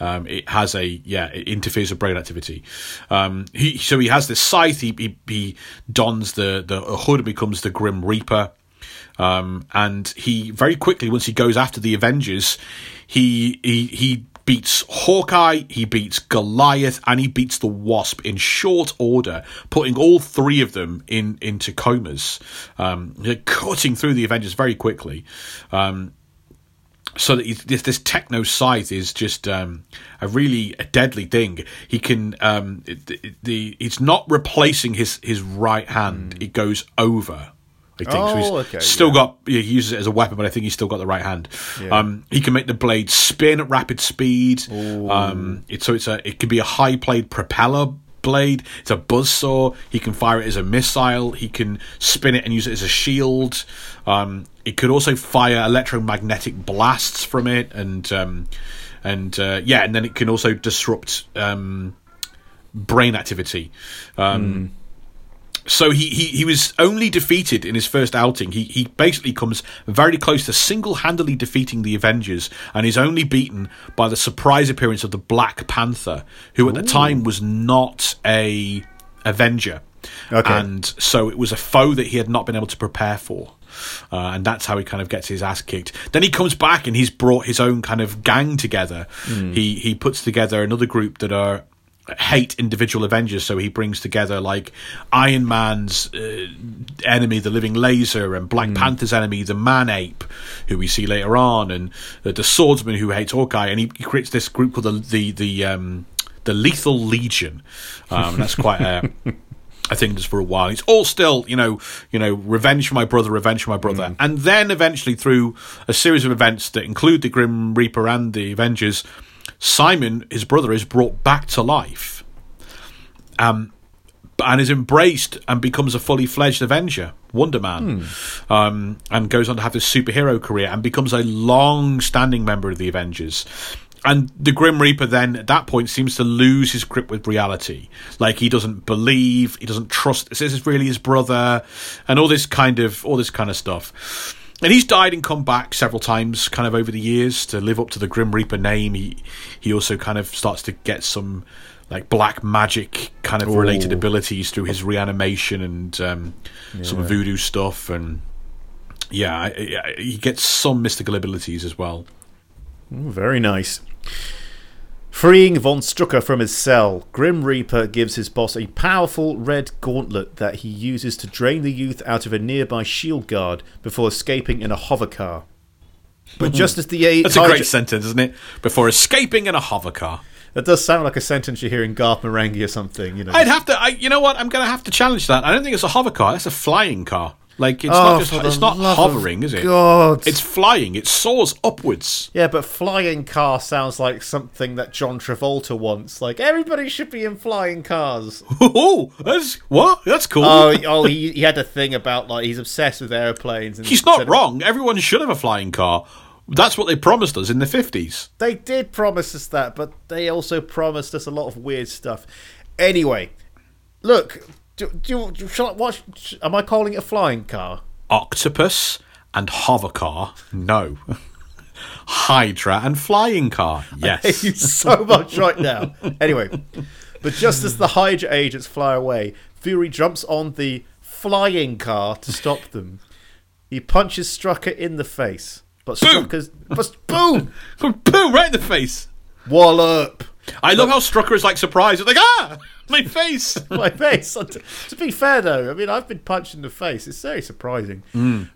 Um, it has a yeah, it interferes with brain activity. Um, he so he has this scythe. He he, he dons the the hood and becomes the Grim Reaper. Um, and he very quickly, once he goes after the Avengers, he he he beats Hawkeye, he beats Goliath, and he beats the Wasp in short order, putting all three of them in into comas, um, cutting through the Avengers very quickly. Um, so that this this techno scythe is just um, a really a deadly thing. He can um, it, it- the it's not replacing his his right hand; it goes over. I think so. He's. Oh, okay, still yeah. got he uses it as a weapon, but I think he's still got the right hand. Um, he can make the blade spin at rapid speed. Um, it's so it's a it can be a high blade propeller blade. It's a buzzsaw. He can fire it as a missile. He can spin it and use it as a shield. Um, it could also fire electromagnetic blasts from it, and um, and uh, yeah, and then it can also disrupt um, brain activity. Um, so he, he, he was only defeated in his first outing. He he basically comes very close to single handedly defeating the Avengers, and is only beaten by the surprise appearance of the Black Panther, who at the time was not a Avenger, Okay. and so it was a foe that he had not been able to prepare for. Uh, and that's how he kind of gets his ass kicked. Then he comes back and he's brought his own kind of gang together. He he puts together another group that are hate individual Avengers. So he brings together like Iron Man's uh, enemy, the Living Laser, and Black Panther's enemy, the Man Ape, who we see later on, and uh, the Swordsman who hates Hawkeye. And he, he creates this group called the the the um, the Lethal Legion. Um, that's quite a. I think just for a while. It's all still, you know, you know, revenge for my brother, revenge for my brother, and then eventually through a series of events that include the Grim Reaper and the Avengers, Simon, his brother, is brought back to life, um, and is embraced and becomes a fully fledged Avenger, Wonder Man, um, and goes on to have this superhero career and becomes a long-standing member of the Avengers. And the Grim Reaper then, at that point, seems to lose his grip with reality. Like he doesn't believe, he doesn't trust. This is really his brother, and all this kind of all this kind of stuff. And he's died and come back several times, kind of over the years, to live up to the Grim Reaper name. He he also kind of starts to get some like black magic kind of related abilities through his reanimation and um, some voodoo stuff and Yeah, he gets some mystical abilities as well. Ooh, very nice. Freeing von Strucker from his cell, Grim Reaper gives his boss a powerful red gauntlet that he uses to drain the youth out of a nearby shield guard before escaping in a hover car. But hmm. just as the a- That's a great sentence, isn't it? Before escaping in a hover car. that does sound like a sentence you hear in Garth Marenghi or something. You know, I'd have to. I, you know what? I'm going to have to challenge that. I don't think it's a hover car. It's a flying car. Like it's Oh, not just. It's not hovering, is it? God. It's flying. It soars upwards. yeah, but flying car sounds like something that John Travolta wants. Like everybody should be in flying cars. Oh, that's what? That's cool. oh, oh, he, he had a thing about like he's obsessed with airplanes. And He's not wrong. Everyone should have a flying car. That's what they promised us in the fifties. They did promise us that, but they also promised us a lot of weird stuff. Anyway, look, do, do, do, shall I, what, am I calling it a flying car? Octopus and hover car. No. Hydra and flying car. Yes. I you so much right now. Anyway, but just as the Hydra agents fly away, Fury jumps on the flying car to stop them. He punches Strucker in the face, but Boom! Strucker's but boom, Boom! Right in the face. wallop. I love how Strucker is like surprised. It's like ah, my face. my face. To, be fair, though, I mean, I've been punched in the face. It's very surprising.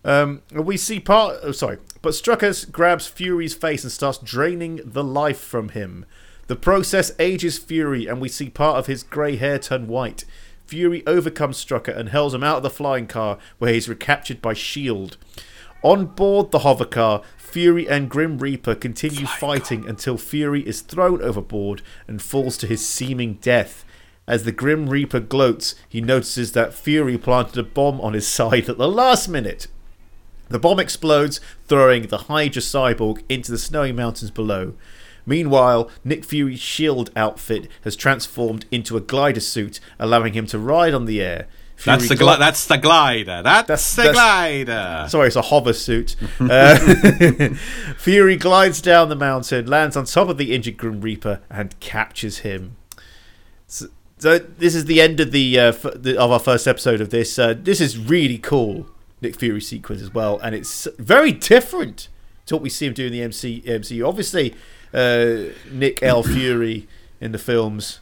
Um, we see part. Oh, sorry, but Strucker grabs Fury's face and starts draining the life from him. The process ages Fury, and we see part of his grey hair turn white. Fury overcomes Strucker and hurls him out of the flying car, where he's recaptured by Shield. On board the hover car, Fury and Grim Reaper continue fighting until Fury is thrown overboard and falls to his seeming death. As the Grim Reaper gloats, he notices that Fury planted a bomb on his side at the last minute. The bomb explodes, throwing the Hydra cyborg into the snowy mountains below. Meanwhile, Nick Fury's shield outfit has transformed into a glider suit, allowing him to ride on the air. That's the gli- that's the glider. That's, That's- the that's- glider. Sorry, it's a hover suit. Uh, Fury glides down the mountain, lands on top of the injured Grim Reaper, and captures him. So, so this is the end of the, uh, f- the of our first episode of this. Uh, this is really cool, Nick Fury sequence as well, and it's very different to what we see him do in the MC, MCU. Obviously, uh, Nick L. Fury in the films,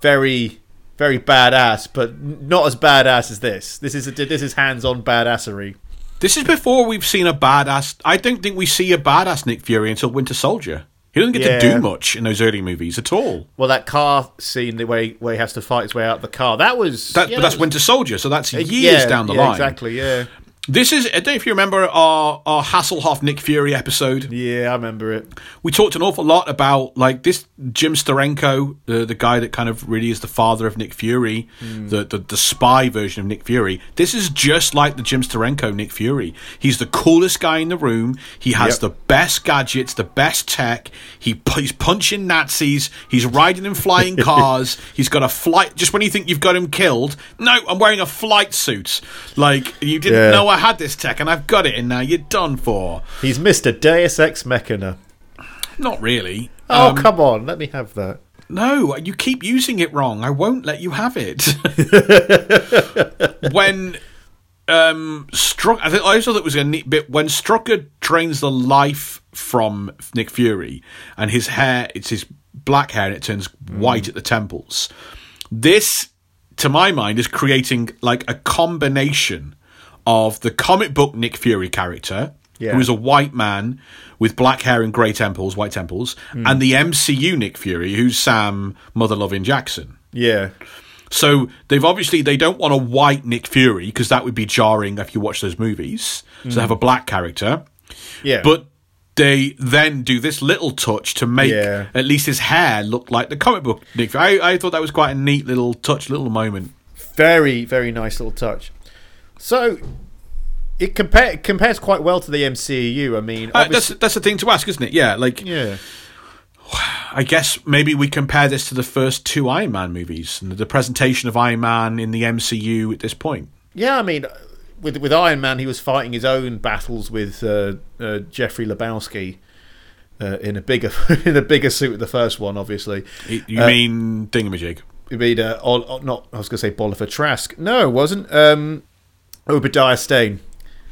very very badass, but not as badass as this. This is a, this is hands-on badassery. This is before we've seen a badass. I don't think we see a badass Nick Fury until Winter Soldier. He doesn't get to do much in those early movies at all. Well, that car scene, the way where he has to fight his way out of the car, that was That, yeah, but that's that was- Winter Soldier, so that's uh, years yeah, down the yeah, line. Exactly, yeah, This is. I don't know if you remember our our Hasselhoff Nick Fury episode. yeah, I remember it. we talked an awful lot about like this Jim Steranko, the the guy that kind of really is the father of Nick Fury, Hmm. the, the the spy version of Nick Fury. This is just like the Jim Steranko Nick Fury. He's the coolest guy in the room. He has Yep. the best gadgets, the best tech. He he's punching Nazis. He's riding in flying cars. he's got a flight. Just when you think you've got him killed, no, I'm wearing a flight suit. Like you didn't Yeah. know I had this tech, and I've got it, and now you're done for. He's Mister Deus Ex Machina. Not really. Oh Um, come on, let me have that. No, you keep using it wrong. I won't let you have it. when um Struck, I think I also thought it was a neat bit when Strucker drains the life from Nick Fury, and his hair, it's his black hair, and it turns white at the temples. This, to my mind, is creating like a combination of the comic book Nick Fury character, Yeah. who is a white man with black hair and grey temples, white temples, hmm. and the MCU Nick Fury, who's Sam Mother Loving Jackson. Yeah, So they've obviously they don't want a white Nick Fury because that would be jarring if you watch those movies. So they hmm. have a black character, yeah, but they then do this little touch to make Yeah. at least his hair look like the comic book Nick. Fury. I, I thought that was quite a neat little touch, little moment. very very nice little touch. So. It compare, compares quite well to the MCU. I mean, Uh, that's that's the thing to ask, isn't it? Yeah, like yeah, I guess maybe we compare this to the first two Iron Man movies and the presentation of Iron Man in the MCU at this point. Yeah, I mean, with with Iron Man, he was fighting his own battles with uh, uh, Jeffrey Lebowski uh, in a bigger in a bigger suit. With the first one, obviously. You Uh, mean Dingamajig? You mean uh, not? I was going to say Bolivar Trask. No, it wasn't. Um, Obadiah Stane.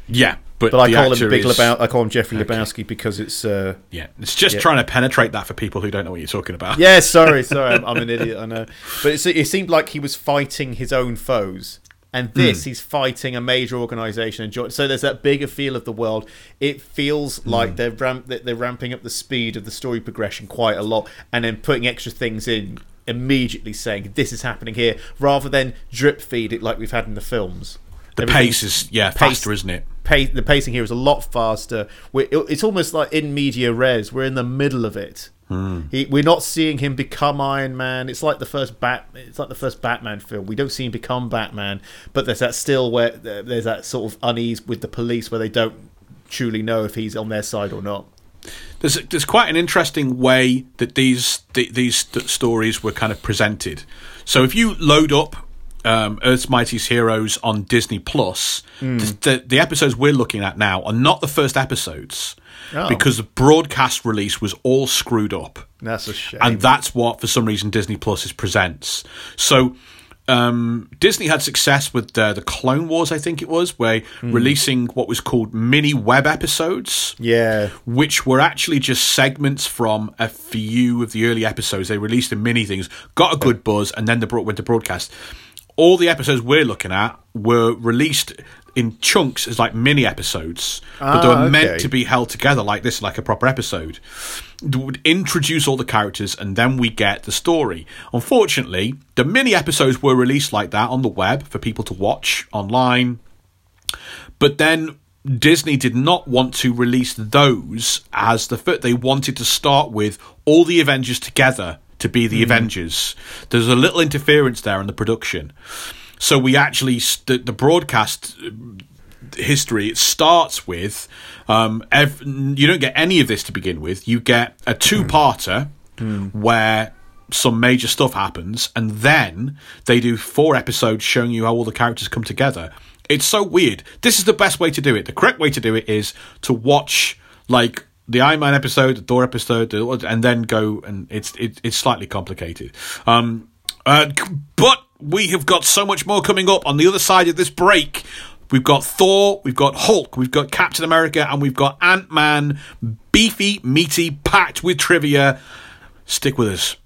Yeah, but, But I call him Big is- Lebowski. I call him Jeffrey Lebowski because it's. Uh, Yeah, it's just Yeah. trying to penetrate that for people who don't know what you're talking about. yeah, sorry, sorry, I'm, I'm an idiot. I know, but it's, it seemed like he was fighting his own foes, and this he's fighting a major organization. And so there's that bigger feel of the world. It feels like they're ramp they're ramping up the speed of the story progression quite a lot, and then putting extra things in immediately, saying this is happening here, rather than drip feed it like we've had in the films. The pace is yeah pace- faster, isn't it? pa- the pacing here is a lot faster. We're, it's almost like in media res. We're in the middle of it. Hmm. He, we're not seeing him become Iron Man. It's like the first Bat. It's like the first Batman film. We don't see him become Batman, but there's that still where there's that sort of unease with the police where they don't truly know if he's on their side or not. There's there's quite an interesting way that these th- these st- stories were kind of presented. So if you load up um, Earth's Mightiest Heroes on Disney Plus, the, the, the episodes we're looking at now are not the first episodes Oh. because the broadcast release was all screwed up. That's a shame. and that's what for some reason Disney Plus is presents. So um, Disney had success with uh, the Clone Wars, I think it was, where releasing what was called mini web episodes. yeah, Which were actually just segments from a few of the early episodes. They released in mini things, got a good buzz, and then they brought went to broadcast. All the episodes we're looking at were released in chunks as like mini episodes, but they Ah, were meant to be held together like this, like a proper episode. They would introduce all the characters, and then we get the story. Unfortunately, the mini episodes were released like that on the web for people to watch online, but then Disney did not want to release those as the foot. they wanted to start with all the Avengers together to be the Avengers. There's a little interference there in the production. So we actually st- the broadcast uh, history it starts with um, ev- you don't get any of this to begin with. You get a two-parter where some major stuff happens, and then they do four episodes showing you how all the characters come together. It's so weird. This is the best way to do it. The correct way to do it is to watch like the Iron Man episode, the Thor episode, and then go and it's it, it's slightly complicated. Um, uh, but we have got so much more coming up on the other side of this break. We've got Thor, we've got Hulk, we've got Captain America, and we've got Ant Man. Beefy, meaty, packed with trivia. Stick with us.